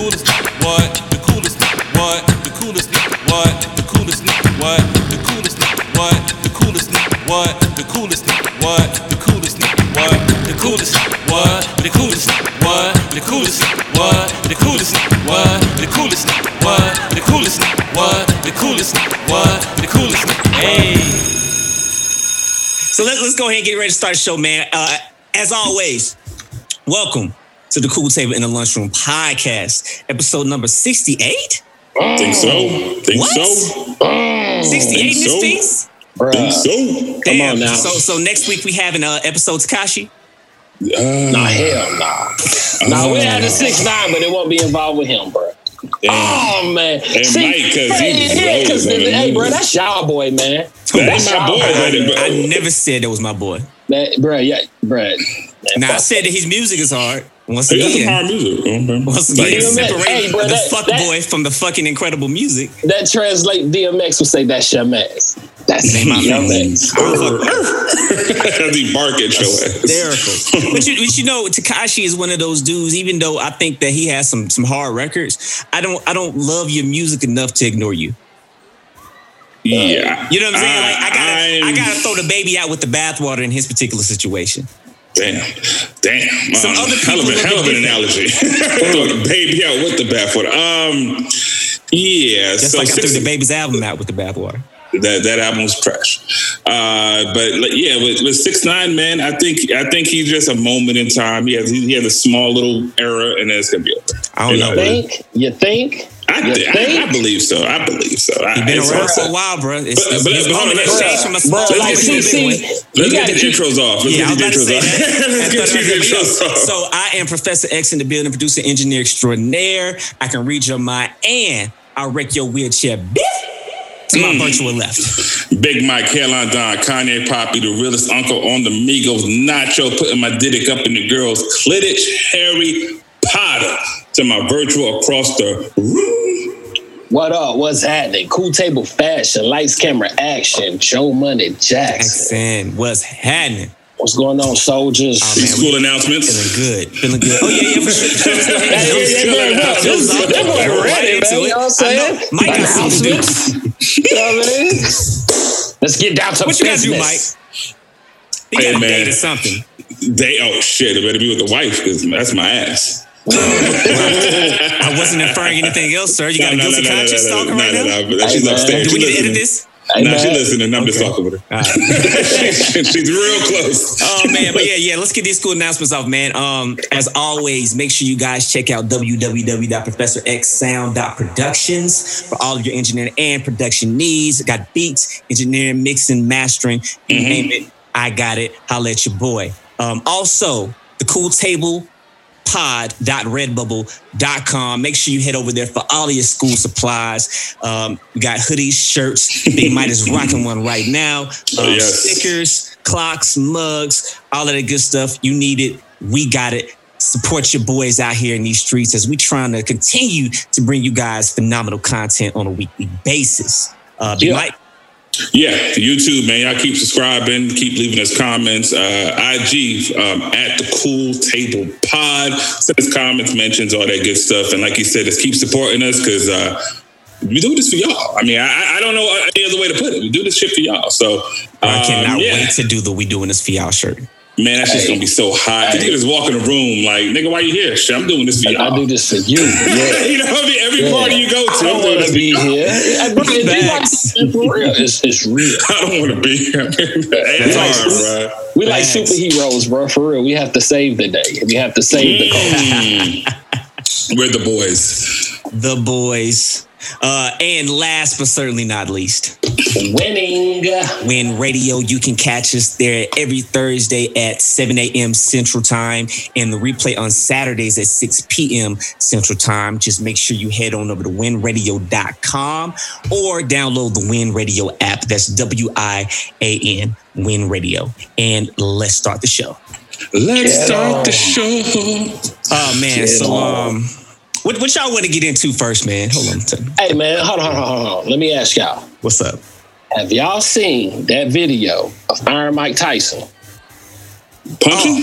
coolest what? The coolest what? The coolest what? The coolest what? The coolest what? The coolest what? The coolest what? The coolest what? The coolest what? The coolest what? The coolest what? The coolest what? The coolest what? The coolest what? The coolest what? The coolest hey. So let, let's go ahead and get ready to start the show, man. Uh, as always, welcome to the Cool Table in the Lunchroom podcast, episode number 68? Think so. Think What? so. 68 in this so. piece? Think so. Come on now. So so next week we have an uh, episode Tekashi. Uh, Nah, hell nah. Nah, we had a six nine, but it won't be involved with him, bro. damn. Oh man, And Mike, 'cause he yeah, 'cause rolls on the hey, bro, that's y'all boy, man. That That's my y'all boy. I, That- I never said that was my boy. Man, bro, yeah, bro. Man, Now I said that his music is hard. Once He got some hard again, music. Okay. once Like, again, DMX, separate hey, bro, the that- fuck that- boy from the fucking incredible music. that translate DMX would say that's your man's. That's Name my your man. man's. I don't fuck he bark at your ass. hysterical. but, you, but you know, Tekashi is one of those dudes. Even though I think that he has some some hard records, I don't I don't love your music enough to ignore you. Yeah. You know what I'm saying? Like I gotta I'm- I gotta throw the baby out with the bathwater in his particular situation. Damn. Damn. Some Um, other hell of, people a, hell of an analogy. Throw the baby out with the bathwater. Um, yeah. Just so like I six- threw the baby's album out with the bathwater. that that album was trash. Uh, but like, yeah, with, with six nine man, I think I think he's just a moment in time. He has he has a small little era, and then it's gonna be over. I don't You know. know, Think you think? I, You thi- I. I believe so. I believe so. I, He's been around hard for a while, bro. It's, But- it's, but- his but hold on, has bro. changed from a Bro, small like, to see, see, you Let's get gotta the keep- intros off. Let's Yeah, I was get about the to say intros that. off. Let's get what I these was intros off. So I am Professor X in the building, producer, engineer extraordinaire. I can read your mind and I'll wreck your wheelchair, bitch. To my Mm. virtual left. Big Mike, Caroline Don, Kanye Poppy, the realest uncle on the Migos, Nacho, putting my dick up in the girls, Clitich, Harry Potter, to my virtual across the room. What up? What's happening? Cool table fashion, lights, camera, action. Joe Money Jackson. Accent. What's happening? What's going on, soldiers? Oh, These man, school announcements. Feeling good. Feeling good. Oh, yeah, yeah, for sure. For sure. Let's go ahead and Yeah, jump- yeah, jump- yeah, jump- yeah. jump- jump- That boy jump ready, right man. into You it. know what I'm saying? Mike got something to do. Announcements. You know what I mean? Let's get down to What you gotta do, Mike? business. He Hey, got a man. date or something. They oh shit, it better be with the wife because that's my ass. I wasn't inferring anything else, sir. You got a No, no, guilty no, no, no, conscience no, talking no, right no, now? no, but Hey, she's man. upstairs. Do we She need to edit listening. this? Hey, No, she man. listening. I'm just talking with her. All right. She's real close. Oh man, but yeah, yeah. Let's get these cool announcements off, man. Um, as always, make sure you guys check out www.professorxsound.productions for all of your engineering and production needs. Got beats, engineering, mixing, mastering, you Mhm. name it. I got it. Holla at your boy. Um, also, the cool table pod.redbubble.com. Make sure you head over there for all of your school supplies. Um, we got hoodies, shirts. Big Mike is rocking one right now. Um, yes. Stickers, clocks, mugs, all of that good stuff. You need it. We got it. Support your boys out here in these streets as we trying to continue to bring you guys phenomenal content on a weekly basis. Uh, Big Yeah. Mike, Yeah, YouTube, man. Y'all keep subscribing, keep leaving us comments. Uh, IG um, at the Cool Table Pod. Send us comments, mentions, all that good stuff. And like you said, just keep supporting us because uh, we do this for y'all. I mean, I, I don't know any other way to put it. We do this shit for y'all. So I um, cannot yeah. wait to do the We Doing This For Y'all shirt. Man, that's just gonna be so hot. You just walk in the room like, nigga, why you here? Shit, I'm doing this for I, y'all. I do this for you. Yeah. you know what I mean? Every Yeah. party you go to, I I'm don't doing want this to for be here. I, bro, if like for real, it's, it's real. I don't want to be here. it's Facts. hard, bro. We like Facts. superheroes, bro. For real, we have to save the day. We have to save the culture. Mm. We're the boys. The boys. Uh, and last but certainly not least, Winning. Win Radio. You can catch us there every Thursday at 7 a.m. Central Time and the replay on Saturdays at 6 p.m. Central Time. Just make sure you head on over to winradio.com or download the Win Radio app. That's W I A N, Win Radio. And let's start the show. Let's Get start on. the show. Oh, man. Get so, on. um, what, what y'all want to get into first, man? Hold on. Tell me. Hey man, hold on, hold on, hold on. Let me ask y'all. What's up? Have y'all seen that video of Iron Mike Tyson Punching?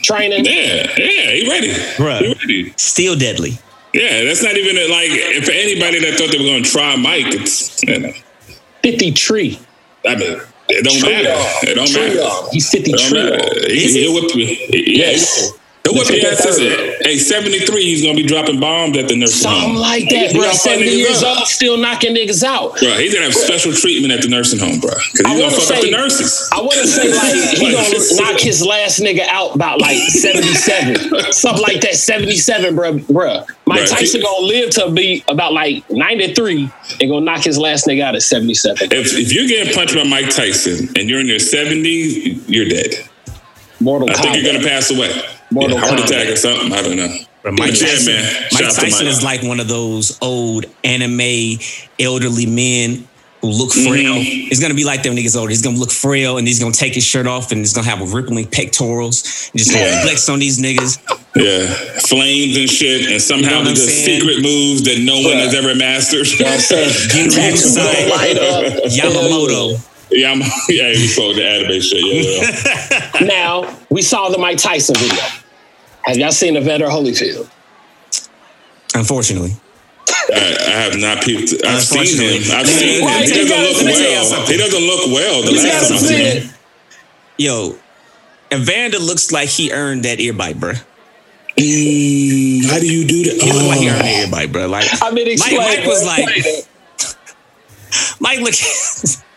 training? Yeah, yeah, he ready. Right. He ready. Still deadly. Yeah, that's not even a, like for anybody that thought they were going to try Mike. It's you know, 53. I mean, it don't Tree matter. arm. It don't Tree matter. arm. He's 50 It don't tree matter. arm. He, Is he? he'll whip you. Yes. He'll whip The your ass. 53rd. Hey, seventy three. He's gonna be dropping bombs at the nursing Something home. Something like that, bro. 70 years up. old, still knocking niggas out. Bro, he's gonna have special treatment at the nursing home, bro. Because I he's gonna wanna fuck up say- the nurses. I want to say like he gonna knock his last nigga out about like 77, something like that. 77, bro, bro. Mike Right. Tyson gonna live to be about like 93 and gonna knock his last nigga out at 77. If, if you're getting punched by Mike Tyson and you're in your 70s, you're dead. Mortal I think you're gonna pass away. Mortal Yeah, heart Kombat. attack or something. I don't know. But Mike But yeah, Tyson, man. Mike Shout Tyson Mike. is like one of those old anime elderly men who look frail. Mm-hmm. He's gonna be like them niggas older. He's gonna look frail and he's gonna take his shirt off and he's gonna have rippling pectorals and just gonna Yeah. flex on these niggas. Yeah, flames and shit, and somehow You know what he I'm does saying? secret moves that no one Bruh. has ever mastered. You know what I'm saying? Get Tattoos gonna. Yamamoto. yeah, I'm, yeah, we saw the anime shit. Yeah, yeah. Now, we saw the Mike Tyson video. Have y'all seen Evander Holyfield? Unfortunately. I, I have not peeped. I've seen him. I've seen him. He doesn't look well. He doesn't look well. The last time I see seen him. Yo, Evander looks like he earned that ear bite, bro. Mm, how do you do that? He looked like he Oh. earned that ear bite, bro. Like I mean, Mike, explain, Mike was like, Mike look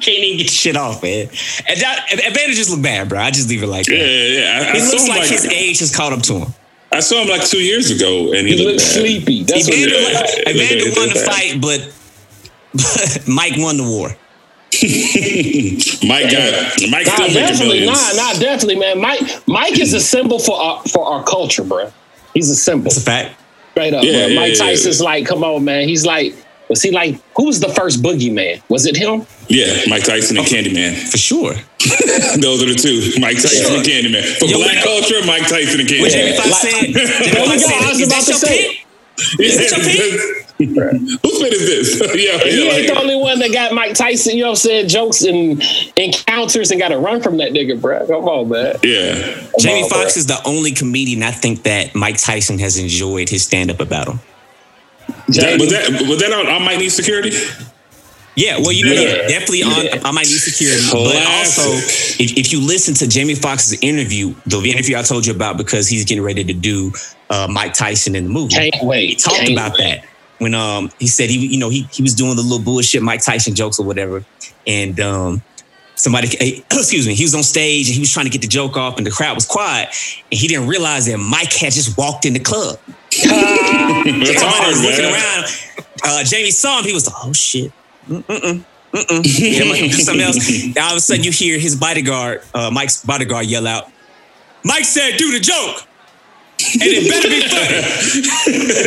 can't even get shit off, man. And that, Evander just look bad, bro. I just leave it like Yeah, that. yeah, yeah. I, I He saw looks like, like, his age has caught up to him. I saw him like two years ago, and he, He looked looks sleepy. That's what he Evander, looks like. Yeah. Evander It- it- won the fight, but, but Mike won the war. Mike got Mike Nah, still making definitely, millions. nah, nah, definitely, man. Mike, Mike is a symbol for our, for our culture, bro. He's a symbol, That's a fact. straight up. Yeah, bro. yeah, Mike yeah. Tyson's like, come on, man. He's like, was he like, who was the first boogeyman? Was it him? Yeah, Mike Tyson and Candyman. For sure. Those are the two. Mike Tyson and Candyman. For Yo, black culture, Mike Tyson and What Jamie Candyman. Foxx like- said, Jamie There we Foxx go. said, I was is about that to your say. pick? Is that your pick? Whose spit is this? yeah, He yeah, ain't the only one that got Mike Tyson, you know what I'm saying, jokes and encounters and got to run from that nigga, bro. Come on, man. yeah. Come Jamie on, Foxx is the only comedian I think that Mike Tyson has enjoyed his stand up about him. That, Jamie- was that was that on I Might Need Security? Yeah, well, you know, Yeah. yeah, definitely on. Yeah. I might need security, but also if, if you listen to Jamie Foxx's interview, the interview I told you about, because he's getting ready to do uh, Mike Tyson in the movie. Can't wait. he talked Can't about that when um he said he you know he he was doing the little bullshit Mike Tyson jokes or whatever, and um somebody excuse me he was on stage and he was trying to get the joke off and the crowd was quiet and he didn't realize that Mike had just walked in the club. It's Somebody hard, was looking around. Uh, Jamie saw him. He was like, "Oh shit." Mm-mm, mm-mm. Yeah, like, something else. And all of a sudden, you hear his bodyguard, uh, Mike's bodyguard, yell out, "Mike said, do the joke, and it better be funny."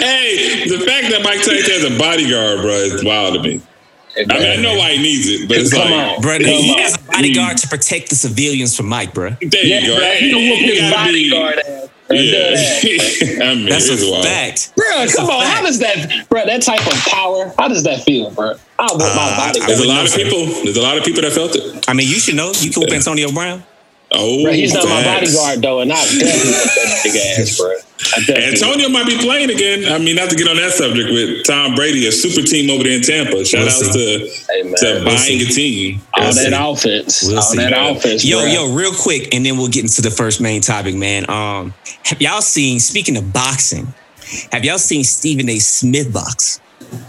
hey, the fact that Mike Tyson has a bodyguard, bro, is wild to me. I mean, I know why he needs it, but it's Come like, on. Bro, Come he on. has a bodyguard to protect the civilians from Mike, bro. there Yeah, you go. bro. He can whoop You his gotta be- bodyguard ass. Yeah, I mean, That's a wild. fact. Bro, That's come a on. How does that, bro, that type of power, how does that feel, bro? I want Uh, my I- bodyguard. There's a lot of people. There's a lot of people that felt it. I mean, you should know. You can whoop Antonio Brown. Oh, Bro, he's not my bodyguard though, and I definitely want that big ass, bro. Antonio might be playing again. I mean, not to get on that subject with Tom Brady, a super team over there in Tampa. Shout We'll outs to, Hey, man, to we'll buying see. a team. all We'll that see. offense, We'll all see. that offense, Yo, bro. yo, real quick, and then we'll get into the first main topic, man. Um, have y'all seen? Speaking of boxing, have y'all seen Stephen A. Smith box?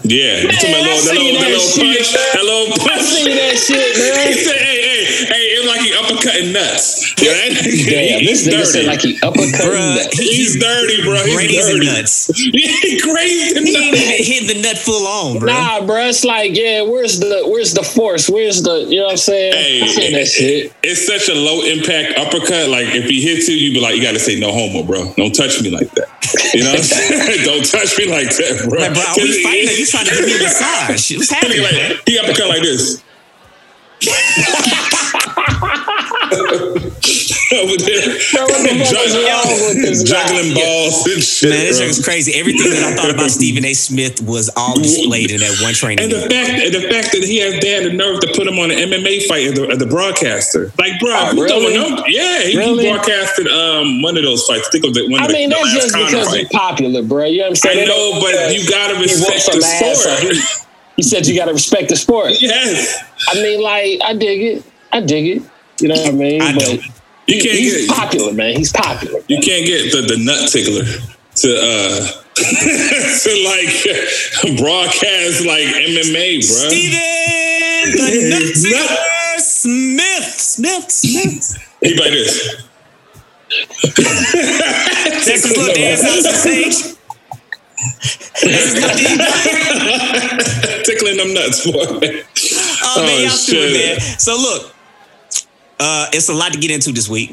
Yeah, you talking about I that little, that little, that that little punch, that little I seen that shit, He said, "Hey, hey, hey!" It was like he uppercutting nuts. Yeah, that, Damn, he's this nigga said dirty. like he uppercut. Bruh, he- he's dirty, bro. He's Crazy dirty. nuts. he crazy He ain't nuts. even hit the nut full on, bro. Nah, bro, it's like, yeah, where's the where's the force? Where's the you know what I'm saying? Hey, I seen that shit. It's such a low impact uppercut. Like if he hits you, you be like, you got to say no homo, bro. Don't touch me like that. You know what I'm saying? Don't touch me like that, bro. Like, bro, are we fighting? Or you trying to give me a massage? What's happening? Like, man? he uppercut like this. Over there, Bro, what the fuck is wrong with this guy? juggling balls and shit. Man, this bro. is crazy. Everything that I thought about Stephen A. Smith was all displayed in that one training. And the video. fact, and the fact that he has they had the nerve to put him on an MMA fight as the, as the broadcaster, like, bro, Oh, really? Yeah, he Really? broadcasted um one of those fights. I think it was one I of the, mean, the that's last just Conor because fight. he's popular, bro. You know what I'm saying? I know, don't- but you gotta respect the sport. he, he said you gotta respect the sport. Yes, I mean, like, I dig it. I dig it. You know what I mean? I but don't. you can't he's get popular, man. He's popular. you can't get the, the nut tickler to uh to like broadcast like MMA, bro. Steven the Nuttier Smith. Smith. Smith. He like this. That's his little dance out the stage. Tickling them nuts, boy. Oh, man, Oh, y'all stupid, shit. man. So look, uh, it's a lot to get into this week.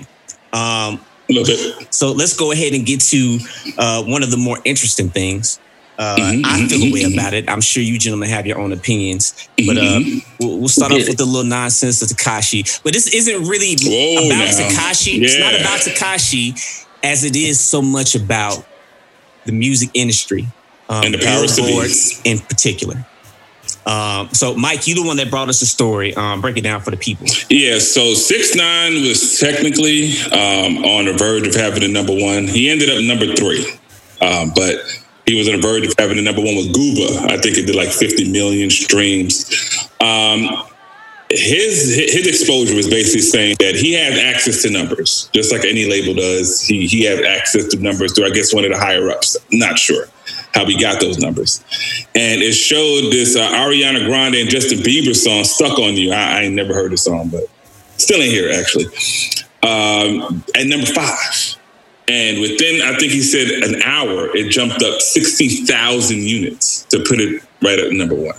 Um, A little bit. so let's go ahead and get to uh, one of the more interesting things. Uh, I feel a way about it. I'm sure you gentlemen have your own opinions, but uh, we'll, we'll start off with a little nonsense of Tekashi. But this isn't really Whoa, about. Tekashi. It's not about Tekashi as it is so much about the music industry um, And the powers be. Billboard in particular. Um, so, Mike, you the one that brought us the story. Um, break it down for the people. Yeah, so six nine was technically um, on the verge of having a number one. He ended up number three, um, but he was on the verge of having a number one with Gooba. I think it did like fifty million streams. Um, his his exposure was basically saying that he has access to numbers, just like any label does. He he had access to numbers through, I guess, one of the higher ups. Not sure how he got those numbers, and it showed this uh, Ariana Grande and Justin Bieber song "Stuck on You." I, I ain't never heard the song, but still ain't here actually. Um, at number five, and within I think he said an hour, it jumped up sixty thousand units to put it right at number one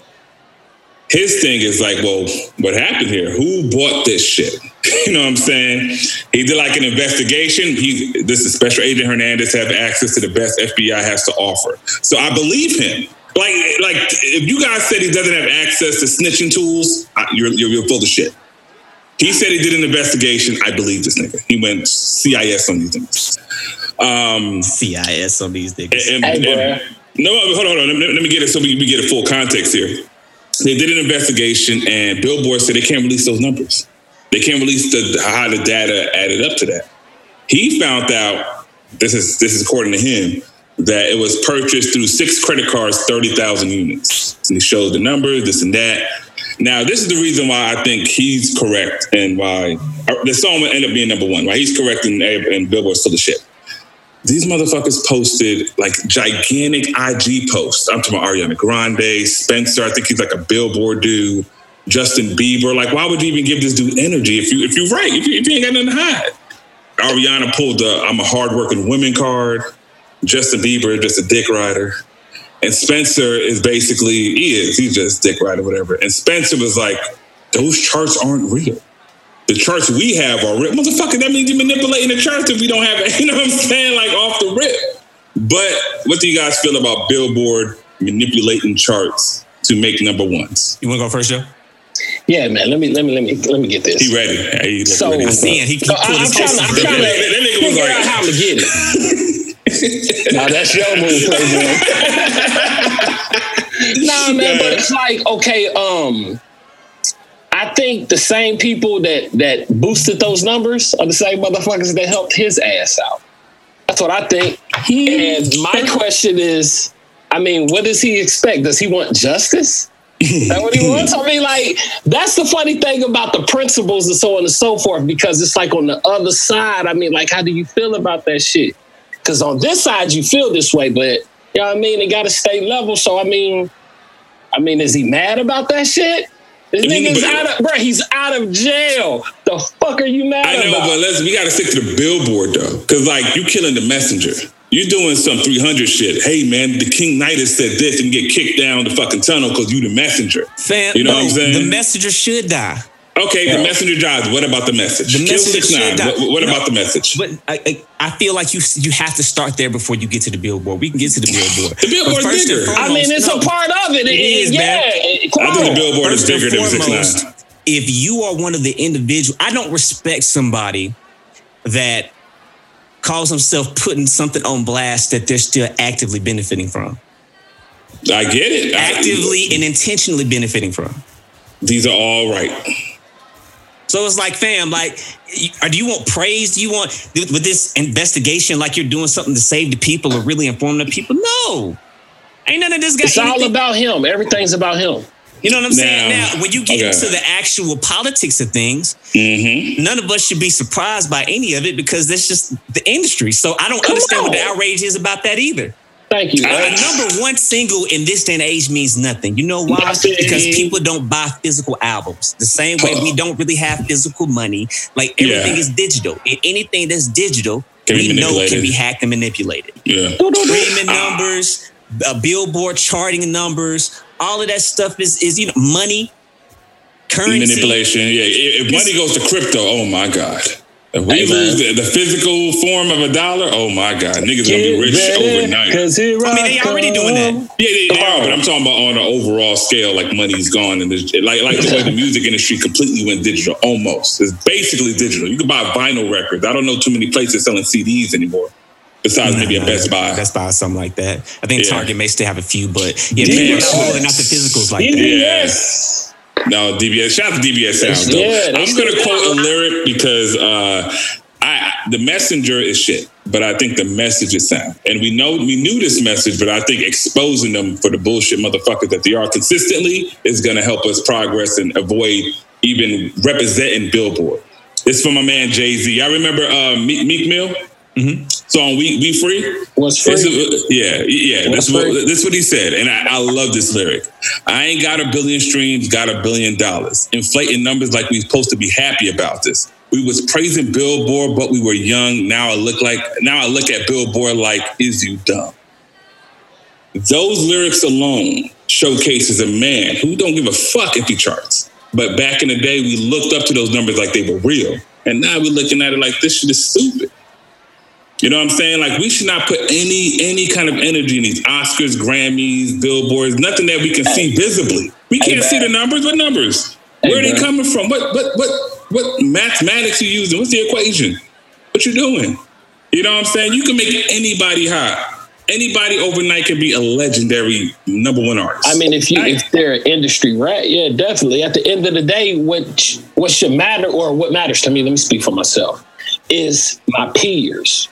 his thing is like, well, what happened here? Who bought this shit? you know what I'm saying? He did like an investigation. He, this is Special Agent Hernandez have access to the best FBI has to offer. So I believe him. Like, like if you guys said he doesn't have access to snitching tools, you're, you're, you're full of shit. He said he did an investigation. I believe this nigga. He went CIS on these things. Um, CIS on these niggas. and- Hey, and- bruh. no, hold on, hold on. Let me, let me get it so we, we get a full context here. They did an investigation, and Billboard said they can't release those numbers. They can't release the how the data added up to that. He found out this is this is according to him that it was purchased through six credit cards, thirty thousand units. And he showed the numbers, this and that. Now, this is the reason why I think he's correct and why uh, the song will end up being number one. Why he's correct and, and Billboard's full of shit these motherfuckers posted like gigantic IG posts. I'm talking about Ariana Grande, Spencer. I think he's like a billboard dude. Justin Bieber. Like, why would you even give this dude energy if you if you're right? If you, if you ain't got nothing to hide. Ariana pulled the "I'm a hardworking woman" card. Justin Bieber just a dick rider. And Spencer is basically he is he's just dick rider whatever. And Spencer was like, those charts aren't real the charts we have are real. Motherfucker, that means you're manipulating the charts if we don't have it. You know what I'm saying? Like off the rip. But what do you guys feel about Billboard manipulating charts to make number ones? You want to go first, Joe? Yeah, man. Let me let me let me let me get this. He ready. Hey, he So- ready. I see it. He, he So pulled I, I'm his trying, I'm trying to. That nigga was figure like- out how to get it. now that's your move, Playboy. nah, man, but it's like okay. Um, I think the same people that that boosted those numbers are the same motherfuckers that helped his ass out. That's what I think. And my question is, I mean, what does he expect? Does he want justice? Is that what he wants? I mean, like, that's the funny thing about the principles and so on and so forth, because it's like on the other side, I mean, like, how do you feel about that shit? Because on this side, you feel this way, but you know what I mean? It got to stay level. So, I mean, I mean, is he mad about that shit? This nigga's out of, bro, he's out of jail. The fuck are you mad I know, about? but let's we gotta stick to the billboard though. Cause like you killing the messenger. You're doing some 300 shit. Hey man, the King Knight has said this and get kicked down the fucking tunnel because you the messenger. Fam, You know no, what I'm saying? The messenger should die. Okay, the messenger jobs. What about the message? The Kill messenger 6ix9ine. die. What, what No. about the message? But I, I, I feel like you you have to start there before you get to the billboard. We can get to the billboard. The billboard's But first and bigger. I mean, it's no. a part of it. It is, yeah, man. it- I think the billboard is First and bigger than foremost, 6ix9ine. if you are one of the individual, I don't respect somebody that calls himself putting something on blast that they're still actively benefiting from. I get it. Actively I, and intentionally benefiting from. These are all right. So it's like, fam, like, or do you want praise? Do you want with this investigation, like you're doing something to save the people or really inform the people? No, ain't none of this guy. It's anything. all about him. Everything's about him. You know what I'm saying? Now, when you get okay. into the actual politics of things, mm-hmm. none of us should be surprised by any of it because that's just the industry. So I don't Come understand on. what the outrage is about that either. Thank you. Uh, number one single in this day and age means nothing. You know why? Nothing. Because people don't buy physical albums. The same way we don't really have physical money. Like everything yeah. is digital. anything that's digital, can we know can be hacked and manipulated. Yeah. Streaming numbers, uh, billboard charting numbers, all of that stuff is is you know money, currency, manipulation. Yeah, if money goes to crypto, oh my god. If we hey, lose the, the, physical form of a dollar, oh my God, niggas gonna be rich overnight. Cause here I mean, they already doing that. Yeah, they, they are, but I'm talking about on an overall scale, like money's gone, and like like the way the music industry completely went digital. Almost, it's basically digital. You can buy vinyl records. I don't know too many places selling CDs anymore. Besides maybe a Best Buy. Best Buy, something like that. I think yeah. Target may still have a few, but yeah, maybe not, not the physicals like that. Yes. No, DBS. Shout out to DBS Sounds. Yeah, I'm going to quote a lyric because uh, I the messenger is shit, but I think the message is sound. And we know we knew this message, but I think exposing them for the bullshit motherfuckers that they are consistently is going to help us progress and avoid even representing Billboard. It's from my man Jay Z. I remember uh, Meek, Meek Mill. Mm-hmm. So on we we free. What's free? yeah, yeah. What's that's what that's what he said, and I, I, love this lyric. I ain't got a billion streams, got a billion dollars. Inflating numbers like we supposed to be happy about this. We was praising Billboard, but we were young. Now I look like now I look at Billboard like, is you dumb? Those lyrics alone showcases a man who don't give a fuck if he charts. But back in the day, we looked up to those numbers like they were real, and now we're looking at it like this shit is stupid. You know what I'm saying? Like we should not put any any kind of energy in these Oscars, Grammys, billboards, nothing that we can see visibly. We can't see the numbers. What numbers? Where are they coming from? What what what what mathematics are you using? What's the equation? What you doing? You know what I'm saying? You can make anybody hot. Anybody overnight can be a legendary number one artist. I mean, if you if they're an industry right, yeah, definitely. At the end of the day, what what should matter or what matters to me, let me speak for myself, is my peers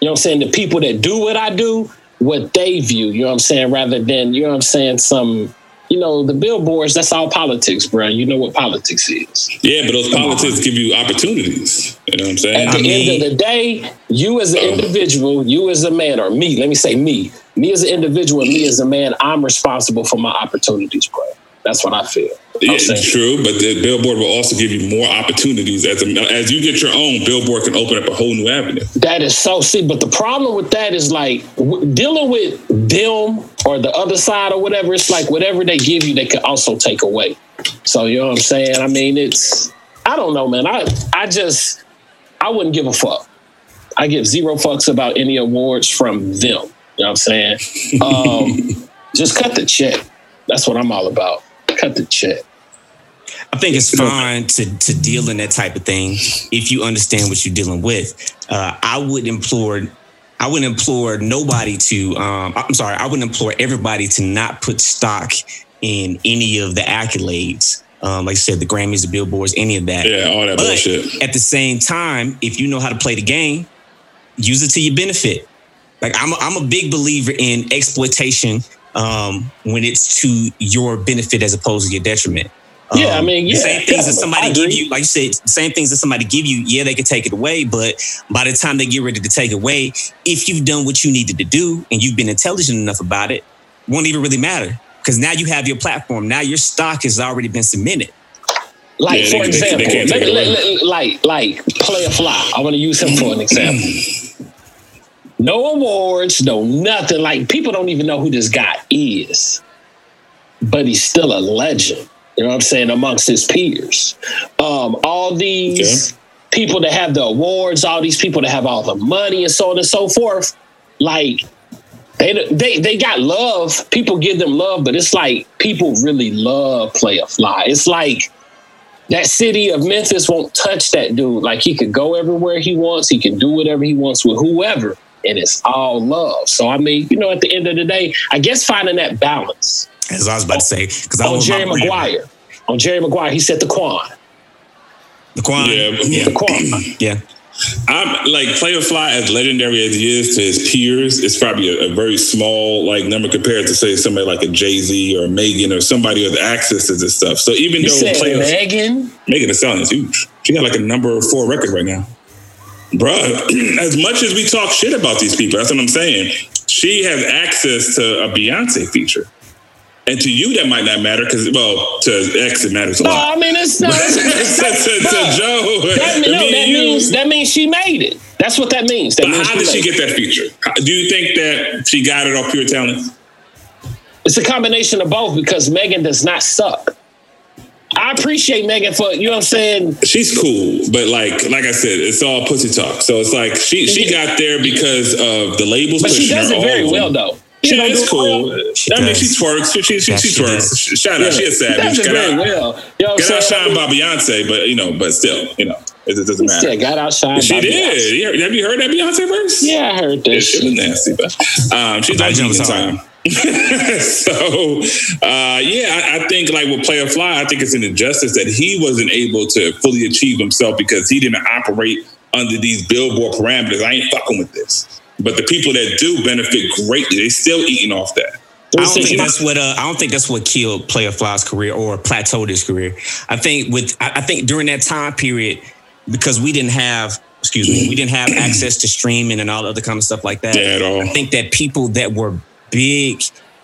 you know what I'm saying? The people that do what I do, what they view, you know what I'm saying, rather than, you know what I'm saying, some you know, the billboards, that's all politics, bro. You know what politics is. Yeah, but those politics give you opportunities. You know what I'm saying? At the I mean, end of the day, you as an individual, you as a man, or me, let me say me, me as an individual, me as a man, I'm responsible for my opportunities, bro. That's what I feel. Yeah, true, but the billboard will also give you more opportunities as a, as you get your own. Billboard can open up a whole new avenue. That is so see, but the problem with that is like w- dealing with them or the other side or whatever. It's like whatever they give you, they can also take away. So you know what I'm saying? I mean, it's I don't know, man. I I just I wouldn't give a fuck. I give zero fucks about any awards from them. You know what I'm saying? Um, just cut the check. That's what I'm all about. Cut the check. I think it's fine to to deal in that type of thing if you understand what you're dealing with. Uh, I would implore, I would implore nobody to. Um, I'm sorry, I would implore everybody to not put stock in any of the accolades. Um, like I said, the Grammys, the Billboards, any of that. Yeah, all that but bullshit. At the same time, if you know how to play the game, use it to your benefit. Like I'm, a, I'm a big believer in exploitation um, when it's to your benefit as opposed to your detriment. Um, yeah, I um, mean, yeah, same things that somebody give you, like you said, same things that somebody give you. Yeah, they could take it away, but by the time they get ready to take it away, if you've done what you needed to do and you've been intelligent enough about it, won't even really matter because now you have your platform. Now your stock has already been cemented. Like yeah, for they, example, they, they let, let, like like Playa Fly. I want to use him for an example. no awards, no nothing. Like people don't even know who this guy is, but he's still a legend. You know what I'm saying? Amongst his peers. Um, all these okay. people that have the awards, all these people that have all the money and so on and so forth, like they they they got love. People give them love, but it's like people really love Playa Fly. It's like that city of Memphis won't touch that dude. Like he could go everywhere he wants. He can do whatever he wants with whoever, and it's all love. So I mean, you know, at the end of the day, I guess finding that balance. As I was about to say, because I on was Jerry Maguire, on Jerry Maguire, he said the Quan, the Quan, Yeah. yeah, the Quan. yeah. I'm like Playa Fly, as legendary as he is to his peers, it's probably a, a very small like number compared to say somebody like a Jay Z or Megan or somebody with access to this stuff. So even You though said Player Megan. Megan Thee Stallion is huge, she got like a number four record right now, bruh. as much as we talk shit about these people, that's what I'm saying. She has access to a Beyonce feature. And to you, that might not matter because, well, to X, it matters a No, lot. I mean it's not. Uh, to, to, to Joe, That, no, me that means that means she made it. That's what that means. That But means how did she made it. get that feature? Do you think that she got it off pure talent? It's a combination of both because Megan does not suck. I appreciate Megan for you know what I'm saying. She's cool, but like like I said, it's all pussy talk. So it's like she she got there because of the labels But she does it very well though. She Yeah, it's cool. well. She I mean, she twerks. She she, she, Yes, she she twerks. does. Shout out, she a She savage. does Got very out, well. You know what got I'm outshined by Beyonce, but you know, but still, you know, it, it doesn't Yeah, matter. got outshined. She by did. Beyonce. You Have you heard that Beyonce verse? Yeah, I heard that It, it was nasty, but um, she's I on jumped time. so uh, yeah, I, I think like with Playa Fly, I think it's an injustice that he wasn't able to fully achieve himself because he didn't operate under these billboard parameters. I ain't fucking with this. But the people that do benefit greatly, they still eating off that. I don't think that's what uh, I don't think that's what killed Playa Fly's career or plateaued his career. I think with I, I think during that time period, because we didn't have excuse me, we didn't have access to streaming and all the other kind of stuff like that. Yeah. I think that people that were big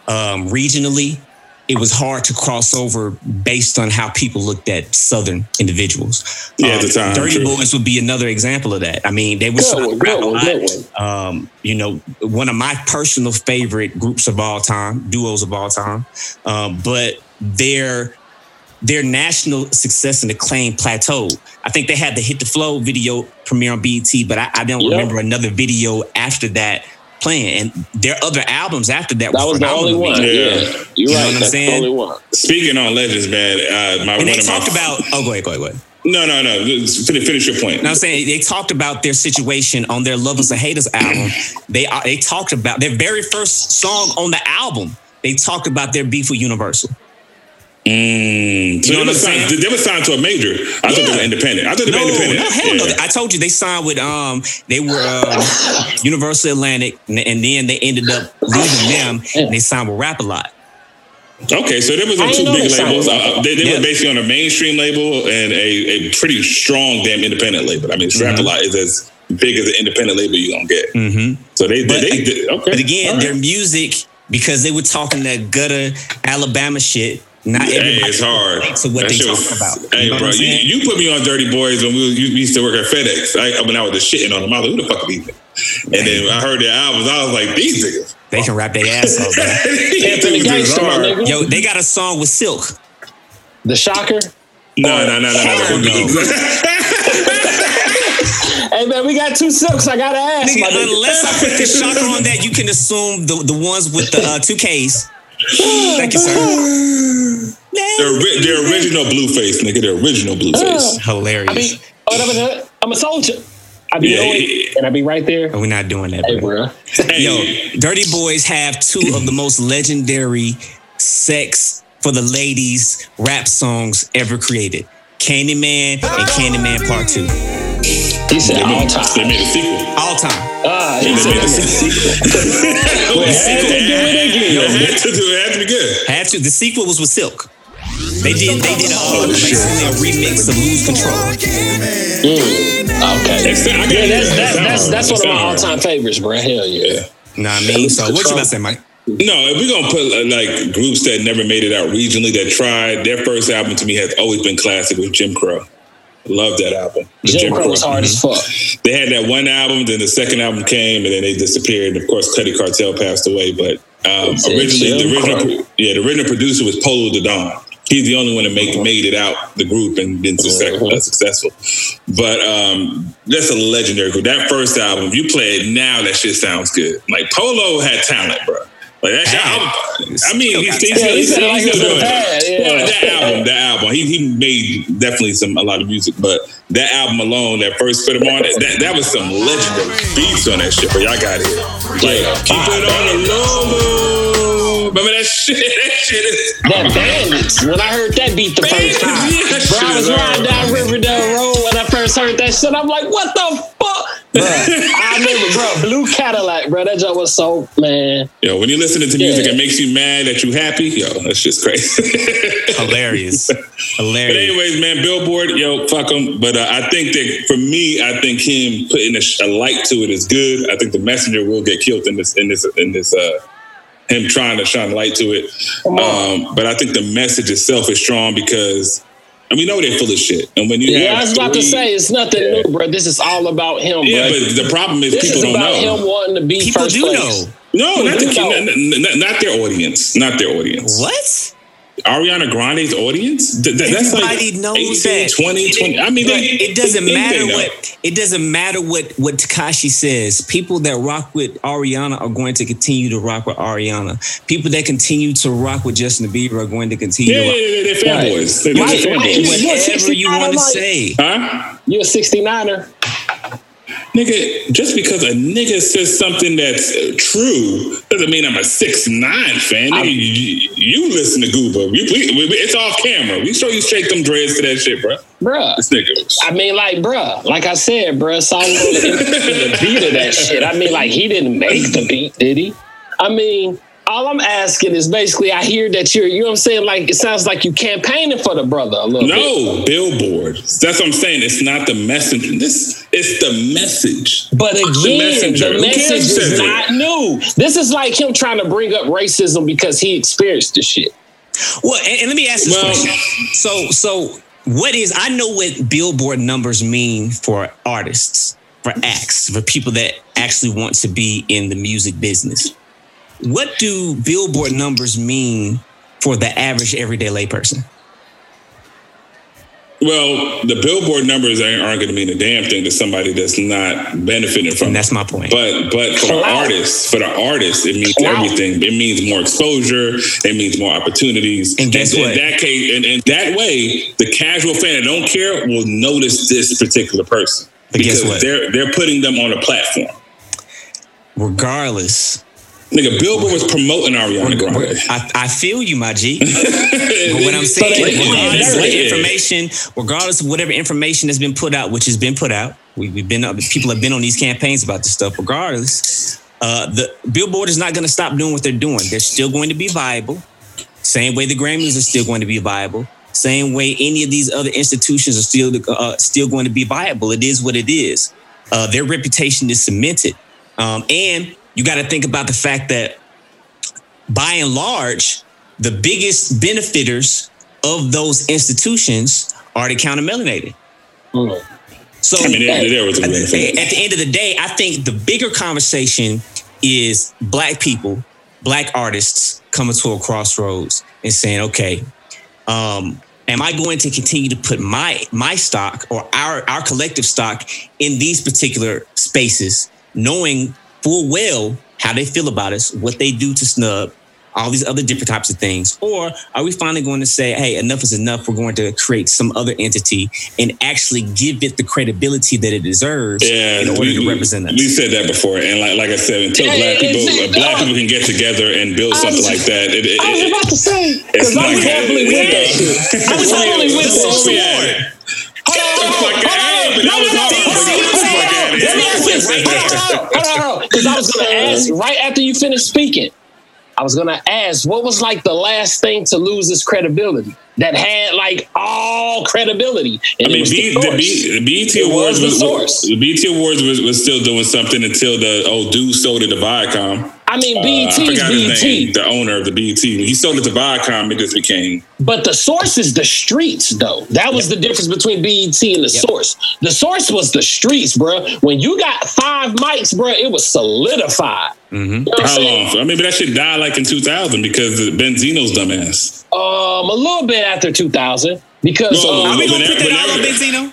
um, regionally, it was hard to cross over based on how people looked at Southern individuals. Yeah, at Um, the time, Dirty true. Boys would be another example of that. I mean, they were Good one, rap good a one, lot. good one. Um, you know, one of my personal favorite groups of all time, duos of all time. Um, but their their national success and acclaim plateaued. I think they had the Hit the Flow video premiere on BET, but I, I don't Yep. remember another video after that playing. And their other albums after that, That was the only one. Yeah. Yeah, you're You know right. what I'm That's saying? the only one. Speaking on legends, man, uh, my And they of my talked about, oh, go ahead, go ahead, go ahead. no, no, no. Finish, finish your point. Now I'm saying they talked about their situation on their Lovers and Haters album. They uh, they talked about their very first song on the album. They talked about their beef with Universal. Mm, so You know they, what were I'm signed, saying? they were signed to a major. I thought they were independent. I thought they were No, independent. no, hell no. I told you they signed with um they were um, Universal Atlantic, and, and then they ended up leaving them and they signed with Rap a Lot. Okay, so there was I two big they labels. Uh, they they Yeah. were basically on a mainstream label and a, a pretty strong damn independent label. I mean, Rap a lot is as big as an independent label you gonna get. Mm-hmm. So they, But- they, they okay. But again, All right. their music because they were talking that gutter Alabama shit. Not Hey, everybody it's hard. relates to what That they shit talk was- about. Hey, You know bro, you, you put me on Dirty Boyz when we, was- you used to work at FedEx. I, when I was just shitting on them, I was like, who the fuck are these niggas? And then I heard their albums, I was like, these niggas. They can rap their ass off, man. Anthony Dudes is Gangster, my hard. Yo, they got a song with Silk. The Shocker. No, no, no, no, no. no. Hey man, we got two silks. I gotta ask, my Nigga, nigga. unless I put the shocker on that, you can assume the, the ones with the uh, two Ks. Thank you, sir. The, ori- the original Blueface, nigga. The original Blueface. Hilarious. I be, oh, I'm a soldier. I be Yeah, on yeah, and I be right there. Oh, we're not doing that, Hey, bro. bro. Hey, Yo, Dirty Boyz have two of the most legendary sex for the ladies rap songs ever created. Candyman and Candyman Part 2. He said they, all made, time. they made a sequel. All time. Ah, he They said made a sequel. Well, it had to do it again. Yo, had to do it. had to be good. Had to. The sequel was with Silk. They did. They did a, uh, Oh, basically a remix of Lose Control. Okay. Except- I gotta Yeah, hear that's that. that's that's, that's one of my all time favorites, bro. Hell yeah. Know what I mean? So what you about to say, Mike? No, if we're gonna put uh, like groups that never made it out regionally that tried, their first album to me has always been classic with Jim Crow. Love that album. The Jim Crow was hard as fuck. They had that one album, then the second album came, and then they disappeared. And of course, Cutty Cartel passed away, but um, originally the Jim original, yeah, the original producer was Polow da Don. He's the only one that make, made it out the group and been success, Mhm. uh, successful. But um, that's a legendary group. That first album, if you play it now, that shit sounds good. Like Polo had talent, bro. Like that album, I mean, he's, he's, Yeah, he he's, like he's still doing bad, it. yeah. Well, that album, that album, he he made definitely some a lot of music, but that album alone, that first put him on, that that was some legendary beats on that shit. But y'all got it. Like keep it on the low. Remember that shit? That shit is That bandits. When I heard that beat the first time, Yeah, bro, I was riding down Riverdale Road when I first heard that shit. I'm like, what the fuck? Bro, I remember, bro, Blue Cadillac, bro. That joint was so man. Yo, when you're listening to music, Yeah. it makes you mad that you happy. Yo, that's just crazy. Hilarious. hilarious. But anyways, man, Billboard, yo, fuck him. But uh, I think that for me, I think him putting a, sh- a light to it is good. I think the messenger will get killed in this, in this, in this. uh him trying to shine light to it. Um, but I think the message itself is strong because, and we know they're full of shit. And when you Yeah, have I was about to say it's nothing Yeah. new, bro. This is all about him, yeah, bro. but the problem is this people is don't about know. him wanting to be People first do place. know. No, not, the, not, not- not their audience. Not their audience. What? Ariana Grande's audience? Th- th- that's like Everybody knows 18, that. 20, It- 20. I mean, they, it doesn't they matter they what it doesn't matter what what Tekashi says. People that rock with Ariana are going to continue to rock with Ariana. People that continue to rock with Justin Bieber are going to continue Yeah, to yeah, rock. yeah, they're fanboys. They're, they're right. fanboys. What- Whatever you want to Like- say. Huh? You're a 69er? Nigga, just because a nigga says something that's true doesn't mean I'm a six nine fan. Nigga, you, you listen to Gooba. We, we, we, it's off camera. We show you straight them dreads to that shit, bro. Bruh. This nigga. I mean, like, bruh, like I said, bruh, Song the beat of that shit. I mean, like, he didn't make the beat, did he? I mean, all I'm asking is basically, I hear that you're, you know what I'm saying? Like, it sounds like you campaigning for the brother a little bit. No, billboard. That's what I'm saying. It's not the message. This it's the message. But again, the, messenger. Who message who says is it? not new. This is like him trying to bring up racism because he experienced the shit. Well, and, and let me ask this Well- question. So, so what is? I know what Billboard numbers mean for artists, for acts, for people that actually want to be in the music business. What do Billboard numbers mean for the average everyday layperson? Well, the billboard numbers ain't, aren't going to mean a damn thing to somebody that's not benefiting from. And it. that's my point. But but for the artists, for the artists, it means Clout. everything. It means more exposure. It means more opportunities. And guess in what? that case, and, and that way, the casual fan that don't care will notice this particular person But guess because what? they're they're putting them on a platform. Regardless, Nigga, Billboard was promoting Ariana Grande. I, I feel you, my G. But what I'm saying, regardless of what information, regardless of whatever information has been put out, which has been put out, we, we've been people have been on these campaigns about this stuff. Regardless, uh, the Billboard is not going to stop doing what they're doing. They're still going to be viable. Same way the Grammys are still going to be viable. Same way any of these other institutions are still uh, still going to be viable. It is what it is. Uh, their reputation is cemented, um, and you got to think about the fact that by and large, the biggest benefiters of those institutions are the counter melanated. So I mean, there, there was a at the end of the day, I think the bigger conversation is black people, black artists coming to a crossroads and saying, okay, um, am I going to continue to put my my stock or our our collective stock in these particular spaces, knowing full well how they feel about us, what they do to snub, all these other different types of things? Or are we finally going to say, hey, enough is enough? We're going to create some other entity and actually give it the credibility that it deserves Yeah, in order we, to represent us. we said that before, and like like I said, until Yeah, black people it's- uh, black people can get together and build something was- like that, it, it, I was it- about to say, it's because not I was good. heavily with that shit. I was totally with Let's Soul be at Lord. it. Get the fuck out of here, but that was hard. Get the fuck out of here. Let me ask this. Hold on, hold on, hold on. Because I was going to ask right after you finished speaking. I was going to ask, what was like the last thing to lose its credibility that had like all credibility? And I mean, was B, the the. B, the BET It Awards was the was, the BET Awards was, was still doing something until the old dude sold it to Viacom. I mean, Uh, BET I is name, BET, the owner of the BET. When he sold it to Viacom, it just became but the source is the streets, though. That was the difference between BET and the source. The source was the streets, bro. When you got five mics, bro, it was solidified. Mm-hmm. You know I'm how saying? long? I mean, but that shit died like in 2000 because of Benzino's dumbass. Um, a little bit after 2000 because Whoa, um, Are we gonna that- put that when all on that- Benzino?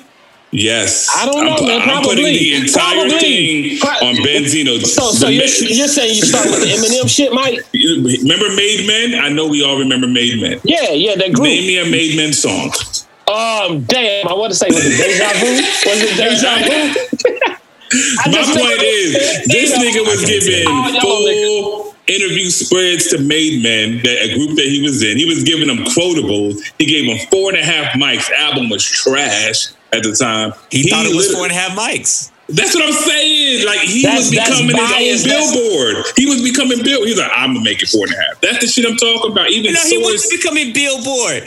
Yes, I don't know, I'm, man. I'm putting the entire Probably. thing Pro- on Benzino. So, so you're, you're saying you start with the Eminem shit, Mike? remember Made Men? I know we all remember Made Men. Yeah, yeah, that group. Name me a Made Men song. Um, damn, I want to say was it Deja Vu? Was it Deja Vu? My point is, this nigga was giving no, full interview spreads to Made Men, that a group that he was in. He was giving them quotables. He gave them four and a half mics. Album was trash at the time. He, thought it was four and a half mics. That's what I'm saying. Like he That's- was becoming his own billboard. He was becoming bill. He's like, I'm gonna make it four and a half. That's the shit I'm talking about. Even You know, he was becoming Billboard.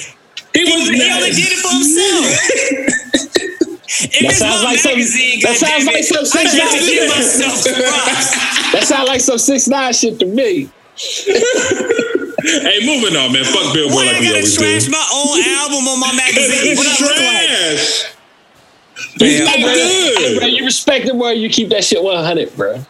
he He, was he only did it for himself. If That sounds my like some- that sounds like some I sex get to shit. give myself props. That sounds like some six nine shit to me. Hey, moving on, man. Fuck Billboard Why like I we gotta always trash do. my own album on my magazine? What It's I look like? trash. He's not Hey, bro, hey, bro, you respect him, bro. You keep that shit one hundred, bro.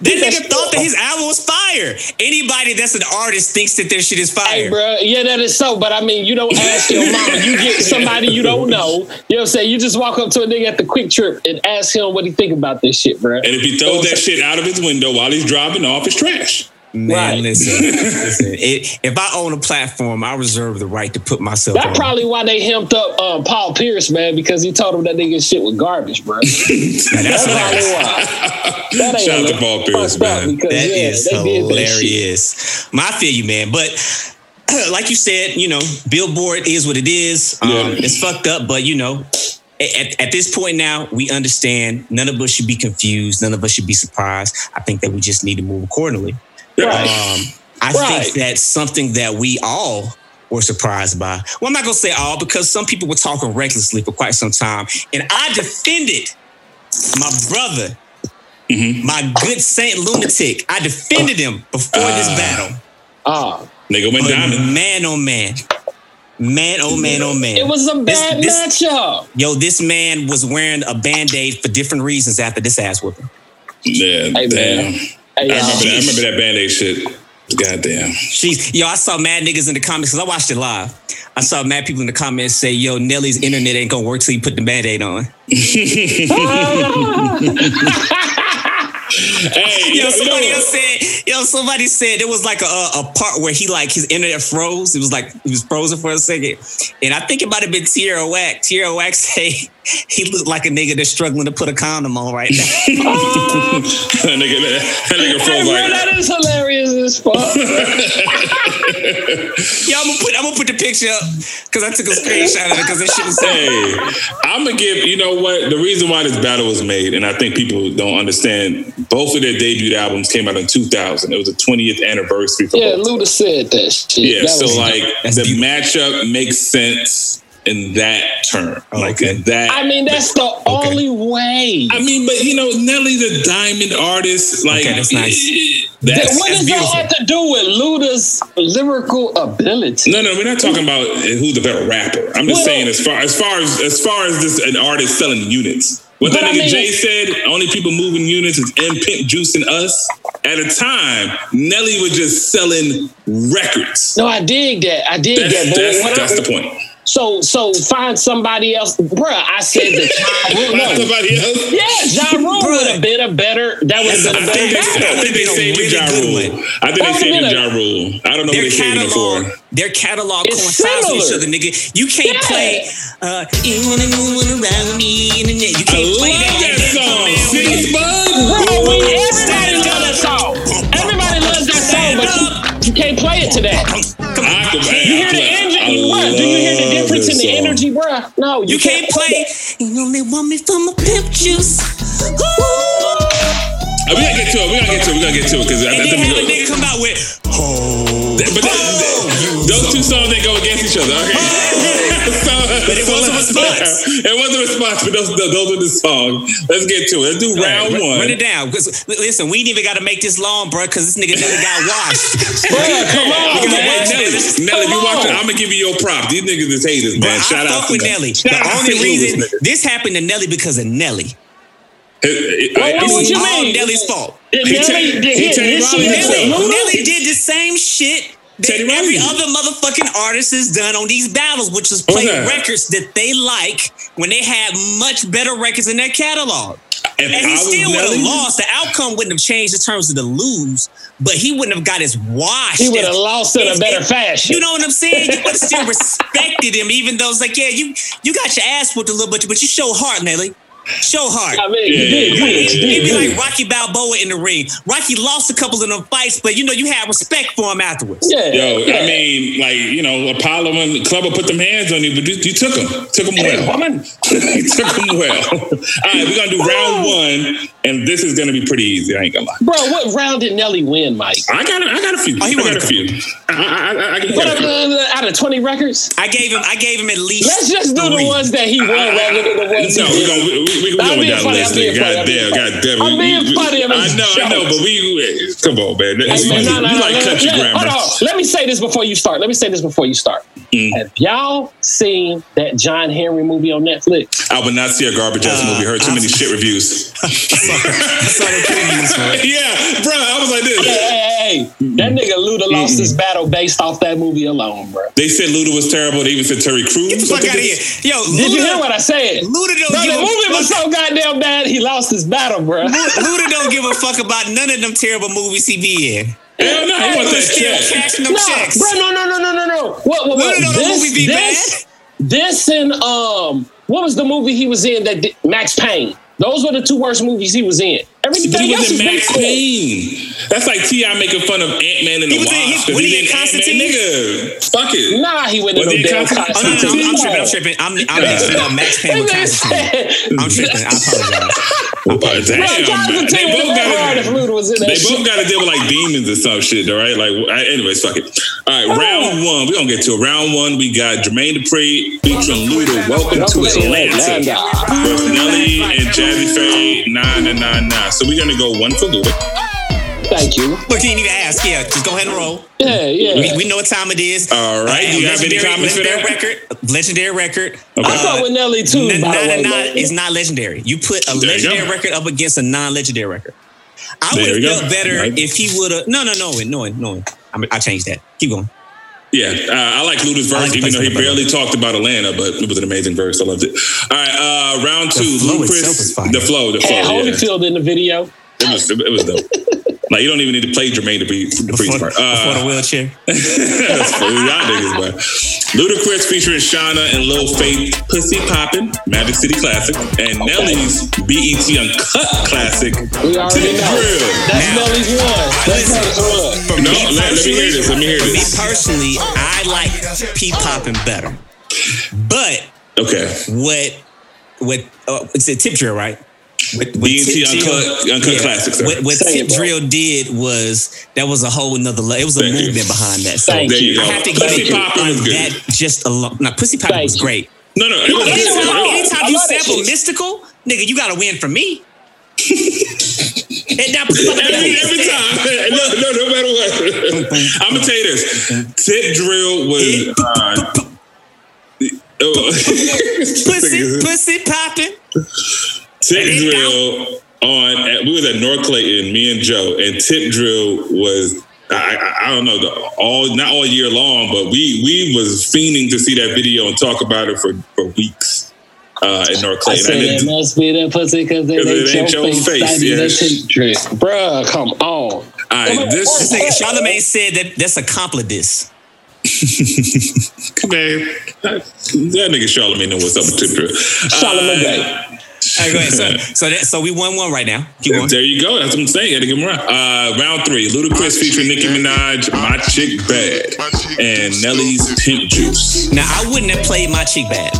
That nigga thought that his album was fire. Anybody that's an artist thinks that their shit is Hey, fire. bro, yeah, that is so. But I mean, you don't ask your mom. You get somebody you don't know. You know what I'm saying? You just walk up to a nigga at the quick trip and ask him what he think about this shit, bro. And if he throws that shit out of his window while he's driving off, it's trash. Man, Right. listen, listen. It, if I own a platform, I reserve the right to put myself That's on. probably why they hemmed up um, Paul Pierce, man, because he told him that nigga shit was garbage, bro. Now, that's That's probably hilarious. why. That ain't Shout out to enough. Paul Pierce, Fucked man. Because, That yeah, is they that hilarious. Man, I feel you, man. But like you said, you know, Billboard is what it is. Um, Yeah. It's fucked up, but you know, at, at this point now, we understand. None of us should be confused. None of us should be surprised. I think that we just need to move accordingly. Right. Um, I Right. think that's something that we all were surprised by. Well, I'm not gonna say all because some people were talking recklessly for quite some time, and I defended my brother, Mm-hmm. my good Saint lunatic. I defended him before this Ah. battle. Ah, Nigga went But diamond. man, oh man, man, oh man, oh man. it was a bad this- matchup. Yo, this man was wearing a band aid for different reasons after this ass whooping. Yeah, Hey, man. Damn. Hey, I remember, that, I remember that band aid shit. Goddamn. She's yo, I saw mad niggas in the comments because I watched it live. I saw mad people in the comments say, yo, Nelly's internet ain't gonna work till you put the band-aid on. Hey, Yo, you somebody know, else said, yo, somebody said there was like a, a part where he like his internet froze. It was like he was frozen for a second. And I think it might have been Tierra Whack. Tierra Whack say he looked like a nigga that's struggling to put a condom on right now. that nigga, that nigga Hey, like. that is hilarious as fuck. yeah, I'm gonna put I'm gonna put the picture up because I took a screenshot of it because that shit was so Hey, I'm gonna give you know what the reason why this battle was made, and I think people don't understand. Both of their debut albums came out in 2000. It was the 20th anniversary for yeah. Luda said that shit. Yeah, That so was- like the beautiful. matchup makes sense in that term, Oh, like okay. in that. I mean, that's the only way. I mean, but you know, Nelly's a diamond artist. Like, Okay, that's nice. That- that's- what that's does that have to do with Luda's lyrical ability? no, no, we're not talking about who's the better rapper. I'm just Well- saying, as far as far as as far as this an artist selling units. What that But I nigga mean- Jay said, only people moving units is M Pimp juicing us. At a time, Nelly was just selling records. No, I dig that. I dig That's, that. But that's, when I- that's the point. So, so find somebody else, Bruh, I said that. Ja Rule- Not somebody else. Yeah, Ja Rule would have been a better. That would have been a I better think they, I think they That would've saved been a Ja Rule. I think they would've saved been Ja Rule. I don't know their what they saved him catalog, for. their catalog It's coincides with each similar. other, nigga. You can't Yeah. play uh you wanna move around me and then you I can't play love that, that song. City Spud. Bro, we, everybody loves that song. Everybody loves that song, but you, you can't play it today. that. Come I on. can- You hear the I energy? What? Do you hear the difference in the song. energy, bruh? No, you, You can't play. You only want me for my pimp juice. Ooh. Uh, we gotta get to it. We gotta get to it. We gotta get to it because I then think we nigga come out with, oh, But that- those two songs they go against each other. Okay. so, But it was a response. It was a response, but those those are the songs. Let's get to it. Let's do round run, one. Run it down. 'Cause, li- listen, we ain't even got to make this long, bro, because this nigga never got washed. Bruh, come on, man. Nelly, Nelly, you watching. I'm gonna give you your prop. These niggas is haters, Bro, man. I Shout out fuck to with. Nelly. Shout The only reason this happened to Nelly because of Nelly. It- Well, what would you all mean? Nelly's fault. Did He Nelly, did he he Teddy initiate Riley Nelly, Nelly did the same shit that Teddy every other motherfucking artist has done on these battles, which is play that? records that they like when they had much better records in their catalog. If And he I still would have lost. The outcome wouldn't have changed in terms of the lose, but he wouldn't have got as washed. He would have lost in a better if- fashion. You know what I'm saying? You would have still respected him, even though it's like, yeah, you you got your ass whooped a little bit, but you show heart, Nelly. Show heart. I mean, Yeah, you did yeah, good. yeah, You He'd be like Rocky Balboa in the ring. Rocky lost a couple of them fights, but you know you had respect for him afterwards. Yeah. Yo, yeah. I mean, like you know, Apollo and the Clubber put them hands on you, but you, you took them, took them well. woman. you took them well. All right, we're gonna do round one, and this is gonna be pretty easy. I ain't gonna lie. Bro, what round did Nelly win, Mike? I got, a, I got a few. Oh, he I won got a a few. I, I, I, I got What, a few. uh, out of 20 records? I gave him. I gave him at least. Let's just do the ones that he won rather than the ones No, he we're gonna we, we, I'm going down funny, list. God damn, God damn. I'm being funny, I'm I know, I know, but we come on, man. Hey, You, man, no, no, you no, like country grammar. Hold on. Let me say this before you start. Let me say this before you start. Mm. Have y'all seen that John Henry movie on Netflix? I would not see a garbage ass Uh, movie. Heard too I'm- many shit reviews. I saw the previews it. yeah, bro. I was like this. Hey. That nigga Luda lost his battle based off that movie alone, bro. They said Luda was terrible. They even said Terry Crews. Get the fuck out of here, yo! Did you hear what I said? Luda don't Bro, give the a movie was fuck. so goddamn bad, he lost his battle, bro. Luda don't give a fuck about none of them terrible movies he be in. Hell no, he want that Still check. cashing them No, checks. bro, no, no, no, no, no, no. What, what, No, what? no, no, the this, movie be this, this and um, what was the movie he was in that did, Max Payne? Those were the two worst movies he was in. But Everything he else was in was Max cool. Payne. That's like T.I. making fun of Ant-Man and He the was in- he- Wasp. 'cause when he he in. Constantine? Nigga, fuck it. Nah, he went in Was no in damn Constantine? Oh, no, no, no, Constantine. I'm, I'm tripping. I'm tripping. I'm, I'm mixing up Max Payne with Constantine. I'm tripping. I apologize. Damn, Bro, they both got hard if was in that They shit. both got to deal with like demons or some shit, all right? Like, I- anyways, fuck it. All right, round one. We're going to get to it. Round one, we got Jermaine Dupri featuring Luda. Welcome to Atlanta. Versus Nelly and Jazze Pha, 9 and 9 9. So we're going to go one for Luda. Thank you. Look, you didn't even ask. Yeah, just go ahead and roll. Yeah, yeah. We, we know what time it is. All right, Uh, you have any comments for that? record? Legendary record. Okay. I fuck with Nelly too. N- by the nine way, and nine is not legendary. You put a There legendary record up against a non-legendary record. I would you have go. felt better Right. if he would have. No, no, no, no, no. I'm, I changed that. Keep going. Yeah, uh, I like Luda's verse, like even though he placement of barely talked about Atlanta, but it was an amazing verse. I loved it. All right, uh, round two. flow Ludacris- itself is the flow, the Had flow. Yeah. Holyfield in the video. It was, it was dope. like you don't even need to play Jermaine to be the Before, priest part. before the Uh, wheelchair. that's funny. Y'all niggas, bro. Ludacris featuring Shawnna and Lil Fate, Pussy Poppin', Magic City Classic, and Nelly's BET Uncut Classic. We already Tip know. Drill. That's Now- Nelly's one. That's Listen, Nelly's one. For No, me let- let me hear this, let me hear this. Me personally, I like P popping better. But Okay. what what uh, it's a tip drill, right? What, what BET Tip Drill- Uncut- Uncut Classics. What, what Tip it. Drill did was that was a whole nother. le- It was a Thank you. movement behind that. So Thank you I have to give Pussy it was on good. that just alone. Now, Pussy Poppin' was great. No, no, it was good. Anytime, I anytime you sample Mystikal, nigga, you gotta win from me. And now, Every, every time. No, no, no matter what. I'm gonna tell you this. Tip drill was. Uh, oh. Pussy, pussy popping. Tip drill on. At, we was at North Clayton, me and Joe, and tip drill was. I, I, I don't know the, all not all year long, but we we was fiending to see that video and talk about it for, for weeks uh, in North I Clayton. said And it it- must be that pussy because it, 'Cause it ain't your face. face, yeah. that shit drip. Bruh, come on. all right, this This nigga Charlamagne said that that's a compliment. man, that, that nigga Charlamagne know what's up with tip drill. Charlamagne Uh, Gay. All right, go ahead. So, so, that, so we won one right now. Keep going. There you go. That's what I'm saying. Gotta give him right. Uh, round three: Ludacris featuring Nicki Minaj, "My Chick Bad," and Nelly's "Pimp Juice." Now I wouldn't have played my Chick bad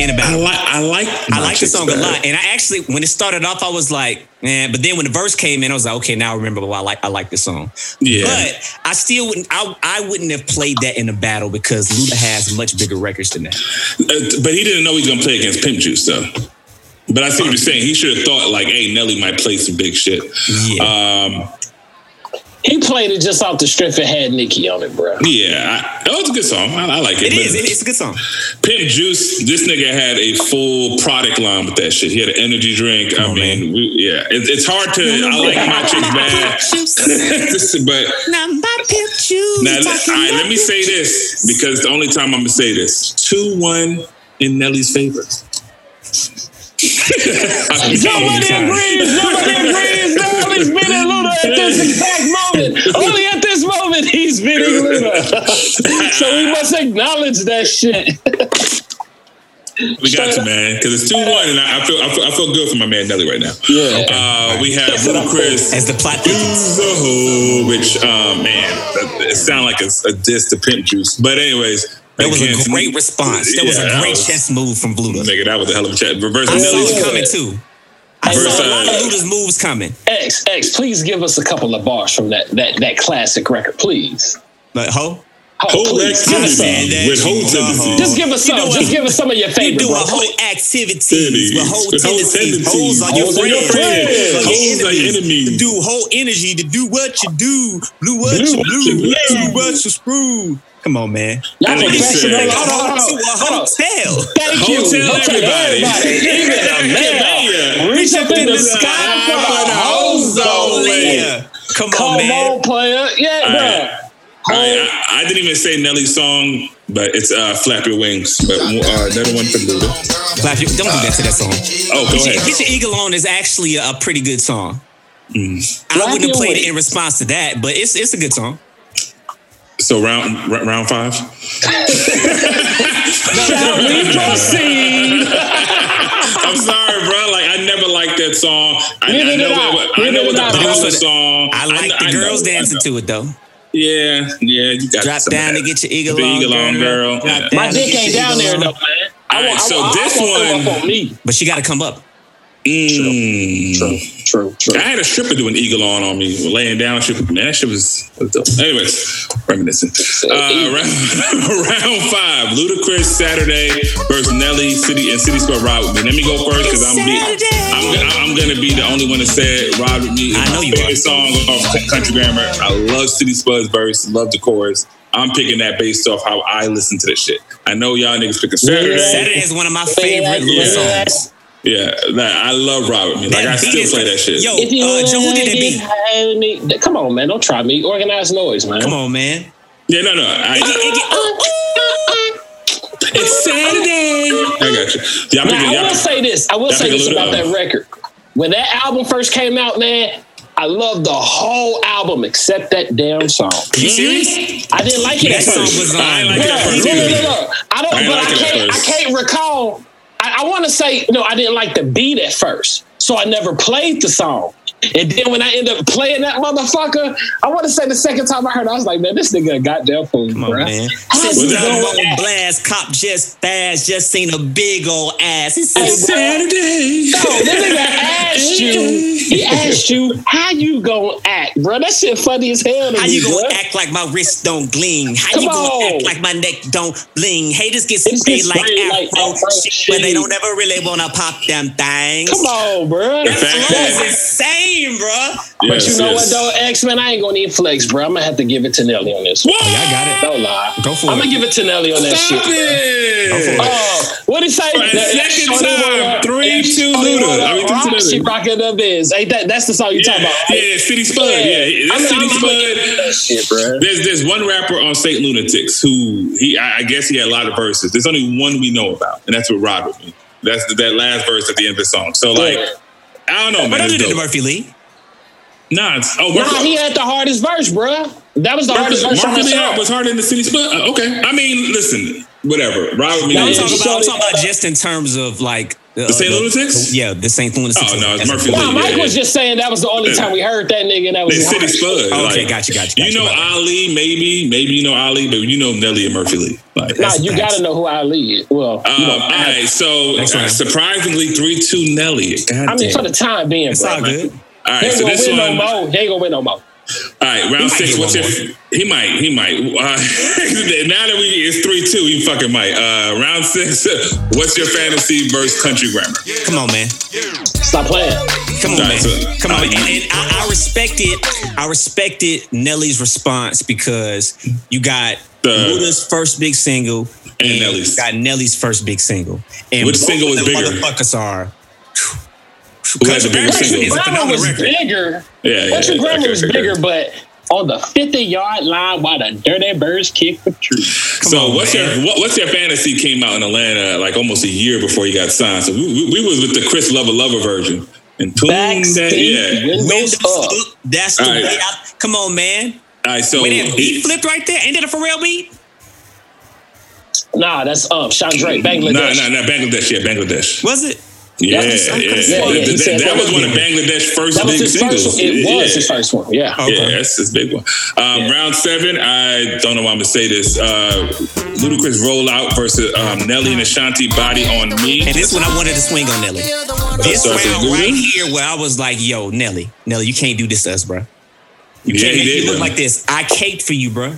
in a I battle. like. I like. I like the song Bad. a lot, and I actually, when it started off, I was like, "Man," but then when the verse came in, I was like, "Okay, now I remember why I like I like this song." Yeah. But I still wouldn't. I, I wouldn't have played that in a battle because Luda has much bigger records than that. Uh, but he didn't know he was gonna play against Pimp Juice though. But I see what you're saying. He should have thought like, "Hey, Nelly might play some big shit." Yeah. Um, He played it just off the strip and had Nicki on it, bro. yeah, I, that was a good song. I, I like it. it But is. It- It's a good song. Pimp Juice. This nigga had a full product line with that shit. He had an energy drink. I on, mean, we, yeah, it, it's hard to. I like my chick's bad, but Now my pimp juice. Now, all right, let me say this because it's the only time I'm gonna say this. Two one in Nelly's favor. Nobody agrees. Nobody agrees. Nobody's beating Luda at this exact moment. Only at this moment he's beating Luda. so we must acknowledge that shit. We got you, man, because it's two one, and I, I feel I feel I feel good for my man Nelly right now. Yeah. Uh, we have Ludacris. As the plot thickens. Use a which um, man, it sounds like a, a diss to Pimp Juice. But anyways, That was a great response. That was Yeah, a great was- chess move from Bluta. Nigga, that was a hell of a chat. Reverse I saw Nelly's it coming too. I Verse, saw a lot of Luda's moves coming. X X, please give us a couple of bars from that that that classic record, please. But ho, Oh, whole please, give us some. activity with whole tendencies. Just give us some. You know Just give us some of your you favorite. do a whole activities Tendencies. with whole With whole tendencies. tendencies. Hoes are your Hoes are friends. friends. Fuck your are your enemies. To do whole energy to do what you do. Blue what Blue you what blue. you Blue blue. what you screw. Come on, man. Y'all That nigga professional. said- Hold on, hold on, to a hold on. hotel. Thank you. Hotel Hotel everybody. Even a man. Reach up in the sky for the ozone. Come on, Come man. on, player. Yeah, All bro. right. All right, I, I didn't even say Nelly's song, but it's uh, "Flap Your Wings." But uh, another one for Luda. Clap your- Don't do that to that song. Oh, go Get your, ahead. Get Your Eagle On is actually a, a pretty good song. I wouldn't have played it in response to that, but it's it's a good song. So round r- round five. Shall we proceed? I'm sorry, bro. Like I never liked that song. I, Neither I know did I. what, I know what did the I. power But it was- song. I like kn- the know, girls I dancing to it though. Yeah, yeah. You got Drop down that. to get your eagle on, eagle on, girl. Drop Yeah. My dick ain't down there eagle though, on. man. All I right, want, so I want, this I want one- throw me. But she got to come up. Mm. True, true, true. I had a stripper do an eagle on on me, laying down. Stripper, man, that shit was. was dope. Anyways, reminiscing. Uh, round, round five, Ludacris Saturday versus Nelly City and City Square Ride with me. Let me go first because I'm, be, I'm I'm gonna be the only one that said Ride with me. is I know my you favorite song of Country Grammar. I love City Spud's verse, love the chorus. I'm picking that based off how I listen to this shit. I know y'all niggas picking Saturday. Saturday is one of my favorite little Yeah. songs. Yeah, like, I love Ride with me. Like I That beat still is- play that shit. Yo, If you uh, Joe, who did that beat? Come on, man. Don't try me. Organized Noize, man. Come on, man. Yeah, no, no. I, It's Saturday. I got you. Y'all Now, picking, I y'all, will say this. I will say this little about that record. When that album first came out, man, I loved the whole album except that damn song. You serious? I didn't like it That at song first. was I like Yeah, that look, first look, either. look, look. I don't, I but like I can't. I can't recall. I, I want to say no. I didn't like the beat at first, so I never played the song. And then when I end up playing that motherfucker, I want to say the second time I heard, it, I was like, man, this nigga a goddamn fool, Come on, bruh. man. How's Since he we that- going on at- blast, cop just fast, just seen a big old ass. He said, Hey, bro. Saturday. No, this nigga asked you. He asked you how you gonna act, bro. That shit funny as hell. To How me, you gonna bruh. act like my wrist don't gleam? How Come you gonna on. act like my neck don't bling? Haters get Haters sprayed like sprayed like afro, afro shit, but they shit. don't ever really wanna pop them things. Come on, bro. The fact Flow is that- insane, bro. But you know yes. what though, X Men, I ain't gonna need flex, bro. I'm gonna have to give it to Nelly on this. one. Oh, yeah, I got it. Don't lie. Go for I'm it. gonna give it to Nelly on that Stop shit. it. Oh, what he say? For the second time, three, two, Luda. I mean, three, two, Luda. She rocking the biz. Ain't that? That's the song you Yeah, talking about? right? yeah, City Spud. Yeah, that's I'm, City I'm, I'm Spud. gonna give it that shit, bro. There's there's one rapper on Saint Lunatics who he I I guess he had a lot of verses. There's only one we know about, and that's with Rod with me. That's that last verse at the end of the song. So like, I don't know, But man. other It's than dope. Murphy Lee, Nah, it's, oh, Nah, he had the hardest verse, bro. That was the Murphy, hardest verse Murphy Lee was harder than the City Spud. Uh, okay, I mean, listen, whatever. Rod with me. Yeah, I'm talking about, I'm talking about just in terms of like uh, The Saint Lunatics? Yeah, the Saint Lunatics. Oh, no, it's That's- Murphy Nah, Lee. Mike yeah, was yeah. just saying that was the only time we heard that nigga. and That was The City hardest. Spud. Oh, okay, like, gotcha, gotcha, You gotcha. know Ali, maybe, maybe you know Ali, but you know Nelly and Murphy Lee. Like, Nah, you facts. gotta know who Ali is. Well, you know, Um, all right, so uh, surprisingly, three two Nelly. God I mean, damn. for the time being, It's bro. all good. all He right, ain't so gonna this win one. no All more. He ain't gonna win no more. Right, round might six. What's one your? He might. He might. Uh, now that we it's three two, he fucking might. Uh, round six. What's your fantasy versus country grammar? Come on, man. Stop playing. Come on, Nah, man. so- Come on. uh, And, and I, I respected, I respected Nelly's response because you got The- Luda's first big single And you Nelly's. got Nelly's first big single. And Which single of was bigger? Motherfuckers are. Who had the bigger single? Is a phenomenal was record. bigger. Yeah, yeah. Country yeah, Grammar okay, was okay, bigger, okay. but on the 50 yard line while the dirty birds kick for truth. so on, what's man. your what, what's your fantasy came out in Atlanta like almost a year before you got signed? So we, we, we was with the Chris Lova Lova version. And boom, that, yeah. windows Windows up. up. That's the All right. way I, come on, man. All right, so Wait, that beat it- flipped right there. Ain't that a Pharrell beat? Nah, that's um Chandra, no, Bangladesh. no, no, Bangladesh, yeah, Bangladesh. Was it? Yeah, That's yeah. yeah, yeah, yeah, That- that, said that that was was one of Bangladesh's first That was big his singles. first one. It was yeah. his first one. Yeah. Okay. Yeah, that's his big one. Um, Yeah. Round seven, I don't know why I'm gonna say this. Uh, Ludacris rollout versus um, Nelly and Ashanti Body on Me. And this one I wanted to swing on Nelly. This starts with round Luda? right here where I was like, yo, Nelly, Nelly, you can't do this to us, bro. You yeah, can't he make did. me look though. like this. I caked for you, bro.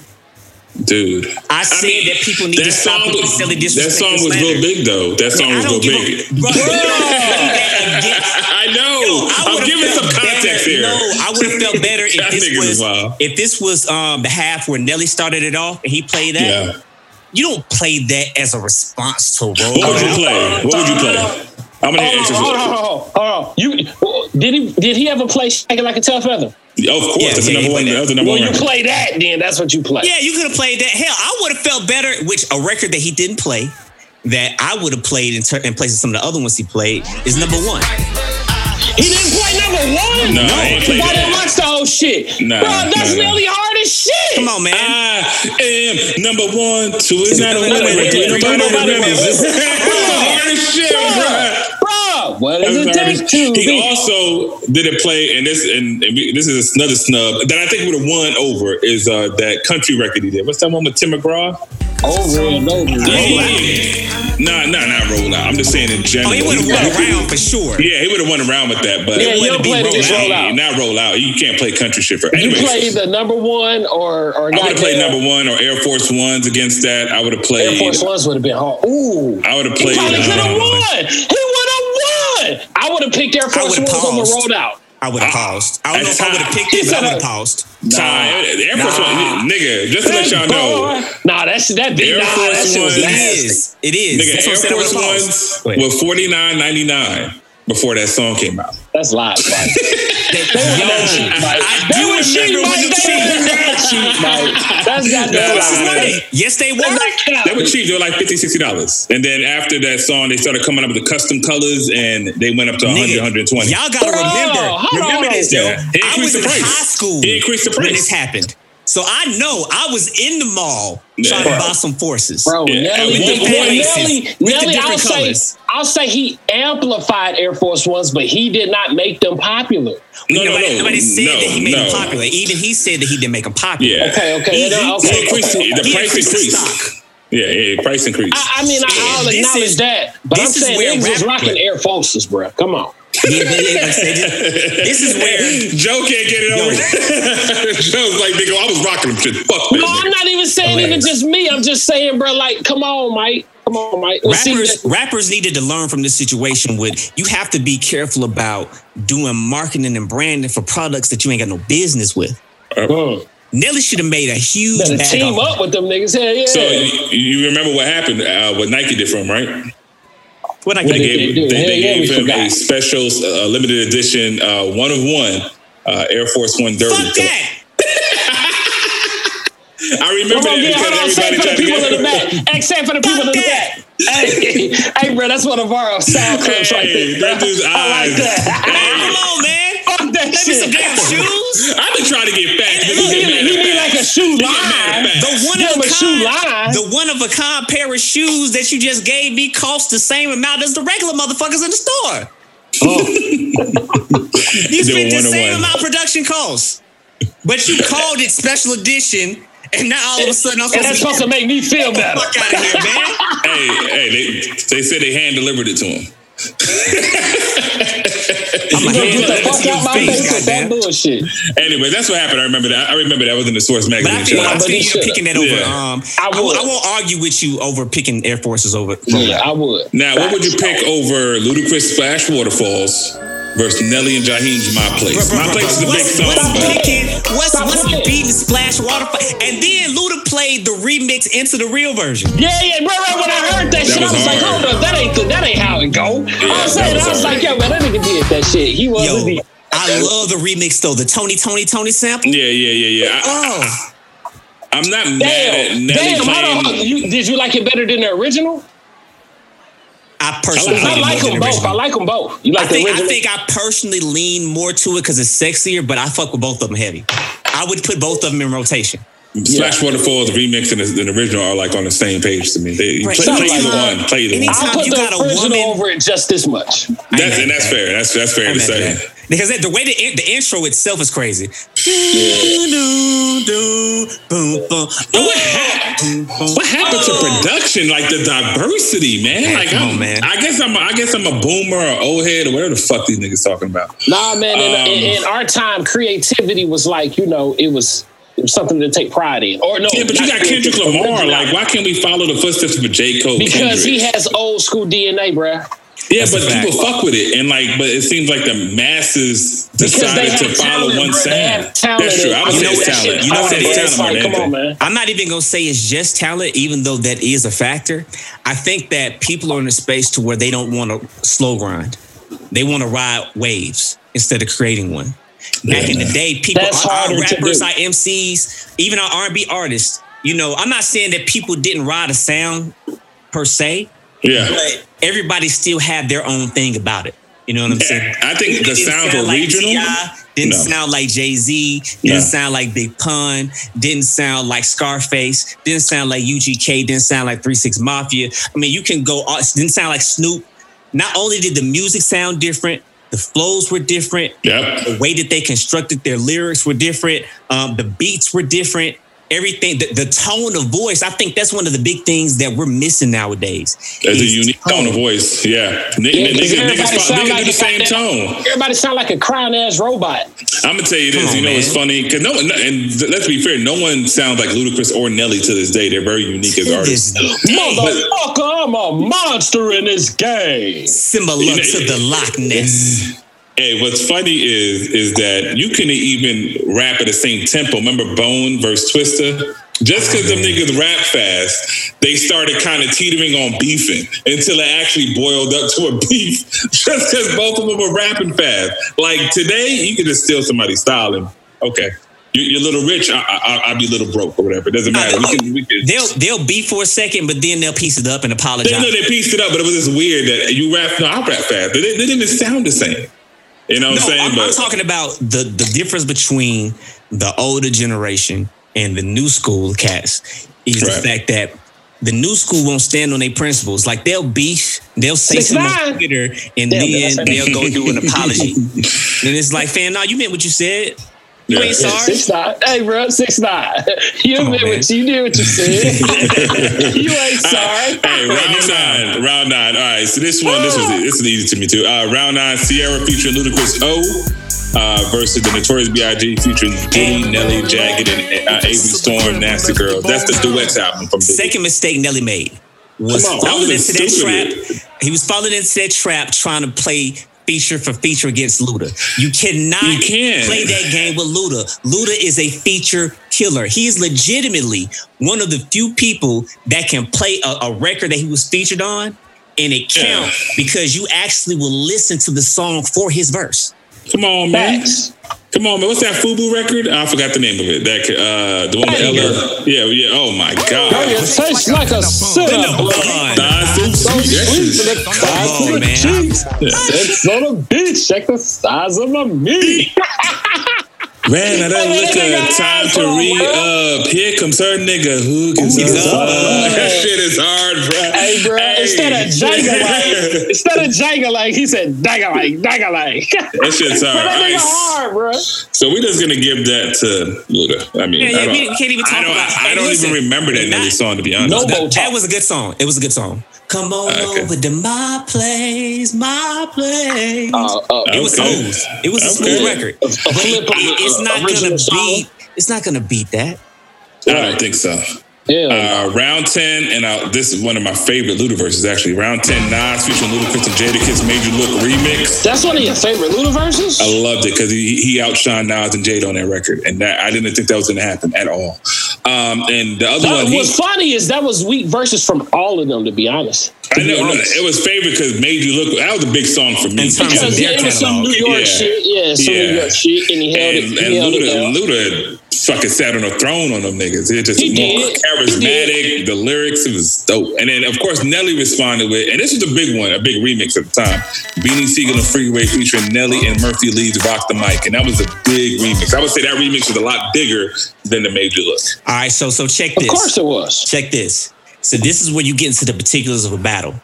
Dude. I said mean, that people need to that stop song with the was, silly that song and was real big though. That song I was real big. a, bro, you can't say that against I know. I I'm would've giving felt some context better. here. No, I would have felt better if That this was if this was um the half where Nelly started it off and he played that. Yeah. You don't play that as a response to roll. What would you play? What would you play? I'm gonna hear Hold extras. on, hold on, hold on, hold on. You did he did he ever play Shaking Like a Tough Feather? Of course, Yeah, that's yeah, the number one. played that. That's the number Well, one. you record. play that, then that's what you play. Yeah, you could have played that. Hell, I would have felt better. Which a record that he didn't play, that I would have played in, ter- in place of some of the other ones he played, is number one. He didn't play number one. No, I ain't played Why that. didn't watch the whole shit? Nah, Bro, that's nah, nah. really hard as shit. Come on, man. I am number one. Two is not a Wait, woman. wait, wait, Three wait, nobody wait, wait, wait, remembers. wait. Hard as shit, bro. Bro, what does it take to He be? also didn't play, and this and, and we, this is another snub that I think would have won over is uh, that country record he did. What's that one with Tim McGraw? Over and over. Nah, nah, not roll out. I'm just saying in general. Oh, he would have won around for sure. Yeah, he would have won around with that, but Yeah, It you wouldn't play roll out. roll out. not roll out. You can't play country shit for. You Anyways, play the number one or or I would have played number one or Air Force Ones against that. I would have played. Air Force Ones would have been hard. Ooh. I would have He played. probably could have uh, won. He have won. I would have picked Air Force would've Ones over paused. rolled out. I would have paused. I don't know if I would have picked it, but I would have I- paused. Nah, Air Force Nah. One, nigga. Just to let y'all know, Nah, that's that beat. Air Nah, that Force shit was Ones- It nasty. is. It is. nigga, That's Air I said I Force Ones paused. Go ahead. were forty nine ninety nine before that song came out. That's live. Mike. Yo, Mike. I They do remember when Mike. They were cheap. Mike. That's goddamn This is lie. money. Yes, they were. That's not cap. They were cheap. They were like 50 dollars. $60. And then after that song, they started coming up with the custom colors, and they went up to 100 Nigga, 120. Y'all gotta remember. hold Remember on. this though. Yeah. He I increased was the in price. high school He increased the when this happened. So I know I was in the mall trying to buy some forces. Bro, Yeah, Nelly, with the Nelly, faces, Nelly, with the Nelly I'll different say, colors. I'll say he amplified Air Force Ones, but he did not make them popular. no, no, nobody, no. nobody said no, that he made no. them popular. Even he said that he didn't make them popular. Yeah. Okay, okay, He- no, okay. He increased, the He price increased stock. Yeah, yeah, price increase. I, I mean, I, I'll acknowledge is- that, but I'm saying where niggas was rocking Air Forces, bro. Come on. Yeah, yeah, yeah, like I said, this is where Joe can't get it over. Joe's like, nigga, I was rocking them shit. Fuck. No, I'm nigga. not even saying even just me. I'm just saying, bro, like, come on, Mike. Come on, Mike. Well, see, rappers that- rappers needed to learn from this situation with you have to be careful about doing marketing and branding for products that you ain't got no business with. Mm. Nelly should have made a huge team up with them niggas. Hell yeah. So you, you remember what happened? Uh, what Nike did for him, right? What I What They gave, they they, they gave him a special uh, limited edition uh, one of one uh, Air Force One Derby. Fuck that. I remember on, yeah, hold on. Say for the people in the back. Hey, say for the people in the back. Hey, hey, bro, that's one of our sound clips right Hey, there. that dude's I like that. Come on, man. Fuck that Let me some damn shoes. I've been trying to get fat. And Niggas look, get He, mad he at be fat. like a shoe He get mad line. The one of a a shoe line. kind, the one of a kind pair of shoes that you just gave me cost the same amount as the regular motherfuckers in the store. Oh. you They spent the same one. amount production costs, but you called it special edition, and now all of a sudden I'm And that's supposed supposed to make me feel to better. fuck out of here, man. Hey, hey, they, they said they hand delivered it to him. I'm a Get the fuck out my face with that bullshit. Anyway, that's what happened. I remember that. I remember that was in the Source But I magazine. feel, I out. feel he you should've. picking that over. Yeah. Um, I I, won't, would. I won't argue with you over picking Air Forces over. Yeah, I would. Now, what would you pick over Ludacris Splash Waterfalls versus Nelly and Jaheim's My Place? Bro, bro, My bro, Place is a big what's, song. What's but- picking? What's Stop what's playing. beating Splash Waterfall? And then Luda played the remix into the real version. Yeah, yeah, bro, right when I heard that, shit, I was was like, hold up, that ain't that ain't how it go. I was saying, was I was hard. like, yo, man, that nigga did that shit. He was Yo, the I love the remix though. The Tony, Tony, Tony sample. Yeah, yeah, yeah, yeah. I, Oh, I'm not mad at Damn, Nelly damn. Hold on, playing. hold. You, did you like it better than the original? I personally I I like them both. I like them both. You like I think, the I think I personally lean more to it because it's sexier, but I fuck with both of them heavy. I would put both of them in rotation. Splash Waterfalls remix and the, original are like on the same page to me. They, Right. play, play either Anytime- one. Play either one. I'll put you the got a original woman- over it just this much. That's, and that's fair. That's that's fair I'm to say. that. Because the way the, the intro itself is crazy. Do, do, do, boom, boom. And what, happened? what happened to production? Like the diversity, man. Man, Like come I'm, on, man. I guess I'm. A, I guess I'm a boomer or old head or whatever the fuck these niggas talking about. Nah, man. In, Um, in, in our time, creativity was like you know it was, something to take pride in. Or no, Yeah, but you got Kendrick Lamar. Like, why can't we follow the footsteps of a J. Cole? because he has old school DNA, bruh. Yeah, That's but people fuck with it, and like, but it seems like the masses Because they decided to follow talent, one sound. That's true. I would You say know it's what talent. you know what say it's is? talent Like, come on, man. I'm not even gonna say it's just talent, even though that is a factor. I think that people are in a space to where they don't want to slow grind. They want to ride waves instead of creating one. Back in the day, people, That's our, our rappers, do. our MCs, even our R&B artists. You know, I'm not saying that people didn't ride a sound per se, Yeah. but everybody still had their own thing about it. You know what I'm saying? I think It the sounds sound were like regional. Didn't No. sound like Jay Z. Didn't No. sound like Big Pun. Didn't sound like Scarface. Didn't sound like UGK. Didn't sound like Three Six Mafia. I mean, you can go. Didn't sound like Snoop. Not only did the music sound different, the flows were different. Yep. The way that they constructed their lyrics were different. Um, the beats were different. Everything, the, the tone of voice. I think that's one of the big things that we're missing nowadays. There's a unique tone of voice. Yeah. N- Yeah, n- 'cause niggas, everybody niggas, sound niggas like do the a same tone. Everybody sound like a crying ass robot. I'm gonna tell you this. Come on, you know, it's funny because no, no, and let's be fair. No one sounds like Ludacris or Nelly to this day. They're very unique as artists. Motherfucker, I'm a monster in this game. similar You know, to the Loch Ness. Hey, what's funny is is that you can even rap at the same tempo. Remember Bone versus Twista? Just because them niggas rap fast, they started kind of teetering on beefing until it actually boiled up to a beef. Just because both of them were rapping fast. Like today, you can just steal somebody's style and okay, you- you're a little rich. I, I, I'll be a little broke or whatever. It doesn't matter. We can. We can. They'll they'll beef for a second, but then they'll piece it up and apologize. They know they pieced it up, but it was just weird that you rap. No, I rap fast. They, they didn't sound the same. You know what no, I'm saying? I'm, but I'm talking about the the difference between the older generation and the new school cats is the fact that the new school won't stand on their principles. Like they'll beef, they'll say Six something on Twitter, and Damn, then did I say they'll go do an apology. and it's like, fam, no, you meant what you said. You Yeah. ain't sorry. Six nine. Hey, bro, six nine. You Come on, did man. what you did what you said. you ain't sorry. Hey, round nine, round nine. All right, so this one, this was this is easy to me too. Uh, round nine, Ciara featuring Ludacris O. Uh, versus the Notorious B.I.G. featuring Diddy, Nelly, Jagged, and uh, Avery Storm, Nasty Girl. That's the duets album from Diddy. Second mistake Nelly made was on, that falling was into that stupid. trap. He was falling into that trap trying to play feature for feature against Luda. You cannot You can't. play that game with Luda. Luda is a feature killer. He is legitimately one of the few people that can play a, a record that he was featured on and it Yeah. count because you actually will listen to the song for his verse. Come on, man. Facts. Come on, man. What's that Fubu record? I forgot the name of it. That uh, the one with Banger. Ella. Yeah, yeah. Oh my Girl, God. you taste like a syrup. Fun. Thighs so sweet. That Sweet shit- to the thighs on, to man. cheeks. It's on the beach. Check the size of my meat. Man, I done Hey, look that at time to read up. Here comes her nigga. Who can Who gives up? up? That shit is hard, bro. Hey, bro, instead of Jenga like, instead of Jenga like, he said Dagga like, Dagga like. That shit's hard. That nigga hard, bro. So we're just gonna give that to Luda. I mean, Yeah, yeah, I don't, we can't even talk I don't, about- I, Hey, don't listen, even remember that not- Nelly song to be honest. No That, that was a good song. It was a good song. Come on Okay. over to my place, my place. Uh, uh, It was Okay. smooth. It was a Okay. smooth record. A But flip on it- it's not gonna song. beat. It's not gonna beat that. I don't think so. yeah. Uh, round 10, and uh, this is one of my favorite Ludaverses actually. Round 10, Nas featuring Ludacris and Jadakiss Made Ya Look remix. That's one of your favorite Luda verses? I loved it because he, he outshined Nas and Jada on that record, and that I didn't think that was going to happen at all. Um, and the other That- one, he, funny is that was weak verses from all of them. To be honest, to I be know no, honest. it was favorite because made you look. That was a big song for me. In terms of because their it was some. New York Yeah. shit, yeah, some Yeah. New York shit, and he held and, it. and He held it Luda, down. Luda fucking sat on a throne on them niggas. It just He more did. charismatic. The lyrics, it was dope. And then of course Nelly responded with, and this was a big one, a big remix at the time. Beanie Sigel and Freeway featuring Nelly and Murphy Lee's Rock the Mic, and that was a big remix. I would say that remix was a lot bigger than the Made You Look. All right, so so check this. Of course it was. Check this. So this is where you get into the particulars of a battle.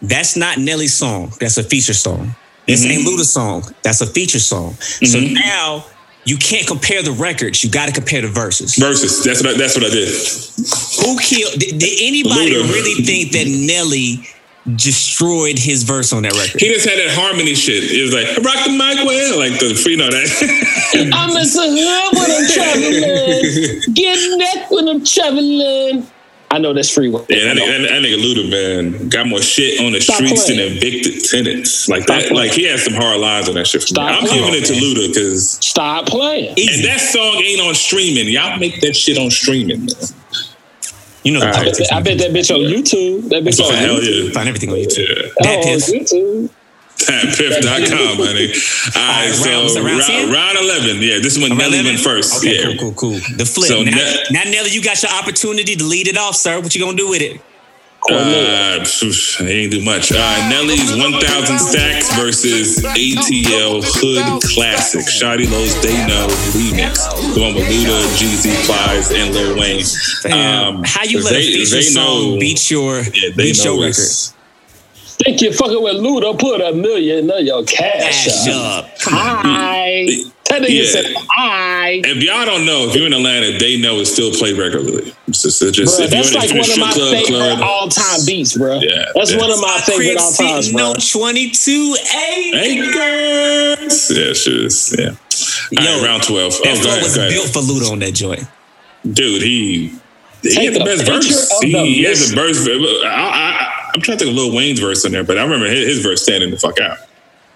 That's not Nelly's song. That's a feature song. This mm-hmm. ain't Luda's song. That's a feature song. So mm-hmm. now you can't compare the records. You got to compare the verses. Verses. that's what I, that's what I did. Who killed? Did, did anybody Luda. really think that Nelly destroyed his verse on that record? He just had that harmony shit. It was like rock the mic well, like the you know that. I'm in the hood when I'm traveling, get neck when I'm traveling. I know that's freeway. Yeah, that, nigga- that, that nigga Luda, man, got more shit on the Stop streets playing. than evicted tenants. Like Stop that, playing. like he has some hard lines on that shit. For me. Stop I'm playing. giving it to Luda because Stop playing. and Easy. that song ain't on streaming. Y'all make that shit on streaming. Man. You know the All right. politics. I bet that bitch on YouTube. That bitch on hell YouTube. yeah. Find everything on YouTube. Yeah. Bad Oh, on piss. YouTube. Piff.com, honey. All right, so round- round round, 11. Yeah, this is when Nelly 11? went first. Okay, yeah. cool, cool, cool. The flip. So now, Ne- now, Nelly, you got your opportunity to lead it off, sir. What you gonna do with it? Uh, phew, they ain't do much. Uh, Nelly's 1000 Stacks versus ATL Hood Classic. Shawty Lo's They Know remix. The one with Luda, Jeezy, Plies, and Lil Wayne. Um, How you let a they- feature song beat your Yeah, beat your record? It's- Think you're fucking with Luda? Put a million of your cash Ash up. up. Hi. That nigga Yeah. said hi. If y'all don't know, if you're in Atlanta, They Know is still played regularly. It's just, just Bruh, if you're that's in, like if one of my club, favorite club, all time beats, bro. Yeah, that's yeah. one of my favorite all times, bro. No 22 A. Acres. Yeah, shit is, yeah. All right, Yo, round 12. That Oh, go ahead, was go ahead. built for Luda on that joint. Dude, he he Take had the best verse. of He, the he has list. a verse. I, I, I'm trying to think of Lil Wayne's verse in there, but I remember his, his verse standing the fuck out.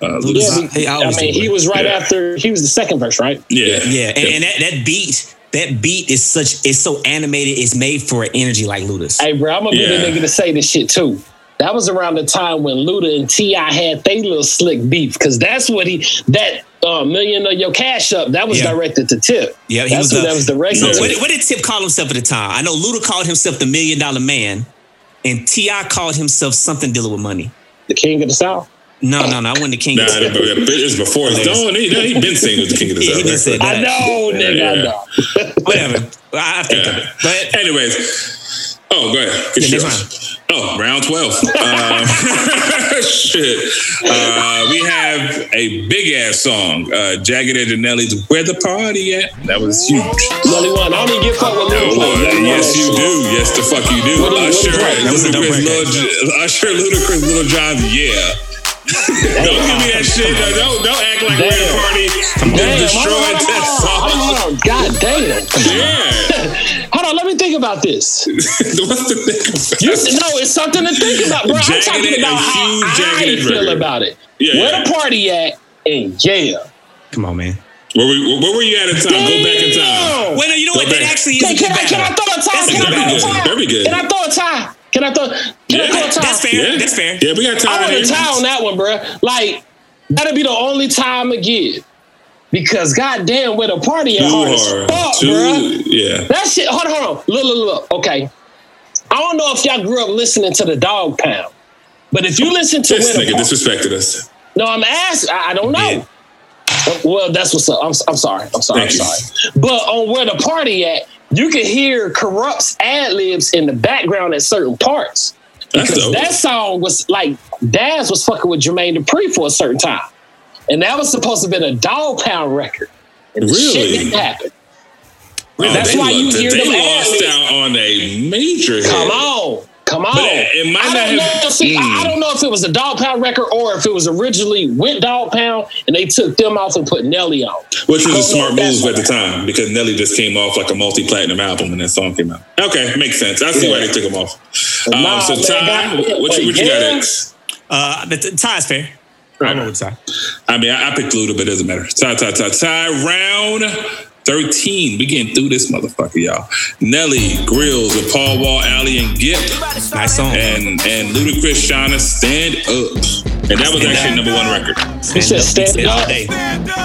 Uh, Luda's- Yeah, He I always mean, do he was right Yeah. after. He was the second verse, right? yeah, Yeah, and, and that, that beat, that beat is such it's so animated, it's made for an energy like Luda's. Hey, bro, I'm gonna Yeah. be the nigga to say this shit too. That was around the time when Luda and Ti had they little slick beef because that's what he that uh, million of your cash up that was Yeah. directed to Tip. Yeah, he that's was what the- that was directed So to. what, what did Tip call himself at the time? I know Luda called himself the Million Dollar Man, and Ti called himself something dealing with money. the king of the south. No, no, no. I wasn't the king. Nah, of it it's before his dawn. He, he been saying he was the king of the Yeah, he south. done said I know, nigga, Yeah. I know. Whatever. I, I think of it. But Anyways, oh, go ahead. Get Yeah, yours. next Oh, round 12. um, shit. Uh, we have a big ass song, uh, Jagged Edge and Nelly's Where the Party At? That was huge. Nelly one. I don't even get fuck with Oh, uh, yes, you do. Yes, the fuck you do. What what Usher. That was a dope Ludacris. Lil, Usher, Ludacris, Lil Jon, yeah. Don't give me that shit. Don't, don't act like Where the Damn. Party Damn, destroyed hold on, that hold on, song. hold on. God damn. Yeah. Hold on, let me think about this. What's the thing? You said, no, it's something to think about, bro. I'm talking about how huge I feel record. about it. Yeah, Where yeah. the party at? In jail. come on, man. Where were, where were you at in time? Go back in time. Damn. Wait, no, you know Go what? That back. actually is Can, can, I, can I battle. throw a tie? That's Can I throw a good. tie? Very good. Can I throw a tie? Can I throw? Can I Yeah. throw a tie? That's fair. Yeah. That's fair. Yeah, we got I time want here. a tie on that one, bro. Like that'll be the only time again. Because goddamn, where the party at Too hard as hard. fuck, Too, bro. yeah. That shit. Hold on, hold on. Look, look, look. Okay. I don't know if y'all grew up listening to the Dog Pound, but if you listen to This nigga disrespected us. no, I'm asking. I, I don't know. Yeah. Well, that's what's up. I'm, I'm sorry. I'm sorry. I'm Thank you. sorry. But on where the party at, you can hear Kurupt's ad libs in the background at certain parts. Because that song was like Daz was fucking with Jermaine Dupri for a certain time, and that was supposed to have been a Dog Pound record. And Really? shit didn't happen. Oh, that's why you hear they them lost ad-libs. out on a major hit. Come on. Come on. But it- it might I, not don't know have- if it, Mm. I don't know if it was a Dog Pound record or if it was originally with Dog Pound and they took them off and put Nelly on. Which was a smart move at the time because Nelly just came off like a multi-platinum album and that song came out. Okay, makes sense. I see Yeah. why they took him off. Um, Nah, so man, Ty, that- what, you, what you got yeah. X? Uh, the, the tie's fair. I'm Right. over tie. I mean, I, I picked Luda, but it doesn't matter. Ty, Ty, Ty, Ty. Round 13. We getting through this motherfucker, y'all. Nelly, Grills, with Paul Wall, Ali, and Gipp. Nice song. And and Ludacris, Shawnna, Stand Up. And that was actually number one record. He said stand all up. day.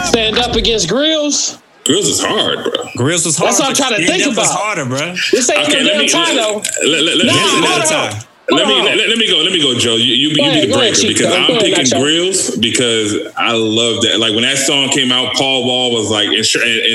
Stand up against grills. Grills is hard, bro. Grills is hard. That's what I'm trying to think Stand Up was about. harder, bro. This ain't Okay, no let damn me time let, though. let, let, let, No, let- hold let- on. time. Let me Hold let, on. Let me let me go. Let me go, Joe. You you, you ahead, be the go ahead, breaker because Go I'm picking. Grills because I love that. Like when that song came out, Paul Wall was like and, and,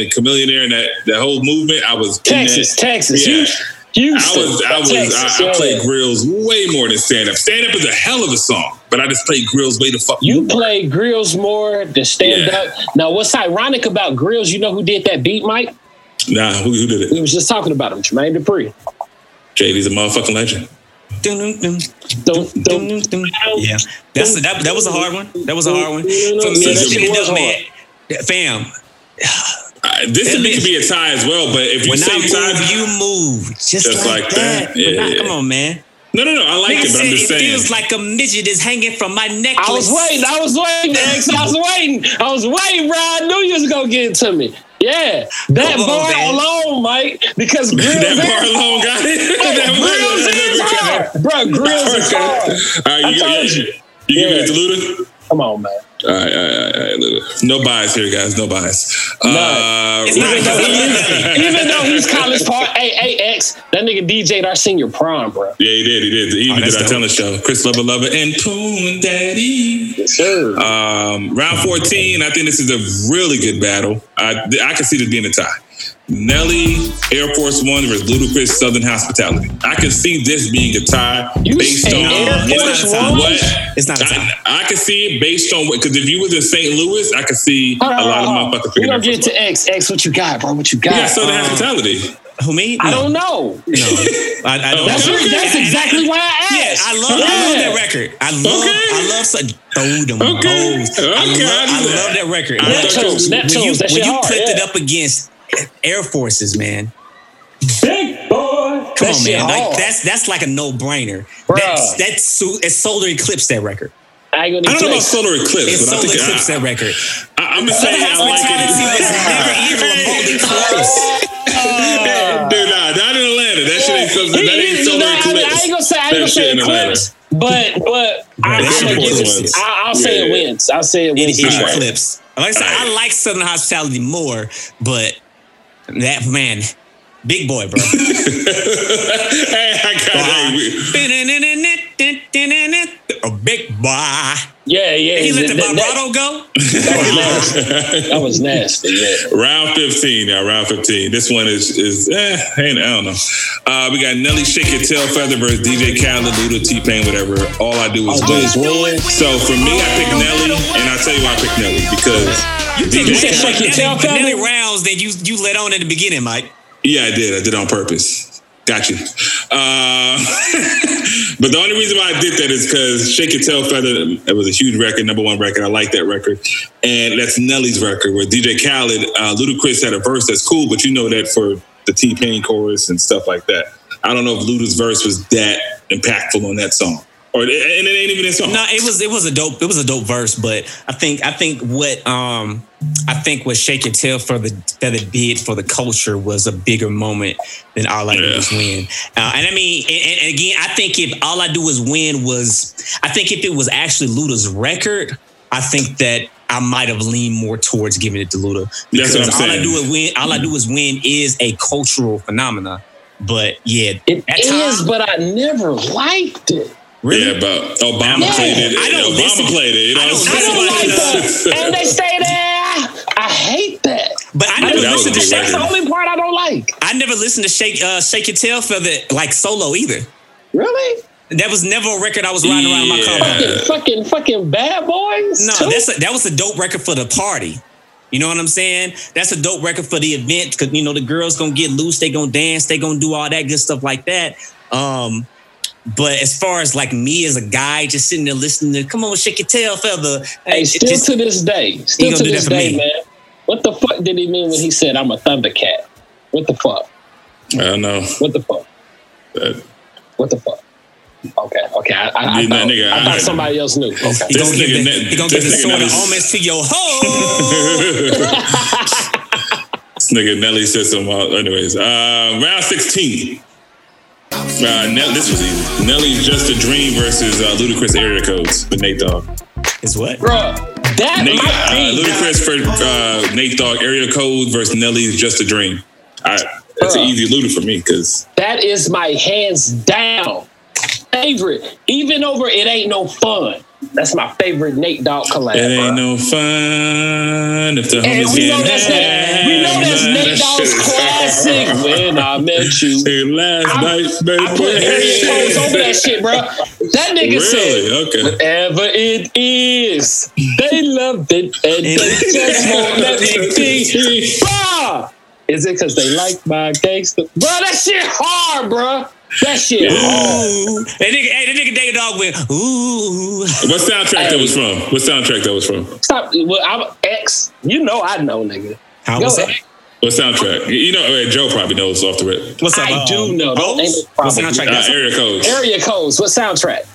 and Chamillionaire and that that whole movement. I was Texas, that. Texas, Yeah. Houston, I was I was Texas, I, I yeah. played Grills way more than Stand Up. Stand Up is a hell of a song, but I just played Grills way the fuck. You more. play grills more than stand Yeah. up. Now, what's ironic about grills? You know who did that beat, Mike? Nah, who, who did it? We was just talking about him, Jermaine Dupri. JD's a motherfucking legend. Yeah, that's a, that. That was a hard one. That was a hard one. For me, shit shit was. Fam, Uh, this could be a tie as well, but if you when say I tie, you move, just, Just like, like that. that? Yeah, not, come on, man. no, no, no, I like it, but I'm just it saying. feels like a midget is hanging from my necklace. I was waiting. I was waiting, X. I was waiting. I was waiting, bro. I knew you was gonna get it to me. Yeah, that Come bar alone, Mike, because grills that bar alone got it. that grills is hard, bro. Grills is hard. All right, I you, told you, you. you give Yeah. it to Luda? Come on, man. All right, all right, all right, all right, Luda. No bias here, guys. No bias. None. Uh, It's Even though, not- even though he's college part, AAX, hey, X, that nigga DJ'd our senior prom, bro. yeah, he did. He did. He even Oh, did our dope. telling show. Chris Lova Lova and Poon Daddy. Sure. Um, round 14, I think this is a really good battle. I, I can see this being a tie. Nelly, Air Force One versus Ludacris, Southern Hospitality. I can see this being a tie You based on Air Force It's not. One? what It's not a tie. I, I can see it based on what because if you was in St. Louis, I could see Hold on, a lot hold on. of motherfuckers We picking gonna Air get Force to One. X. X, what you got, bro? What you got? Yeah, Southern Um, Hospitality. Who me? I No. don't know. No, I, I don't. That's, Okay. what- that's exactly why I Yeah, asked. I love, I love that record. I love, Okay. I love such throw them Okay. hoes. Okay, I, I love, do I that. love that record. I When thought Neptunes, you- you, when you hard. clipped it up against Air Forces, man. Big boy. Come that on, man. Like that's that's like a no brainer. Bruh. That's that's so, solar eclipse that record. I I don't know about. Solar Eclipse, It's but I solar think eclipse I, that record. I, I'm just saying I like Hospitality it. was never even remotely close. Dude, nah, not in Atlanta. That shit ain't, something- that ain't Solar no, I, mean, Eclipse. I ain't gonna say I ain't gonna say shit in Atlanta. eclipse, but but I, That I'm shit gonna give important it. ones. I, I'll say it wins. I'll say it It, wins. it this round. eclipse. Like I said, I like Southern Hospitality more, but that man, big boy, bro. hey, I got hey, A big boy. Yeah, yeah. He let the that, that, vibrato go. that was nasty. Yeah. Round 15 now, round 15. This one is, is eh, ain't, I don't know. Uh, we got Nelly Shake Your Tail Feather versus DJ Khaled, Luda, T-Pain, whatever. All I do is I'll win. is win. So for me, I pick Nelly, and I'll tell you why I pick Nelly. Because You said DJ Shake Your Khaled, Tail Nelly Feather? rounds that you you let on in the beginning, Mike. Yeah, I did. I did on purpose. Got you. Uh, but the only reason why I did that is because Shake Your Tail Feather, it was a huge record, number one record. I like that record. And that's Nelly's record, where DJ Khaled, uh, Ludacris had a verse that's cool, but you know that for the T Pain chorus and stuff like that. I don't know if Luda's verse was that impactful on that song. Or, and it ain't even that song. No, it was it was a dope it was a dope verse, but I think I think what um I think what Shake Your Tail Feather that it did for the culture was a bigger moment than All I Do Yeah. Is Win. Uh, and I mean, and, and again, I think if All I Do Is Win was, I think if it was actually Luda's record, I think that I might have leaned more towards giving it to Luda. That's what I'm All I do is win. All I do is win is a cultural phenomena. But yeah, it is. time- but I never liked it. Really, Yeah, but Obama Yeah. played it. I don't Obama listen- played it. You know I don't I'm I saying? don't like that. And they stay there. I hate that. but I I never that listened to Shake. That's the only part I don't like. I never listened to Shake uh, Shake Your Tail Feather like solo either. Really? That was never a record I was riding around in my car. Yeah. about. Fucking fucking bad boys. No, too? that's a, that was a dope record for the party. You know what I'm saying? That's a dope record for the event because you know the girls gonna get loose, they gonna dance, they gonna do all that good stuff like that. Um, but as far as like me as a guy just sitting there listening to "Come on, shake your tail, feather," Hey, still just- to this day, still gonna this day, me. man. What the fuck did he mean when he said I'm a Thundercat? What the fuck? I don't know. What the fuck? Uh, What the fuck? Okay, okay. I, I, I, Yeah, nah, thought, nigga, I thought I- somebody else knew. he Okay. gonna This give nigga the, he gonna this give the nigga sword of never- omens to your hoe. Nigga, Nelly said some. Uh, anyways, uh, round sixteen. Uh, Nell- this was easy. Nelly's "Just a Dream" versus uh, Ludacris area codes with Nate Dogg. Is what? Bruh, that Nate, might uh, be. Ludacris for uh, Nate Dogg area code versus Nelly's "Just a Dream." I, that's an easy Luda for me because That is my hands down favorite. Even over it ain't no fun. That's my favorite Nate Dogg collab. it ain't bruh. no fun if the And homies we know that's Nate, we know that's Nate Dogg's classic. When I met you, Hey, last I- night, baby. I put Codes over that shit, bro. That nigga said, Really? Okay. Whatever it is, they loved it and they just won't let me be. Is it because they like my gangster? Bro, that shit hard, bro. That shit hard. Ooh. That nigga, hey, that nigga David Dog went, ooh. What soundtrack that was from? What soundtrack that was from? Stop. Well, I'm X. You know I know, nigga. How Go was ahead. that? What soundtrack? You know, uh, Joe probably knows off the rip. What's up? I um, do know. Don't- Rose? ain't no What soundtrack? Uh, area codes. Area codes. What soundtrack?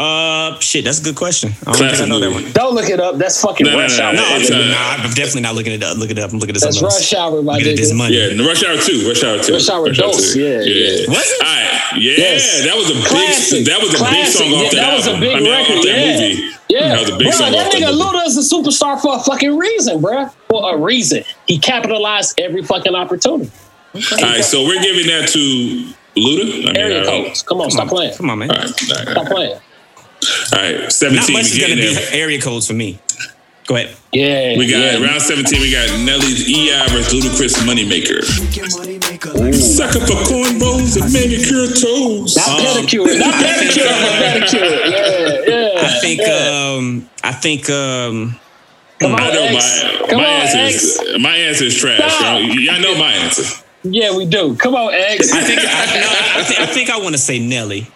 Uh, shit, that's a good question. I don't think I know that one. Don't look it up. That's fucking No, no, rush no, hour. no, No, I'm, it's, uh, nah, I'm definitely not looking it up. Look it up. I'm looking at That's something else. rush hour, my Looking at this money. Yeah, Rush Hour Two. Rush Hour Two. Rush Hour Dose, Two. yeah, yeah. Was it? All right. Yeah, Yes. that was a Classic. big. That was a big song off Yeah, that, that was a big I mean, record, Off that yeah. movie. Yeah, that was a big bro, song that nigga. Luda is a superstar for a fucking reason, bro. For a reason, he capitalized every fucking opportunity. All right, so we're giving that to Luda. I mean, Area codes. Come on, Come stop on, playing. come on, man. All right, all right, Stop playing. All right. Not Seventeen. much is gonna getting be area codes for me. Go ahead. Yeah, We got yeah. round 17. We got Nelly's EI versus Ludacris Moneymaker. Sucker for cornrows and manicure toes. Not pedicure, not pedicure, but pedicure. Yeah, yeah. I think. Um, I think. Um, Come on, I know X. my Come my on, answer X. is my answer is trash. Y'all, y'all know my answer. Yeah, we do. Come on, X. I think. I, no, I, think I think I want to say Nelly.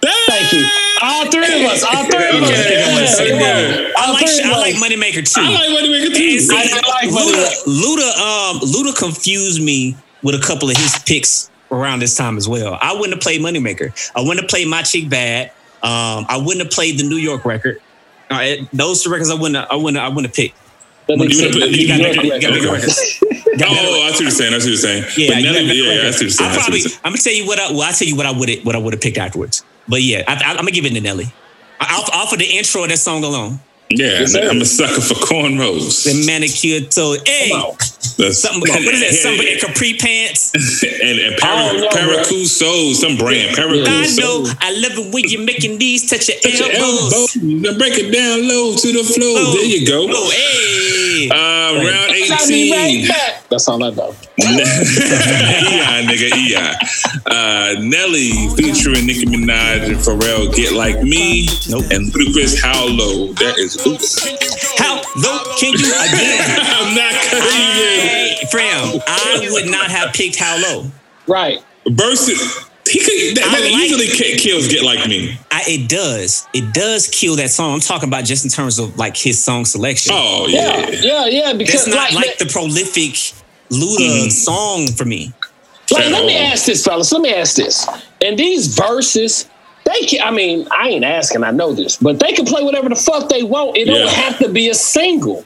Thank you. All three of us. All three of us. I Yeah, say come that. on. I like. three of I like us. Moneymaker too. I like Moneymaker too. see, I like Luda, Luda, um, Luda confused me with a couple of his picks around this time as well. I wouldn't have played Moneymaker. I wouldn't have played My Chick Bad. Um, I wouldn't have played the New York record. Uh, those two records, I wouldn't. Have, I wouldn't. I wouldn't have picked. That nigga You put- you got bigger- you got bigger record. records. Oh, I see what you're saying. I see what you're saying. Yeah, but you none, yeah, yeah I see what you're saying. I'm gonna tell you what. I, well, I tell you what I would what I would have picked afterwards. But yeah, I, I, I'm gonna give it to Nelly. I, off, off of the intro of that song alone, Yeah, Yes. I'm a sucker for cornrows. the manicure toe. Hey, Come on. That's something. What is that? Something in capri pants. and, and para, don't know, Paracuso, some brand. I Paracuso. know. I love it when you're making these touch your Touch your elbows. elbow. Break it down low to the floor. Oh, There you go. Oh, hey. Uh, round Got 18. right. That's all I know. EI, nigga, EI. Uh, Nelly featuring Nicki Minaj and Pharrell, Get Like Me. Nope. And Ludacris, How Low. That is oops. How low can you again? I'm not cutting Hey, Fram, I would not have picked How Low. Right. Versus, he could, that, that like- easily ki- kills Get Like Me. I, it does. It does kill that song. I'm talking about just in terms of like his song selection. Oh, Yeah, yeah. yeah, yeah. Because That's not like, like the prolific Luda hmm. song for me. like, At let me ask this, fellas. Let me ask this. And these verses, they can. I mean, I ain't asking. I know this, but they can play whatever the fuck they want. It Yeah. don't have to be a single.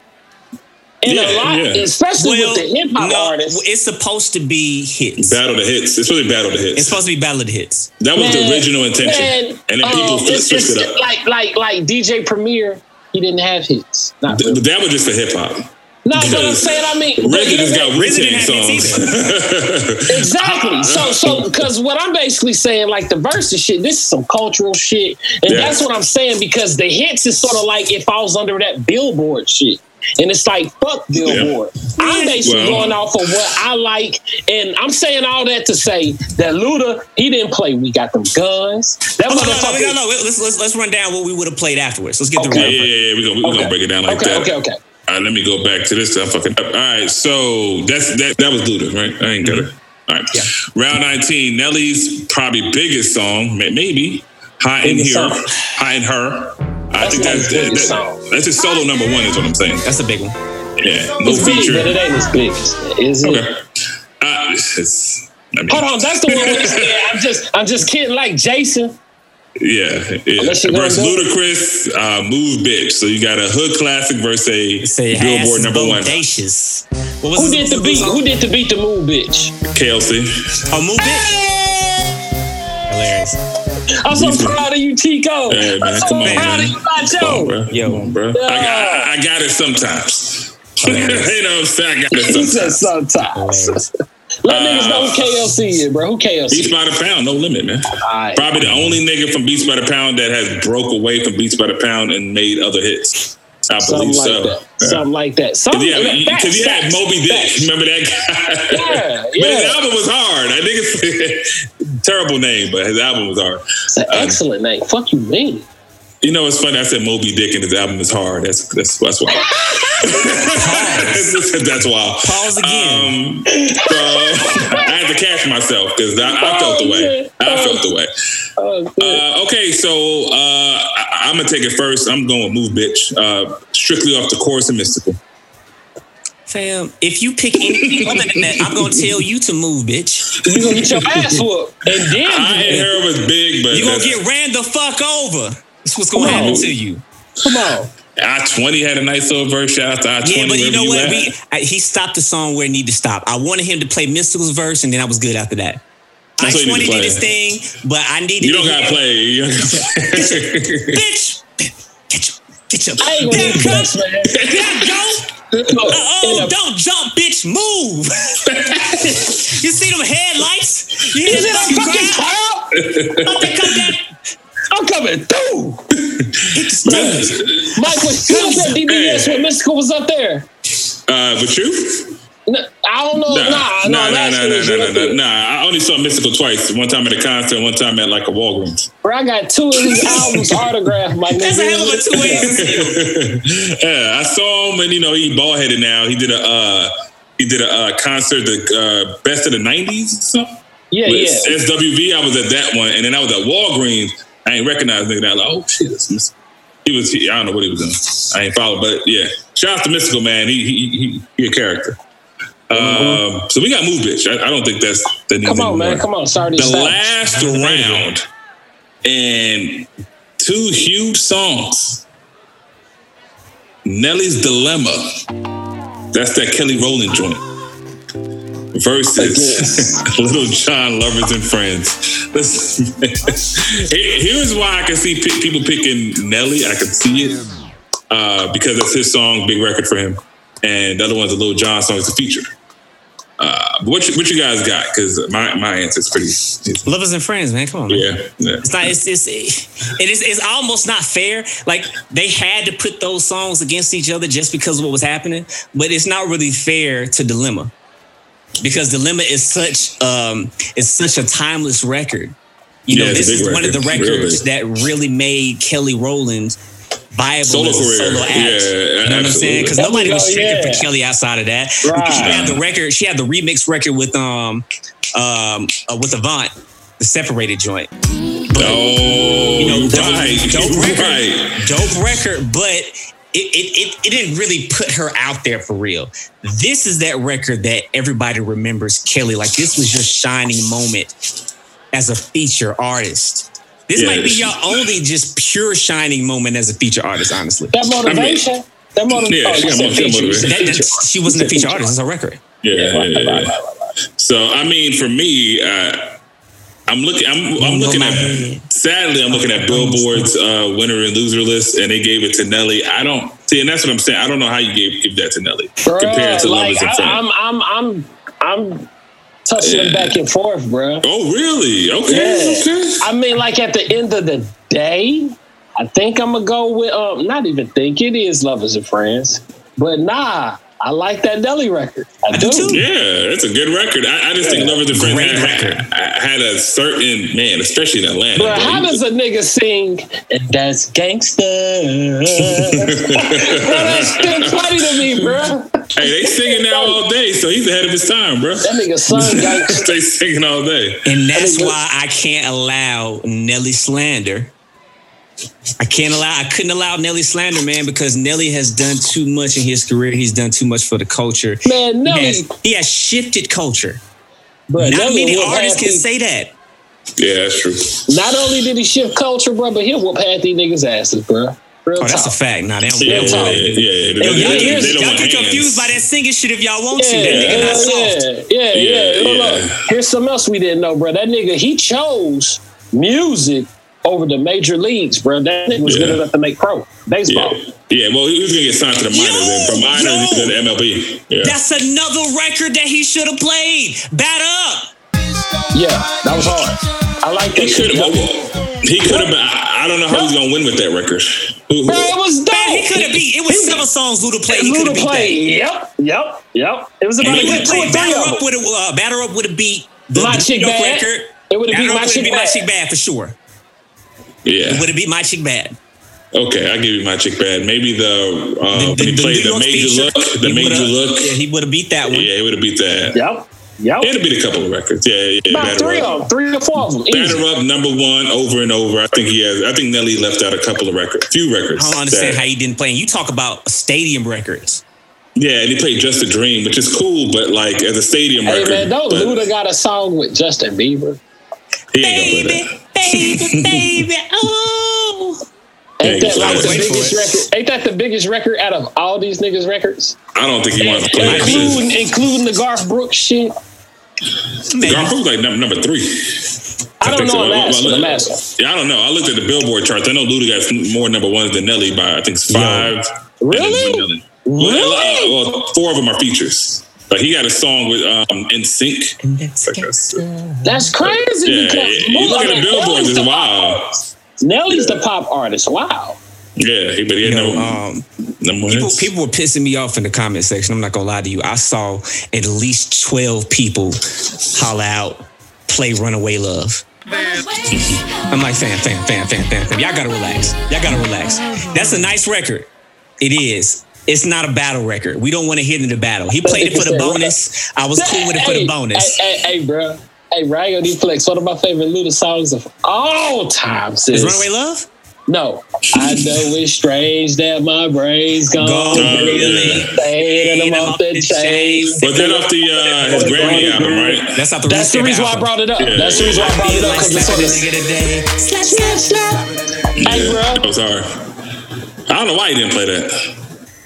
And Yeah, a lot, yeah. especially with the hip hop no, artists. it's supposed to be hits. Battle the hits. It's really Battle the hits. It's supposed to be ballad hits. That was the original intention. man, and then people um, it's- switched it up. Like, like, like DJ Premier, he didn't have hits. Not Th- really. That was just for hip hop. No, but I'm saying, I mean, but RZA he just got Wu RZA Tang didn't have hits songs. Exactly. So, so because what I'm basically saying, like the verses shit, this is some cultural shit, and Yeah. that's what I'm saying because the hits is sort of like it falls under that Billboard shit. And it's like fuck Billboard. I'm basically Well- going off of what I like, and I'm saying all that to say that Luda he didn't play. We got them guns. That Oh, no, no, no, no, no, Let's, let's, let's run down what we would have played afterwards. Let's get the Yeah, yeah, yeah. We're gonna, we Okay. gonna break it down like okay, that. okay, okay. All right, let me go back to this. I'm fucking up. All right, so that's that. That was Luda, right? I ain't got it. Mm-hmm. All right. Yeah. Round 19, Nelly's probably biggest song, may- maybe "Hot in Here," song. "Hot in Her." I That's think that's his biggest that, that's his solo number one. Is what I'm saying. That's a big one. Yeah, no It's big, feature. but it ain't as big. Is it? Okay. Uh, it's, I mean, Hold on, that's the one when he said, "I'm just, I'm just kidding." Like Jason. Yeah, yeah. Unless you're versus. Ludacris, uh, "Move Bitch." So you got a hood classic versus a Say Billboard ass number one. bodacious. What was Who did the beat? Who did the beat The move, bitch? KLC. Oh, move it. Hilarious. I'm so Beats proud of you, Tico. Hey, man, I'm so come on, proud man. of you, Come on, Nacho. bro. Yo. Come on, bro. I, got, I, I got it sometimes. you know what I'm saying? I got it He said sometimes. sometimes. Let niggas know who uh, KLC is, bro. Who KLC? Beats KLC? by the pound, no limit, man. Alright. Probably the only nigga from Beats by the Pound that has broke away from Beats by the Pound and made other hits. I Something believe like so. that. Something like that. Something Yeah, like that. because you had Mo B. Dick. Remember that guy? Yeah, But his album was hard. I think it's terrible name, but his album was hard. It's an um, excellent name. Fuck you, mean. You know, it's funny. I said Mo B. Dick and his album is hard. That's that's that's why. that's why. Pause again. Um, so I had to catch myself because I, I felt the way. I felt the way. Uh, okay, so uh, I, I'm gonna take it first. I'm going with Move Bitch, uh, strictly off the chorus and Mystikal. Fam, if you pick anything other than that, I'm gonna tell you to move, bitch. you gonna get your ass whooped, and then I ain't heard it was big, but You gonna get ran the fuck over. That's what's gonna on. happen to you. come on. I twenty had a nice little verse. Shout out to I twenty. Yeah, but you know what? We, I, he stopped the song where it needed to stop. I wanted him to play Mystikal's verse, and then I was good after that. I That's what twenty did his thing, but I needed. you don't to gotta play. You don't gotta play. bitch. Get your, get your. I ain't gonna There get go. cussed, man. Go. Oh, don't jump, bitch. Move. you see them headlights? You hear that fucking fucking crack? cloud? Don't they come down? I'm coming through. Hit the. Mike, was you was at DBS when Mystikal was up there? Uh, but you? No, I don't know. Nah, Nah, nah, nah, nah, nah, nah, nah, nah, up there. nah, nah. I only saw Mystikal twice. One time at a concert, one time at like a Walgreens. Bro, I got two of these albums autographed, my nigga. That's a hell of a two ways. yeah, I saw him, and you know he bald headed now. He did a uh, he did a uh, concert, the uh, best of the '90s or something. Yeah, With yeah. SWV, I was at that one, and then I was at Walgreens. I ain't recognize nigga. That like, oh shit. He was. He, I don't know what he was doing. I ain't followed, but yeah. Shout out to Mystikal man. He he he, he a character. Um, so we got move bitch. I, I don't think that's that needs Come on, man. Come on. Sorry The last round and two huge songs. Nelly's Dilemma. That's that Kelly Rowland joint. Versus Lil Jon Lovers and Friends. Here's why I can see pi- people picking Nelly. I can see it uh, because that's his song, big record for him, and the other one's a Lil Jon song. It's a feature. Uh, what you, what you guys got? Because my my answer is pretty. it's- Lovers and friends, man. Come on. Man. yeah, yeah. It's not. It's, it's it is. It's almost not fair. Like they had to put those songs against each other just because of what was happening. But it's not really fair to Dilemma because Dilemma is such um it's such a timeless record. You know, Yeah, it's this big is one of the record, records that really made Kelly Rowland viable Solo as a career. solo act. Yeah, you know what I'm saying? Because nobody was go, checking yeah. for Kelly outside of that. Right. She had the record. She had the remix record with um um uh, with Avant, the separated joint. Oh, You know, you dope, right, dope record, right. dope record, but it, it, it, it didn't really put her out there for real. This is that record that everybody remembers Kelly. Like this was your shining moment as a feature artist. This Yeah, might be she- your only just pure shining moment as a feature artist, honestly. That motivation. that motivation. Yeah, she got mo- she. That- that- she wasn't a feature artist, it's a record. Yeah, yeah, yeah, yeah. right, right, So I mean, for me, uh, I'm looking. I'm, I'm looking at. Sadly, I'm looking at Billboard's uh, winner and loser list, and they gave it to Nelly. I don't see, and that's what I'm saying. I don't know how you gave give that to Nelly Bruh, compared to like, Lovers and I, Friends. I'm, I'm, I'm, I'm touching them Yeah. back and forth, bro. oh, really? Okay, Yeah. okay. I mean, like at the end of the day, I think I'm gonna go with um. Not even think it is lovers and friends, but nah, I like that Nelly record. I, I do too. Yeah, it's a good record. I, I just think Lovers and Friends Great had, record. had, had a certain man, especially in Atlanta. Bro, bro. how does a nigga sing? And that's gangsta. bro, that's still funny to me, bro. hey, they singing now all day, so he's ahead of his time, bro. That nigga sung gangsta. they singing all day. And that's mean, why I can't allow Nelly slander. I can't allow. I couldn't allow Nelly slander, man, because Nelly has done too much in his career. He's done too much for the culture. Man, He Nelly, has, he has shifted culture. bro, Not Nelly many artists can say that. Yeah, that's true. Not only did he shift culture, bro, but he'll whoop half these niggas' asses, bro. Real Oh, that's a fact. Nah, they don't Yeah, real yeah, yeah. yeah. They, Yo, y'all, they- get- they y'all want get hands. confused by that singing shit if y'all want to. Yeah, That nigga not soft. yeah, yeah, yeah, Yeah, Look, yeah. Here's something else we didn't know, bro. That nigga, he chose music over the major leagues, bro. That nigga was Yeah. good enough to make pro baseball. Yeah. yeah, well, he was gonna get signed to the minors, and from Yo, minors yo. to the MLB. Yeah. That's another record that he should have played. Bat up. Yeah, that was hard. I like that He could have. He could have been. I, I don't know how he's gonna win with that record. Who- who- Bro, it was dope. Man, he could have beat. It was seven songs Luda played. He could Luda have played. Yep, yep, yep. It was about And a he good would play Batter Up with a uh, Batter Up with a beat the, My the Chick New York Bad. record. It would've beat My would've Chick beat My Chick Bad for sure. Yeah. Would it beat My Chick Bad. Okay, I give you my chick bad. Maybe the uh, The- when the- he the played New the major feature, look, the major look. Yeah, he would have beat that one. Yeah, he would have beat that. Yep, yep. It'd beat a couple of records. Yeah, yeah. About Batter three Up. of them, three or four of them. Easy. Up number one over and over. I think he has. I think Nelly left out a couple of records, few records. I don't understand that- how he didn't play. And you talk about stadium records. Yeah, and he played Just a Dream, which is cool, but like as a stadium Hey record, man, don't Luda got a song with Justin Bieber? he ain't Baby, gonna play that. Baby, baby, oh. Ain't Yeah, that like the biggest record? Ain't that the biggest record out of all these niggas' records? I don't think he wants to play that shit. Including, including the Garth Brooks shit. Maybe. Garth Brooks like number, number three. I don't know. so. I'm Well, asking. I'm asking. Yeah, I don't know. I looked at the Billboard charts. I know Luda got more number ones than Nelly by I think it's five. and then Really? Well, uh, well, four of them are features. Like he got a song with um NSYNC. That's crazy. Yeah, because you look at the Nelly's billboards, it's the wild. pop artist. Nelly's the pop artist. Wow. Yeah, he, but he had Yo, no um, number people, people were pissing me off in the comment section. I'm not gonna lie to you. I saw at least 12 people holla out, play Runaway Love. I'm like, fam, fam, fam, fam, fam, fam. Y'all gotta relax. Y'all gotta relax. That's a nice record. It is. It's not a battle record. We don't want to hit in the battle. He played it for the bonus. I was cool with it for the bonus. Hey, hey, hey, bro. Hey, Ryan Flex. One of my favorite Luda songs of all time. Is Runaway Love? No, I know it's strange that my brain's gone. Gone, really. Fade and off the chain. Was that off the uh, his Grammy album, right? That's not the That's the reason why I brought it up. Yeah. That's the reason why I brought it up because it's slap sort a of nigga today. Slap, slap, slap. Hey, bro. that was hard. I don't know why he didn't play that.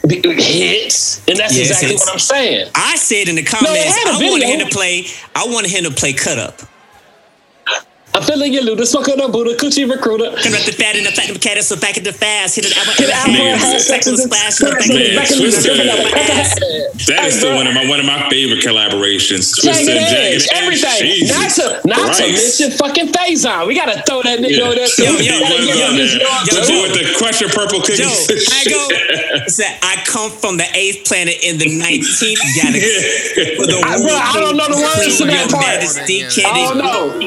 Hits, and that's Yes, exactly what I'm saying. I said in the comments, had a I wanted him to play. I wanted him to play Cut Up. I'm feeling you, Luda. Smoke on the Buddha, coochie recruiter. Come at the fat and the platinum cat, so back at the fast. Hit it out, Hit it out, sex and splash. Back in the Man, back in the- Twista. Hey, That is still one of my one of my favorite collaborations. Twista, Jagged Edge, everything. Jesus Not to not to Christ. mention fucking Faison. We gotta throw that nigga Yeah. over there. too. Yo, yo, We gotta was give on him his there. yard, yo, With the- with the crusher purple cookies. Joe, I go. It said, I come from the eighth planet in the nineteenth galaxy. I- bro, I don't know the words to that Your part. Majesty, I Candy, don't know.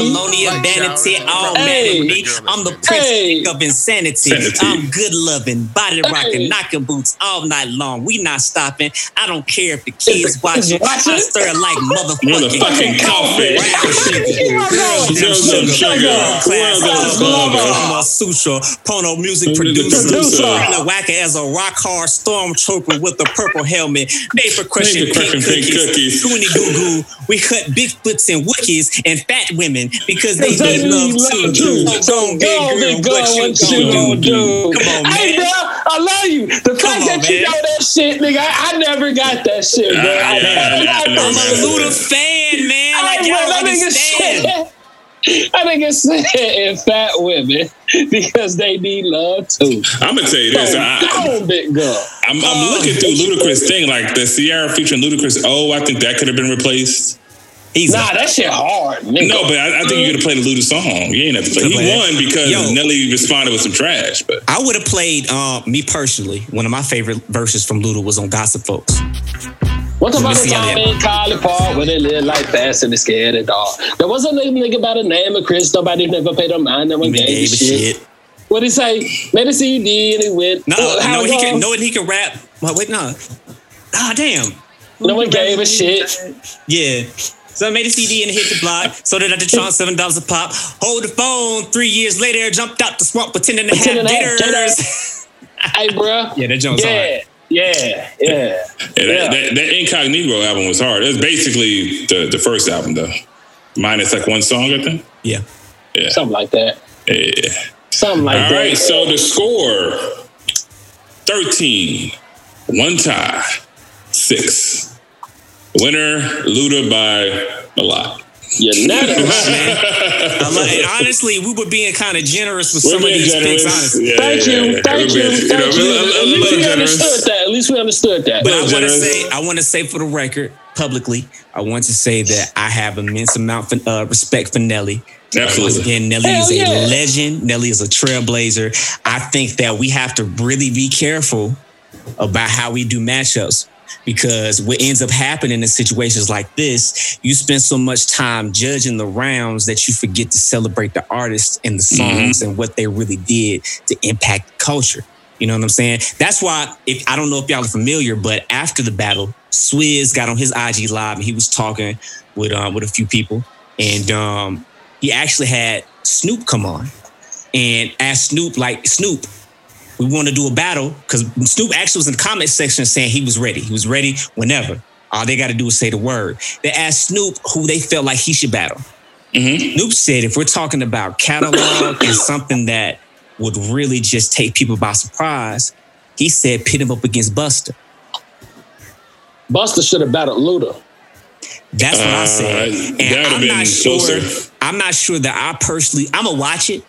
Apollonia, Vanity, oh, all Hey. vanity. I'm the prince Hey. of insanity. Sanity. I'm good loving, body rocking, Hey. knocking boots all night long. We not stopping. I don't care if the kids watching. watching. I stir like motherfucking, Motherfucking coffee. Brown sugar. Here I go. Girls, them Girls, them sugar. sugar. Class Well done, of Slugger. I'm a sutra, porno music Producer. Producer. As a rock hard stormtrooper with a purple helmet. Made for crushing pink cookies. cookies. Goonie goo goo. We cut Bigfoots and Wookiees and fat women because they They need love love too. too. So go, big girl, big girl, what you what you gonna gonna do? do? Come on, Hey, man. bro, I love you. The fact Come on, that you man. know that shit, nigga, I, I never got that shit, bro. Ah, I yeah, never yeah, got I that know, I'm man. a shit. Luda fan, man. Like Hey, y'all that don't nigga understand. said, that nigga said in fat women because they need love too. I'm gonna tell you this. I, Go, go, big girl. I'm, I'm Oh. looking through Ludacris thing, like the Ciara featuring Ludacris. Oh, I think that could have been replaced. He's Nah, that shit hard, nigga. No, but I, I think you could have played a Luda song. You ain't have to play. He Play it. won because Yo. Nelly responded with some trash. But I would have played uh, me personally. One of my favorite verses from Luda was on Gossip Folks. What about the Missy time Elliott. in College Park where they live like fast and they scared of dog? There was a nigga, nigga by the name of Chris. Nobody never paid him mind. No one gave, gave a a shit. shit. What he say? Made a CD and he went. No, how no, he can. go? No, he can rap. Well, wait, no. Ah, damn. No one gave a shit. Yeah. So I made a CD and hit the block. So did I the Tron, seven dollars a pop. Hold the phone. Three years later, jumped out the swamp with ten and a half Ten and a half gators. Hey, bro. Yeah, that Jones Yeah, yeah, yeah. yeah, Yeah. That, that, that Incognegro album was hard. It was basically the, the first album, though. minus like one song, I think. Yeah. Yeah. Something like that. Yeah. Something like All that. right, so the score 13, one tie, six. Winner, Luda by a lot. Unanimous. I love- and honestly, we were being kind of generous with We're some of these generous. picks, honestly. Yeah, Thank yeah, you. yeah. Thank We're you. Thank know, you. a little- a At least we generous. understood that. At least we understood that. But I want to say, I want to say for the record, publicly, I want to say that I have immense amount of uh, respect for Nelly. Once Absolutely. again, Nelly Hell is a legend. Nelly is a trailblazer. I think that we have to really be careful about how we do matchups because what ends up happening in situations like this, you spend so much time judging the rounds that you forget to celebrate the artists and the songs and what they really did to impact culture. You know what I'm saying? That's why if I don't know if y'all are familiar, but after the battle, Swizz got on his IG live and he was talking with um with a few people, and um he actually had Snoop come on and asked Snoop like Snoop, we want to do a battle because Snoop actually was in the comment section saying he was ready. He was ready whenever. All they got to do is say the word. They asked Snoop who they felt like he should battle. Snoop said, if we're talking about catalog and something that would really just take people by surprise, he said pit him up against Busta. Busta should have battled Luda. That's what I Uh, said. And I'm not sure. closer. I'm not sure that I personally. I'm gonna watch it,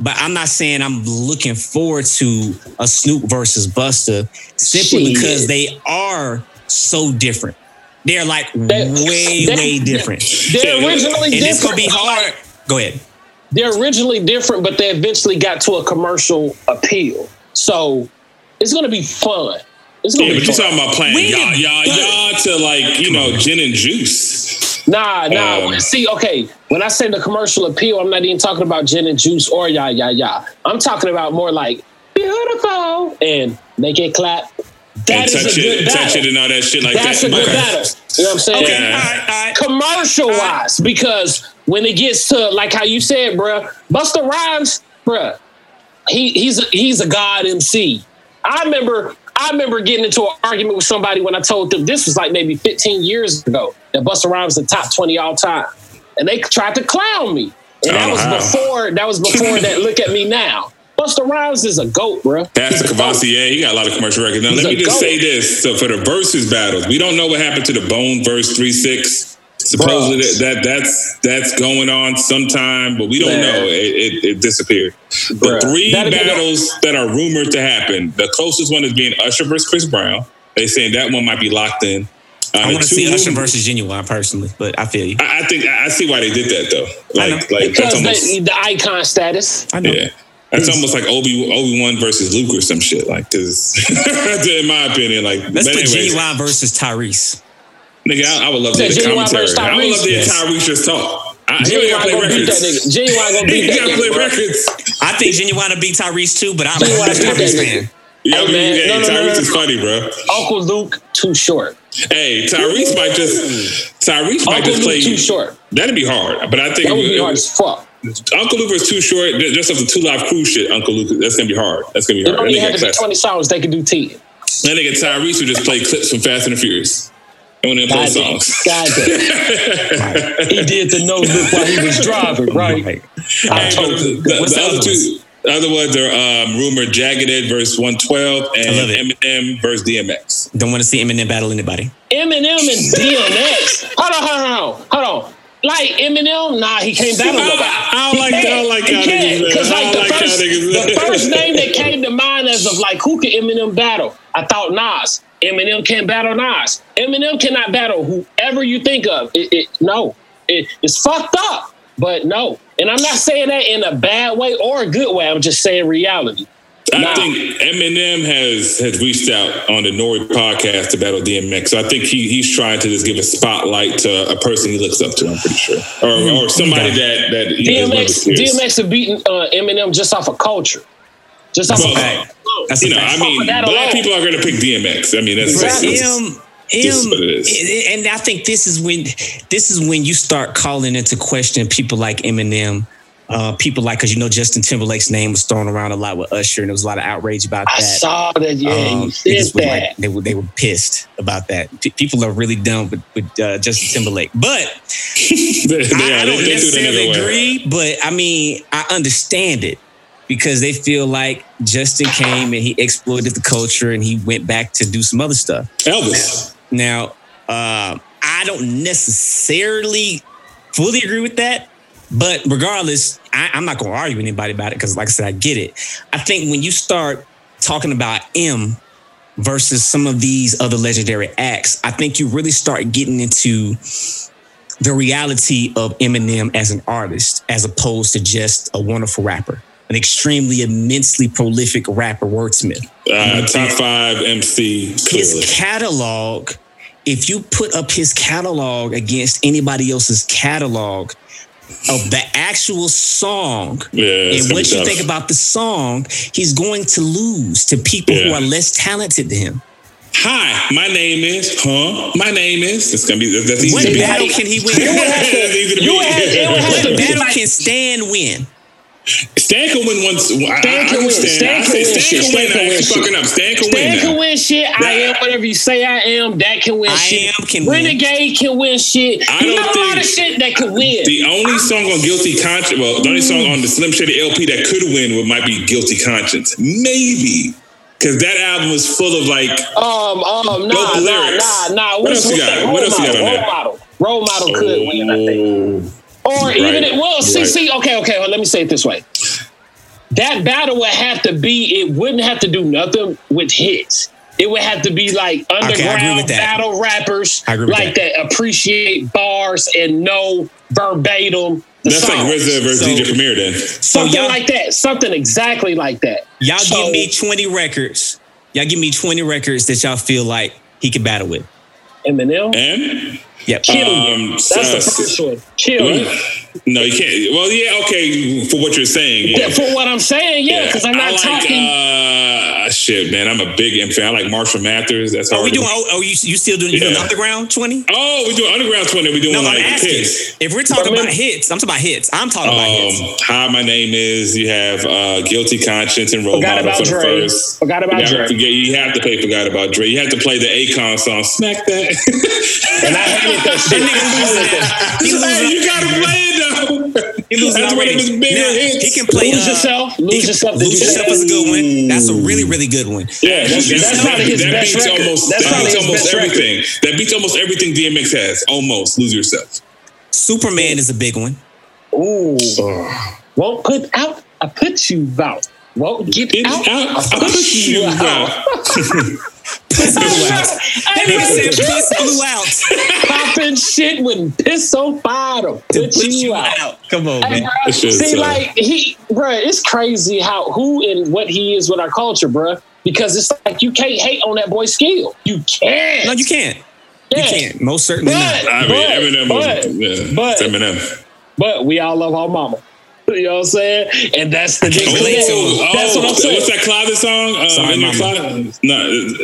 but I'm not saying I'm looking forward to a Snoop versus Busta simply Shit. because they are so different. They're like They- way, they- way different. They're originally And it's different. gonna be hard. Go ahead. They're originally different, but they eventually got to a commercial appeal. So it's gonna be fun. It's gonna Yeah, be but you're talking about playing We y'all, y'all, y'all to like, you know, gin and juice. Nah, nah. Um, See, okay. When I say the commercial appeal, I'm not even talking about gin and juice or ya ya ya. I'm talking about more like beautiful and make it clap. That and is touch a good it, battle. touch it and all that shit like That's that. a good Okay. battle. You know what I'm saying? Okay. Yeah. All right. All right. Commercial wise, because when it gets to like how you said, bruh, Busta Rhymes, bruh, he he's a, he's a god MC. I remember I remember getting into an argument with somebody when I told them this was like maybe 15 years ago that Busta Rhymes is the top 20 all time, and they tried to clown me, and that Oh, was wow. before that was before that. Look at me now. Busta Rhymes is a goat, bruh. That's a. Cavassier. He got a lot of commercial records. Now, He's let me just goat. say this. So, for the verses battles, we don't know what happened to the Bone verse 3 6. Supposedly Bruh. that that's that's going on sometime, but we don't Man. know. It, it, it disappeared. The Bruh. three That'd be battles that are rumored to happen. The closest one is being Usher versus Chris Brown. They saying that one might be locked in. Uh, I want to two see Usher versus Ginuwine personally, but I feel you. I, I think I I see why they did that though. I Like know. like that's because almost they, the icon status. I know. yeah. That's almost like Obi Obi Wan versus Luke or some shit. Like, cause in my opinion, like, Let's put anyways, Ginuwine versus Tyrese. Nigga, I, I would love to hear the Ginuwine commentary. versus I would love to hear Tyrese. Tyrese just talk. I, he only Ginuwine gotta play gonna beat that records. nigga. He gotta play bro. records. I think Ginuwine to beat Tyrese too, but I'm a Ginuwine huge beat that Tyrese fan. Yeah, Hey, I mean, man, hey, no, no, no, Tyrese no. is funny, bro. Uncle Luke too short. Hey, Tyrese might just Tyrese might Uncle just Luke play. too short. That'd be hard, but I think That would be hard as fuck. Uncle Luke is too short. Just off the two live crew shit, Uncle Luke, that's gonna be hard. That's gonna be It hard. only had to be twenty songs. They could do ten. that nigga Tyrese would just play clips from Fast and the Furious. And when they play God damn. songs. God damn. He did the nose look while he was driving, right? Right. I told but you. the, What's the the other other two, the other ones are um, rumored Jagged Edge versus 112 and it. Eminem versus DMX. Don't want to see Eminem battle anybody. Eminem and DMX. Hold on, hold on, hold on. Like Eminem, nah, he can't battle nobody. I don't like that. I don't can't. like He how niggas. Because I like the like first, the first name that came to mind as of like who can Eminem battle? I thought Nas. Eminem can't battle Nas. Eminem cannot battle whoever you think of. It, it no, it, it's fucked up. But no, and I'm not saying that in a bad way or a good way. I'm just saying reality. I Nah. think Eminem has has reached out on the Nori podcast to battle DMX. So I think he he's trying to just give a spotlight to a person he looks up to. I'm pretty sure, or, or somebody that that you know, is one of his DMX. DMX have beaten uh, Eminem just off of culture, just off Well, of fact. That's you know, fact. I mean, Off of black alone. people are going to pick DMX. I mean, that's, that's, that's- M, This what it is. and I think this is when this is when you start calling into question people like Eminem uh, people like because you know Justin Timberlake's name was thrown around a lot with Usher, and there was a lot of outrage about I that. saw that. Yeah, Um, you they said were that. like- they were they were pissed about that. P- people are really dumb with, with uh, Justin Timberlake, but They, they, I, I don't They- they threw the necessarily nigga away. agree, but I mean, I understand it because they feel like Justin came and he exploited the culture and he went back to do some other stuff. Elvis. Now, uh, I don't necessarily fully agree with that, but regardless, I, I'm not going to argue with anybody about it because, like I said, I get it. I think when you start talking about M versus some of these other legendary acts, I think you really start getting into the reality of Eminem as an artist, as opposed to just a wonderful rapper, an extremely immensely prolific rapper, wordsmith Uh, top five MC. his catalog, if you put up his catalog against anybody else's catalog of the actual song, Yeah, and gonna what you tough. think about the song, he's going to lose to people who are less talented than him. Hi, my name is. Huh? My name is. It's gonna be. That's easy What to beat. battle can he win? That's easy You would have- it have what battle can Stan win? Stan can win once. Stan I can win. understand. Stan can win Stan shit. can Stan win. can I win shit. up. Stan can win. Stan can win shit. I am whatever you say I am. That can win I shit. am can win. Renegade can win shit. I you don't know a lot of shit that can win. The only song on Guilty Conscience, well, the only song on the Slim Shady LP that could win would might be Guilty Conscience, maybe, because that album was full of like um, um, nah, nah, nah, nah. What What's, else you got? What else you got model, on Role model. Role model could win, I think. Or even Right. well, see, Right. see, okay, okay. Well, let me say it this way: that battle would have to be. It wouldn't have to do nothing with hits. It would have to be like underground that. battle rappers, I agree with like that. appreciate bars and know verbatim. That's like songs. RZA versus So- DJ Premier. Then something y'all- like that. Something exactly like that. Y'all So- give me 20 records. Y'all give me 20 records that y'all feel like he could battle with. Eminem. and Yep. Kill Um, you. That's the uh, first one. Kill you. what? No, you can't. Well, yeah, okay, for what you're saying. Yeah, Yeah. For what I'm saying, yeah, because I'm not I like, talking. Uh, shit, man, I'm a big M fan. I like Marshall Mathers. That's all. Are we to- doing? Oh, oh, you, you still doing, you doing underground 20? Oh, we doing underground twenty. We doing No, I'm like asking. hits. If we're talking about hits, I'm talking about hits. I'm talking about hits. Um, hi, my name is. You have uh, guilty conscience and role Forgot model about for the Dre. first. Forgot about you have, Dre. to forget, you have to play Forgot About Dre. You have to play the Akon song. Smack that. and I hated that nigga losing that. He Hey, losing. you gotta play it though. He losing That's one of his bigger Now, hits. he can play. Lose uh, yourself. Lose can- yourself. Did Lose you yourself that? is a good one. That's a really, really good one. Yeah, That's- that's probably his that best beats record. almost That's that probably beats his almost best record. everything. That beats almost everything DMX has. Almost lose yourself. Superman is a big one. Ooh. Won't put out. I put you out. Won't get Get out. out. I put you out. Piss blew out. That nigga said piss blew out. Popping shit when piss on fire to To put you out. Come on, Hey, man. bro, See, so- like he, bro, it's crazy how who and what he is with our culture, bro. Because it's like you can't hate on that boy's skill. You can't. No, you can't. You can't. Most certainly But, not. I mean, but, Eminem but, was yeah, but- it's Eminem. but we all love our mama. You know what I'm saying? And that's the can't difference. relate to him. That's what I'm saying. What's that closet song? Um, Sorry, in my Mama. closet? No,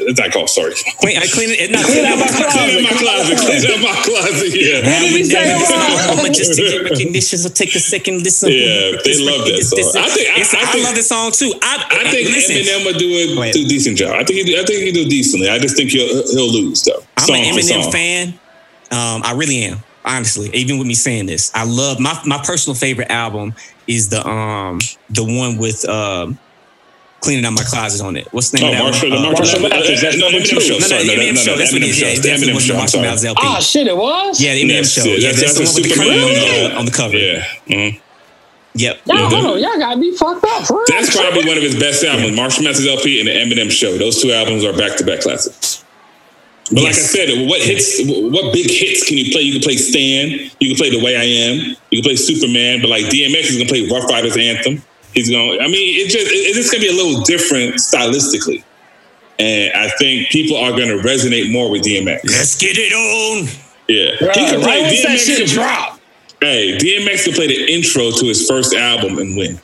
it's not called. Sorry. Clean, I clean it. Not Clean out my Clean closet. my closet. Clean up my closet. Yeah. What did he say, Ron? Just to get recognition, so take a second listen. Yeah, they love that song. I think- I- It's- I I, love this song too. I, I think listen, Eminem would do Go a, do decent job. I think he, I think he do decently. I just think he'll he'll lose though. I'm Song an Eminem fan. Um, I really am. Honestly, even with me saying this, I love my my personal favorite album is the um the one with um cleaning out my closet on it. What's the name Oh, of that Marshall, one? the Uh, Marshall, Marshall Mathers, that's no, number Eminem two. show. No, no, Sorry, the Eminem show. That's what it is. Yeah, Eminem it show. definitely Eminem was the show. I'm Marshall sorry. Mathers LP. Ah, shit, it was? Yeah, the Eminem Yes, show. yeah, Yeah, that's- that's, the that's one with a the Superman, cream on uh, the, on the cover. Yeah. mhm. Yep. Y'all, Yeah, hold on. Y'all got me fucked up, for real. That's probably one of his best albums. Marshall Mathers LP and the Eminem Show. Those two albums are back to back classics. But like I said, what hits? What big hits can you play? You can play Stan. You can play The Way I Am. You can play Superman. But like DMX is gonna play Ruff Ryders Anthem. He's going. to I mean, it just it's just gonna be a little different stylistically, and I think people are gonna resonate more with DMX. Let's get it on. Yeah, Bruh, he can play right once that DMX. shit Can, drop. hey, DMX can play the intro to his first album and win.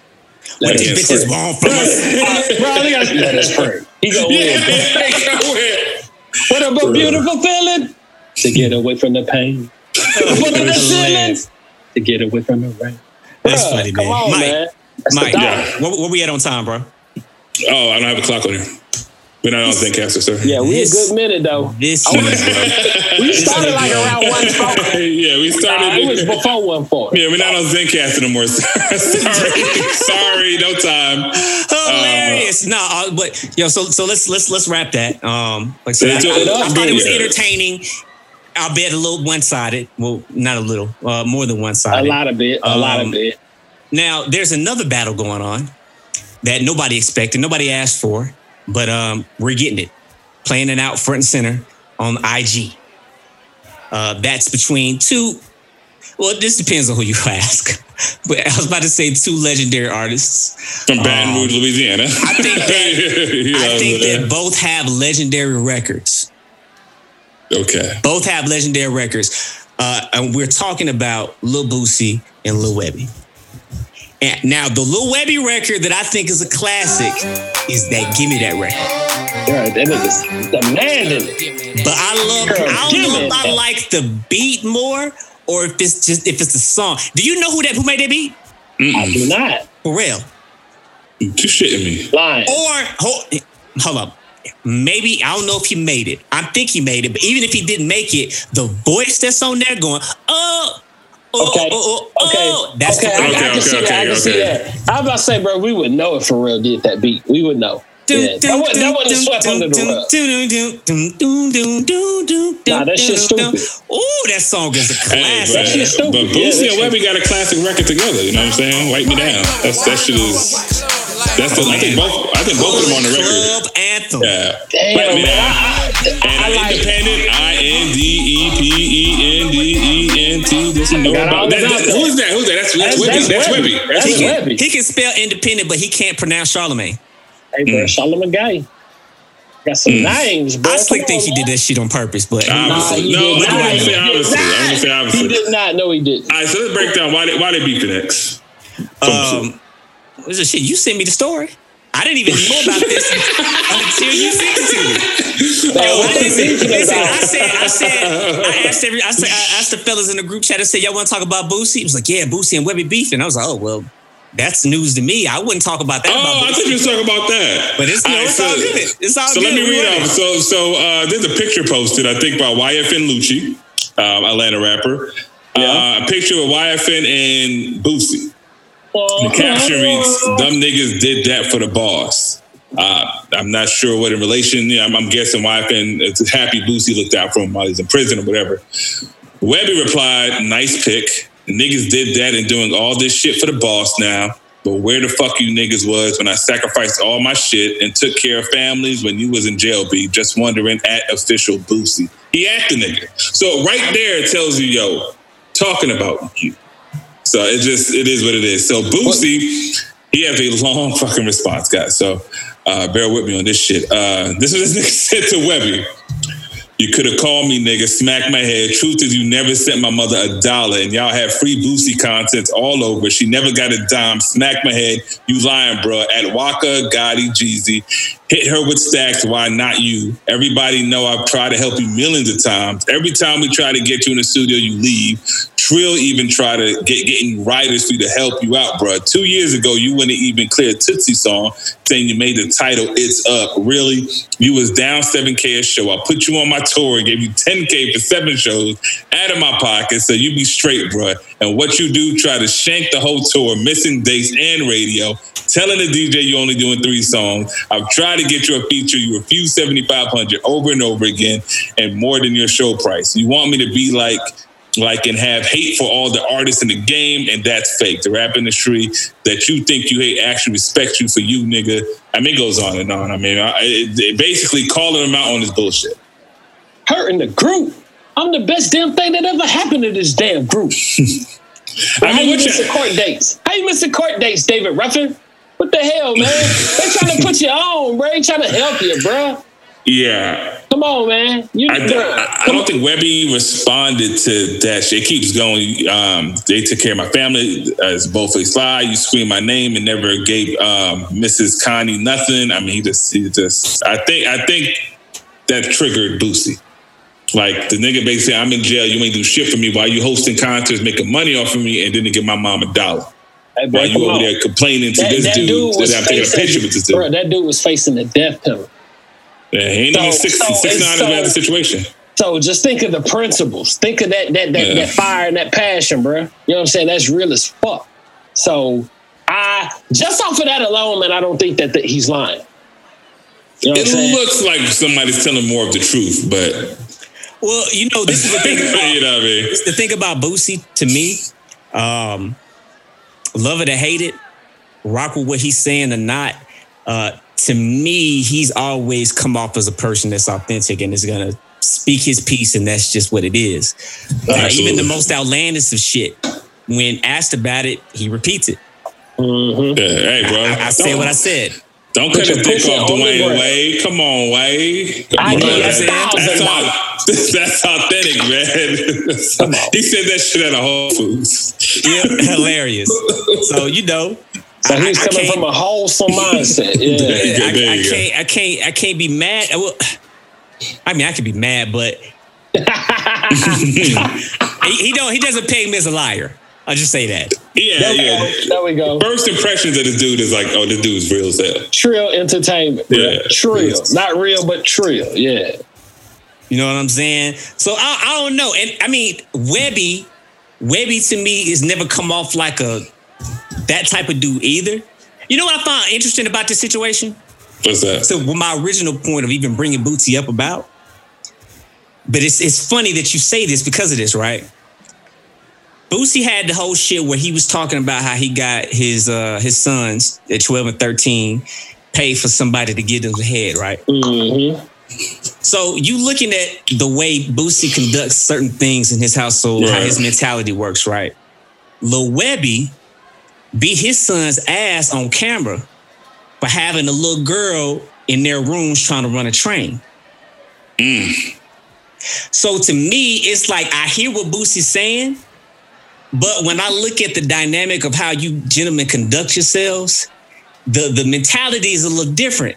What Let these us bitches pray. want from us? Bro, I think I let us pray. He gonna win. Yeah, What a beautiful feeling to get away from the pain. What a feeling to get away from the rain. That's Bruh, funny, come man. on, Mike, man. That's Mike. Yeah. what, where we at on time, bro? Oh, I don't have a clock on here. We're not on Zencastr, sir. Yeah, we This- a good minute though. This I wanna- is, bro. We started like around one four. yeah, we started. Nah, it was before one four. yeah, we're not on Zencastr no more. Sorry, sorry, no time. hilarious. no, uh, but yo, so so let's let's let's wrap that. Um, like I I, I- I thought it was entertaining. I'll bet a little one sided. Well, not a little, uh, more than one sided. A lot of bit. A lot of Um, bit. Now, there's another battle going on that nobody expected, nobody asked for, but um, we're getting it, playing it out front and center on IG. Uh, that's between two. Well, this depends on who you ask. But I was about to say two legendary artists. From Baton Rouge, Louisiana. I think that You know, I think that both have legendary records. Okay. Both have legendary records. Uh, and we're talking about Lil Boosie and Lil Webbie. And now the Lil Webbie record that I think is a classic is that Give Me That record. Right, that nigga's demanding it. But I love Girl, I don't know if I that. like the beat more or if it's just if it's the song. Do you know who that who made that beat? I do not. For real. You shitting me. Lying. Or hold, hold up. Maybe I don't know if he made it. I think he made it, but even if he didn't make it, the voice that's on there going, oh, Oh, okay. oh, oh, Okay. oh, that's okay. the I, I Okay, can okay, see that. I okay, can see that. I was about to say, bro, we would know if Pharrell did that beat. We would know. Yeah. That wasn't, that wasn't swept under the rug. Nah, that shit's stupid. Oh, that song is a Hey, classic. but, shit's stupid. but Yeah, Boosie that and Webbie got a classic record together. You know what I'm saying? Wipe me down. That's that shit is. That's the, I think both. I think both of them on the record. Club anthem. Yeah. Damn, Wipe me man. I, I, And I, I like independent, I N D E P E N D E N T. This you know about that, that. Who's that? Who's that? That's, that's, That's- Webbie. that's That's Webbie. Webbie. That's That's He Webbie. can, he can spell independent, but he can't pronounce Charlamagne. Hey, bro, Charlamagne Guy. Got some names, bro. I slick Come think on, he man. did that shit on purpose, but Obviously. he no, I'm going to say obviously. I'm going to say obviously. He did not know he did. All right, so let's break down why they, why they beefing X. um, what's the shit? You sent me the story. I didn't even know about this until you sent it to me. Bro, Yo, what they listen, listen, I said, I said, I asked every, I said, I asked the fellas in the group chat. I said, y'all want to talk about Boosie? He was like, yeah, Boosie and Webbie beefing. I was like, oh well, that's news to me. I wouldn't talk about that. Oh, about I Boosie. thought you were talking about that. But it's- no, All it's all good. It's all so good. let me read ready. off. So, so uh, there's a picture posted, I think, by YFN Lucci, um, Atlanta rapper. Uh, a picture of YFN and Boosie. The caption reads, "Dumb niggas did that for the boss." Uh, I'm not sure what in relation. Yeah, I'm, I'm guessing YFN. It's happy Boosie looked out for him while he's in prison or whatever. Webbie replied, "Nice pick. Niggas did that and doing all this shit for the boss now." But where the fuck you niggas was when I sacrificed all my shit and took care of families when you was in jail, B? Just wondering at official Boosie. He at the nigga. So right there it tells you, yo, talking about you. So it just it is what it is. So Boosie, he has a long fucking response, guys. So uh, bear with me on this shit. Uh, this is what this nigga said to Webbie. You could have called me, nigga, smack my head. Truth is, you never sent my mother a dollar, and y'all have free Boosie content all over. She never got a dime. Smack my head. You lying, bruh. At Waka, Gotti, Jeezy. Hit her with stacks. Why not you? Everybody know I've tried to help you millions of times. Every time we try to get you in the studio, you leave. Trill even try to get getting writers for you to help you out, bruh. Two years ago, you wouldn't even clear a Tootsie song saying you made the title It's Up. Really? You was down 7K a show. I put you on my tour and gave you 10K for seven shows out of my pocket so you be straight, bruh. And what you do, try to shank the whole tour, missing dates and radio, telling the DJ you only doing three songs. I've tried to get you a feature. You refuse 7500 over and over again and more than your show price. You want me to be like, like and have hate for all the artists in the game, and that's fake. The rap industry that you think you hate actually respects you for you, nigga. I mean, it goes on and on. I mean, I, it, it basically calling him out on his bullshit. Hurting the group. I'm the best damn thing that ever happened to this damn group. I How mean, you what missing court dates? How you missing court dates, David Ruffin? What the hell, man? they trying to put you on, bro. They trying to help you, bro. yeah. Come on, man. You, I, I, I don't think Webbie responded to that shit. It keeps going. Um, they took care of my family as both a sly. You screamed my name and never gave um, Mrs. Connie nothing. I mean, he just, he just. I think, I think that triggered Boosie. Like the nigga basically, I'm in jail. You ain't do shit for me. Why you hosting concerts, making money off of me, and didn't give my mom a dollar. Hey, bro, While you over on. there complaining to That, this that dude, dude was that I'm taking a picture with this dude. bro, that dude was facing the death penalty. Yeah, he ain't even So- six, so six it's nine is so- bad the situation. So just think of the principles. Think of that that that, Yeah. that fire and that passion, bro. You know what I'm saying? That's real as fuck. So I just off of that alone, man, I don't think that, that he's lying. You know It saying? looks like somebody's telling more of the truth, but Well, you know, this is the thing. About, you know what I mean. the thing about Boosie to me, um, love it or hate it, rock with what he's saying or not. Uh, to me, he's always come off as a person that's authentic and is gonna speak his piece, and that's just what it is. Uh, even the most outlandish of shit, when asked about it, he repeats it. Mhm. Yeah, hey, bro. I, I said what I said. Don't Put cut your his dick off, the Dwyane ground. Wade. Come on, Wade. I Come give on, you a that's, thousand that's, that's authentic, man. he said that shit at a Whole Foods. Yeah, hilarious. So you know, So I- he's I coming can't- from a wholesome mindset. There you Yeah. go, I, there I you go. can't, I can't, I can't be mad. Well, I mean, I could be mad, but he, he don't. He doesn't pay me as a liar. I'll just say that. Yeah, There we yeah. go. There we go. First impressions of this dude is like, oh, this dude's real as hell. Trill entertainment. Yeah. Trill. Not real, but trill. Yeah. You know what I'm saying? So I, I don't know. And I mean, Webbie, Webbie to me has never come off like a that type of dude either. You know what I found interesting about this situation? What's that? So, with my original point of even bringing Boosie up about, but it's it's funny that you say this because of this, right? Boosie had the whole shit where he was talking about how he got his uh his sons at 12 and 13 paid for somebody to get them the head, right? Mm-hmm. So you looking at the way Boosie conducts certain things in his household, how his mentality works, right? Lil Webbie beat his son's ass on camera for having a little girl in their rooms trying to run a train. So to me, it's like I hear what Boosie's saying, but when I look at the dynamic of how you gentlemen conduct yourselves, the, the mentality is a little different.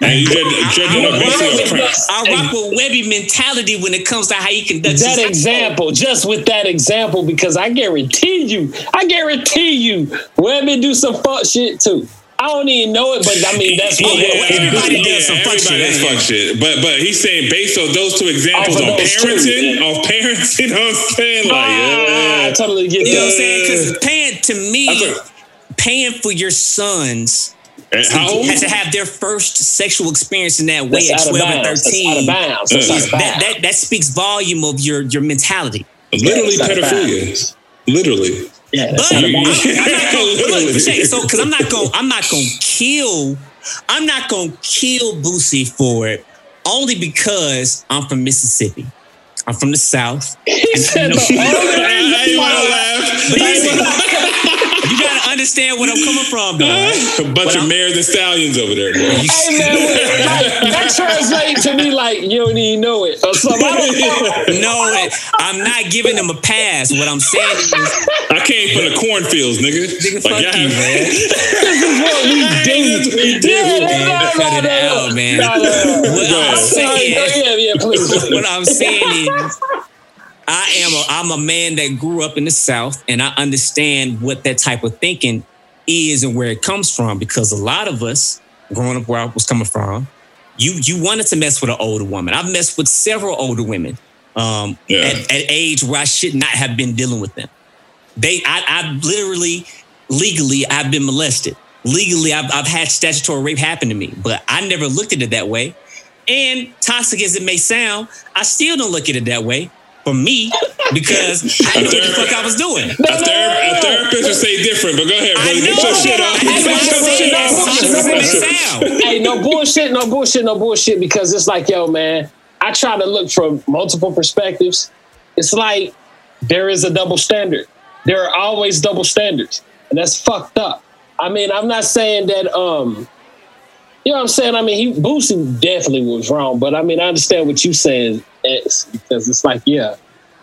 And you judge, judging I on rock with- I rock with Webbie mentality when it comes to how he conducts That his example, just with that example, because I guarantee you, I guarantee you, Webbie do some fuck shit too. I don't even know it, but I mean that's what Yeah, Webbie everybody do. does some fuck shit. does fuck shit. But but he's saying based on those two examples of on two, parenting, yeah. on parenting, you know what I'm saying? Like, Ah, I totally get You know what I'm saying? Because paying to me, paying for your sons And how old? had to have their first sexual experience in that way That's at 12 and bounds. That's 13. out of bounds. That's out That, that that speaks volume of your your mentality. Literally Yeah, pedophilia. Literally. Yeah, But I'm, I'm not gonna look, check, so because I'm not gonna I'm not gonna kill I'm not gonna kill Boosie for it only because I'm from Mississippi. I'm from the South. He said No. the only I reason ain't wanna why- gotta understand what I'm coming from, though. Right? A bunch But of I'm- mares and stallions over there, bro. You- Hey man, like, that translates to me like you don't even know it or something. I don't know. no, I'm not giving them a pass. What I'm saying is, I came from the cornfields, nigga. nigga, Like, fuck y'all you, man. This is what we do. We do. Yeah, Man, no, cut no, it no, out, man. no, no, no. What I'm saying, Yeah, yeah, please. please. what I'm saying is, I am a I'm a man that grew up in the South, and I understand what that type of thinking is and where it comes from. Because a lot of us, growing up where I was coming from, you you wanted to mess with an older woman. I've messed with several older women um, Yeah. at, at age where I should not have been dealing with them. They, I, I literally, legally, I've been molested. Legally, I've, I've had statutory rape happen to me, but I never looked at it that way. And toxic as it may sound, I still don't look at it that way for me because I knew what the fuck I was doing. A, ther- a therapist would say different, but go ahead, I brother. Get your shit off. That's why I Get your shit off. toxic as it may sound. hey, no bullshit, no bullshit, no bullshit. Because it's like, yo, man, I try to look from multiple perspectives. It's like there is a double standard. There are always double standards, and that's fucked up. I mean, I'm not saying that. um You know what I'm saying? I mean, he Boosie definitely was wrong, but I mean, I understand what you're saying, X, because it's like, yeah,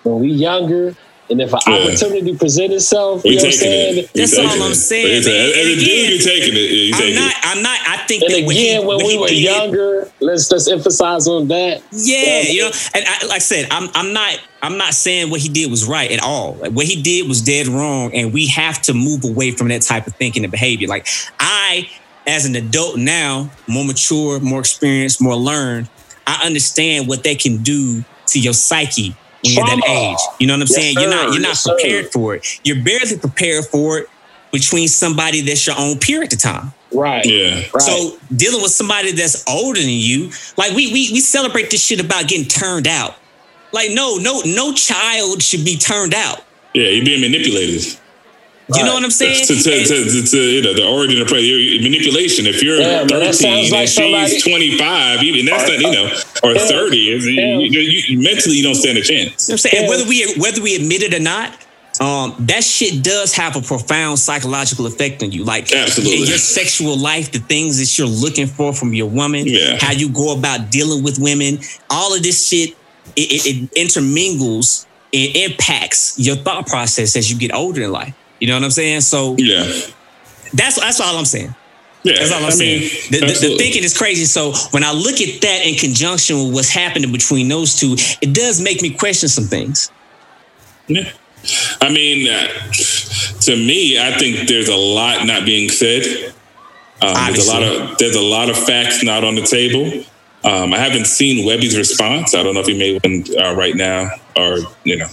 when we younger, And if an Yeah. opportunity presents itself, you know what I'm saying? it. That's all I'm saying, As a, man. as a And dude, again, you taking it. Yeah, you I'm not. I'm not. I think And that what he- again, when we were did- younger, let's just emphasize on that. Yeah, Yeah. you know, and I, like I said, I'm I'm not I'm not saying what he did was right at all. Like, what he did was dead wrong, and we have to move away from that type of thinking and behavior. Like I, as an adult now, more mature, more experienced, more learned, I understand what they can do to your psyche when you're that age. You know what I'm Yes, saying? You're not you're not Yes, sir. prepared for it. You're barely prepared for it between somebody that's your own peer at the time. Right. Yeah. Right. So dealing with somebody that's older than you, like we we we celebrate this shit about getting turned out. Like no no no child should be turned out. Yeah, you're being manipulated. You know what I'm saying? To, to, to, to, to, you know, the origin of play, your manipulation. If you're Yeah, man, that 13 like and somebody- she's 25, even that's not, you know, or Yeah. 30, Yeah. you, you, you, mentally you don't stand a chance. You know what I'm saying? Yeah. Whether we whether we admit it or not, um, that shit does have a profound psychological effect on you. Like Absolutely. your sexual life, the things that you're looking for from your woman, Yeah. how you go about dealing with women, all of this shit, it, it, it intermingles and impacts your thought process as you get older in life. You know what I'm saying? So Yeah. that's that's all I'm saying. Yeah. That's all I'm I saying. mean, the, the, the thinking is crazy. So when I look at that in conjunction with what's happening between those two, it does make me question some things. Yeah. I mean, uh, to me, I think there's a lot not being said. Um, there's a lot of there's a lot of facts not on the table. Um, I haven't seen Webbie's response. I don't know if he made one uh, right now or you know,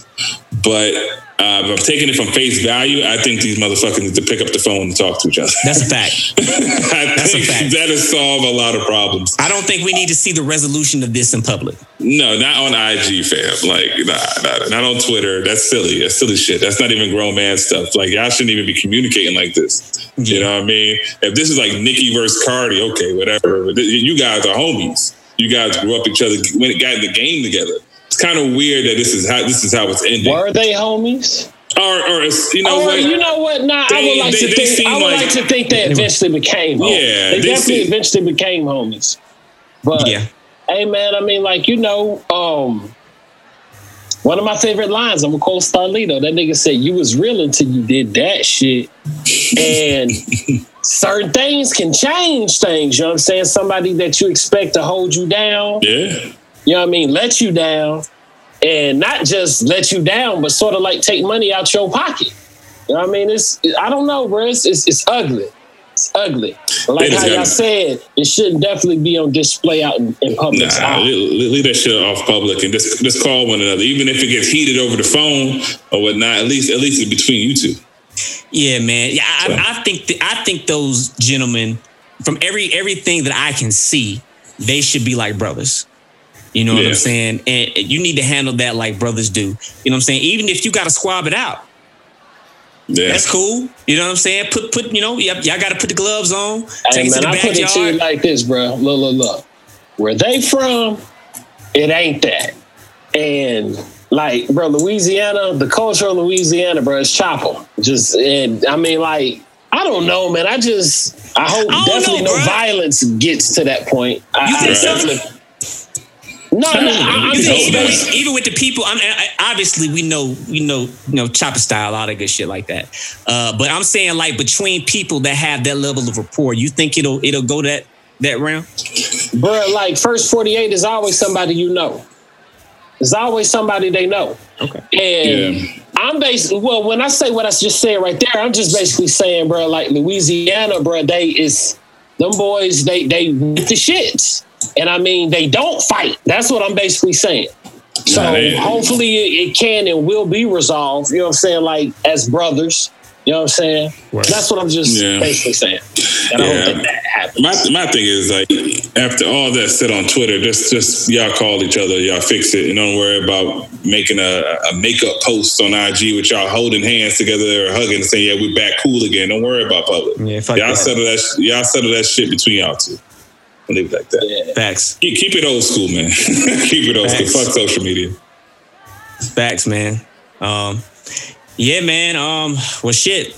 but uh, if I'm taking it from face value. I think these motherfuckers need to pick up the phone and talk to each other. That's a fact. That's a fact. that'll solve a lot of problems. I don't think we need to see the resolution of this in public. No, not on IG, fam. Like, nah, nah, not on Twitter. That's silly. That's silly shit. That's not even grown man stuff. Like, y'all shouldn't even be communicating like this. You know what I mean? If this is like Nicki versus Cardi, okay, whatever. You guys are homies. You guys grew up each other got in the game together. It's kind of weird that this is how this is how it's ending. Were they homies? Or, or you know or what? you know what? Nah, I would like they- to they think. seem I would like- like, to think they eventually became homies. Yeah, they, they definitely seem- eventually became homies. But Yeah. hey, man, I mean, like you know, um, one of my favorite lines. I'm gonna quote Starlito. That nigga said, "You was real until you did that shit." and certain things can change things. You know what I'm saying? Somebody that you expect to hold you down. yeah. You know what I mean, let you down and not just let you down, but sort of like take money out your pocket. You know what I mean? It's I don't know, bro. It's it's, it's ugly. It's ugly. But like They how y'all said, it shouldn't definitely be on display out in, in public. Nah, leave, leave that shit off public and just just call one another. Even if it gets heated over the phone or whatnot, at least at least it's between you two. Yeah, man. Yeah, I, I think th- I think those gentlemen, from every everything that I can see, they should be like brothers. You know what I'm saying? And you need to handle that like brothers do. You know what I'm saying? Even if you got to squab it out, Yeah. that's cool. You know what I'm saying? Put put you know y'all, y'all got to put the gloves on. Hey Take it to man, the I put it to you like this, bro. Look, look, look. Where they from, it ain't that. And like, bro, Louisiana, the culture of Louisiana, bro, is chopper. Just, and I mean, like, I don't know, man. I just, I hope I definitely know, no bruh. violence gets to that point. You I think so? definitely- No, no, I, I'm You just think even, with, even with the people, I mean, I, obviously we know, you know, you know, chopper style, all that good shit like that. Uh, but I'm saying like between people that have that level of rapport, you think it'll it'll go that that round? bro. Like first forty eight is always somebody you know. It's always somebody they know. Okay. And Yeah. I'm basically well, when I say what I just said right there, I'm just basically saying, bro, like Louisiana, bro, they is them boys, they they with the shits. And I mean they don't fight. That's what I'm basically saying. So Nah, they- hopefully it, it can and will be resolved, you know what I'm saying, like as brothers. You know what I'm saying? Right. That's what I'm just Yeah. basically saying. And I Yeah. hope that, that happens. My my thing is like after all that said on Twitter, just just y'all call each other, y'all fix it, and don't worry about making a, a makeup post on IG with y'all holding hands together or hugging and saying, "Yeah, we're back cool again." Don't worry about public. Yeah, y'all that. settle that. Y'all settle that shit between y'all two. I'll leave it like that. Yeah. Facts, Keep, keep it old school, man. keep it old school. Fuck social media. facts, man. Um, yeah, man. Um, well, shit.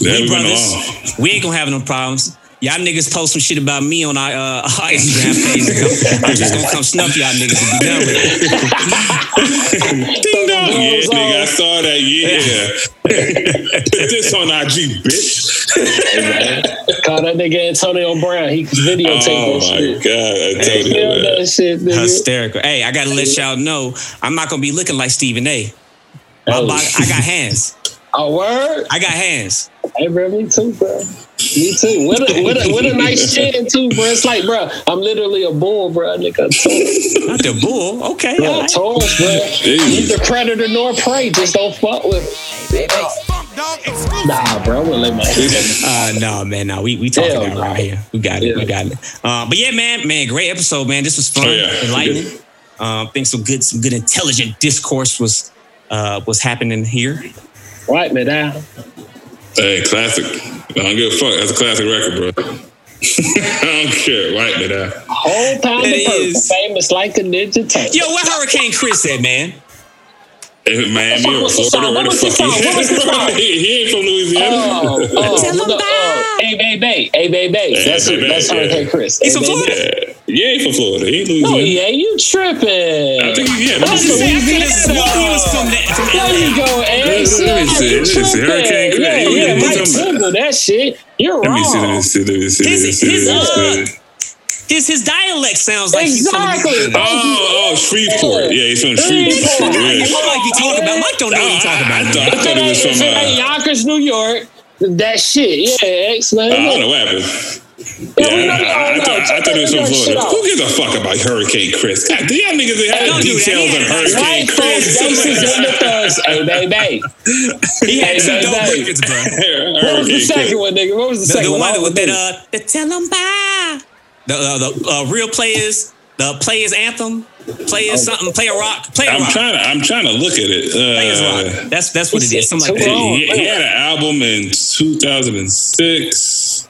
Yeah, we we brothers. We ain't gonna have no problems. Y'all niggas post some shit about me on our, uh, our Instagram page. I'm, I'm just gonna come snuff y'all niggas and be done with it. Ding dong. Yeah, Those nigga, I are- saw that. Yeah. Put this on IG, bitch. Call that nigga Antonio Brown. He videotaped Oh that my shit. god, I told you Film that. that shit, nigga. Hysterical. Hey, I gotta let y'all know I'm not gonna be looking like Stephen A. My Oh. body- I got hands. Oh, word? I got hands. Hey, bro, me too, bro. Me too. What a, with a, with a nice chin, too, bro. It's like, bro, I'm literally a bull, bro. Nigga, Not the bull. Okay. bro. all right. Taurus, bro. Jeez. Neither predator nor prey. Just don't fuck with me. Funk dog exclusive. Nah, bro. I'm gonna let my Uh, no, man, no, we we talking Hell that right here. We got it, Yeah. we got it. Uh, but yeah, man, man, great episode, man. This was fun, Oh, yeah. enlightening. Um, think some good, some good, intelligent discourse was uh was happening here. Wipe me down. Hey, classic. I don't give a fuck. That's a classic record, bro. I don't care. Wipe me down. Whole time It the purple, is. famous like a ninja turtle. Yo, where Hurricane Chris at, man? In Miami or the Florida, song? where the fuck song? What was the song? he, he ain't from Louisiana. Oh, oh, Tell 'em look, bye. oh, hey, baby, hey, baby, Hey, that's baby, that's yeah. Hurricane Chris. He's Hey, from. Florida? Yeah, he ain't from Florida. He ain't Oh Louisiana. yeah, you tripping? I think he, yeah. I Let me was see. just saying, I could've Louisiana. sworn he was from that from There LA. you go, Eric. Let me see, let me see, let me see. Hurricane Chris. Yeah, Yeah, yeah, he's Mike from- Google that shit. You're Let me see. Let me wrong. see. Let me see. Let me His- see. his, Let me uh, see. His his dialect sounds like he's from Exactly. Oh, oh, Shreveport. Yeah, he's from Shreveport. Shreveport. You Yeah. know like you talking about. Mike don't know what you talking about. I, man. thought, I thought it was from. it Uh, ain't Yonkers, New York, that shit. Yeah, explain. I don't know it. what happened. Yeah, Yeah, we know I, you I, don't I, know. thought, I Check thought it was that from shit Florida. out. Who gives a fuck about Hurricane Chris? God, do y'all niggas have don't do that. details He on had- Hurricane White folks, Chris? gangsters, and the thugs. Hey, baby. He had Hey, two hey, dope hey. records, bro. What was the Hurricane second Chris. one, nigga? What was the The, second the one? one with I that don't uh, the tell 'em bye. The uh, the uh, real players, the players anthem, players something, player rock, player I'm rock, trying to. I'm trying to look at it. players Uh, rock. That's that's what it is. Something like that. he, he had an album in 2006.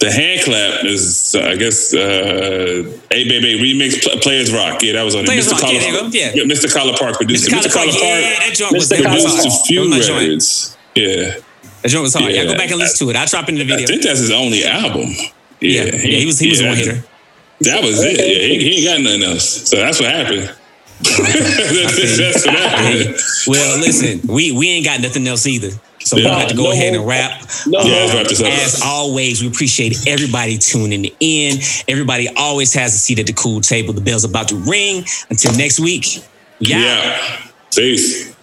The hand clap is, uh, I guess, uh, Hey Baby remix Pl- Players Rock. Yeah, that was on it. Mr. Rock, Collar, yeah, yeah. Mr. Collipark produced it. Mr. Mr. Collipark yeah, that joint was Mr. that was Collar hard. produced a few was my joint. records. Yeah. That joint was hard. Yeah, Yeah. go back and listen to it. I'll drop into the video. I think that's his only album. Yeah, yeah, he was he was a yeah, one hitter. That was it. Yeah, he, he ain't got nothing else. So that's what happened. that's, what happened. Well, listen, we we ain't got nothing else either. So we Yeah. got to go No ahead and wrap. no Yeah, let's wrap this up. As always, we appreciate everybody tuning in. Everybody always has a seat at the cool table. The bell's about to ring. Until next week. Yeah. Yeah. Peace.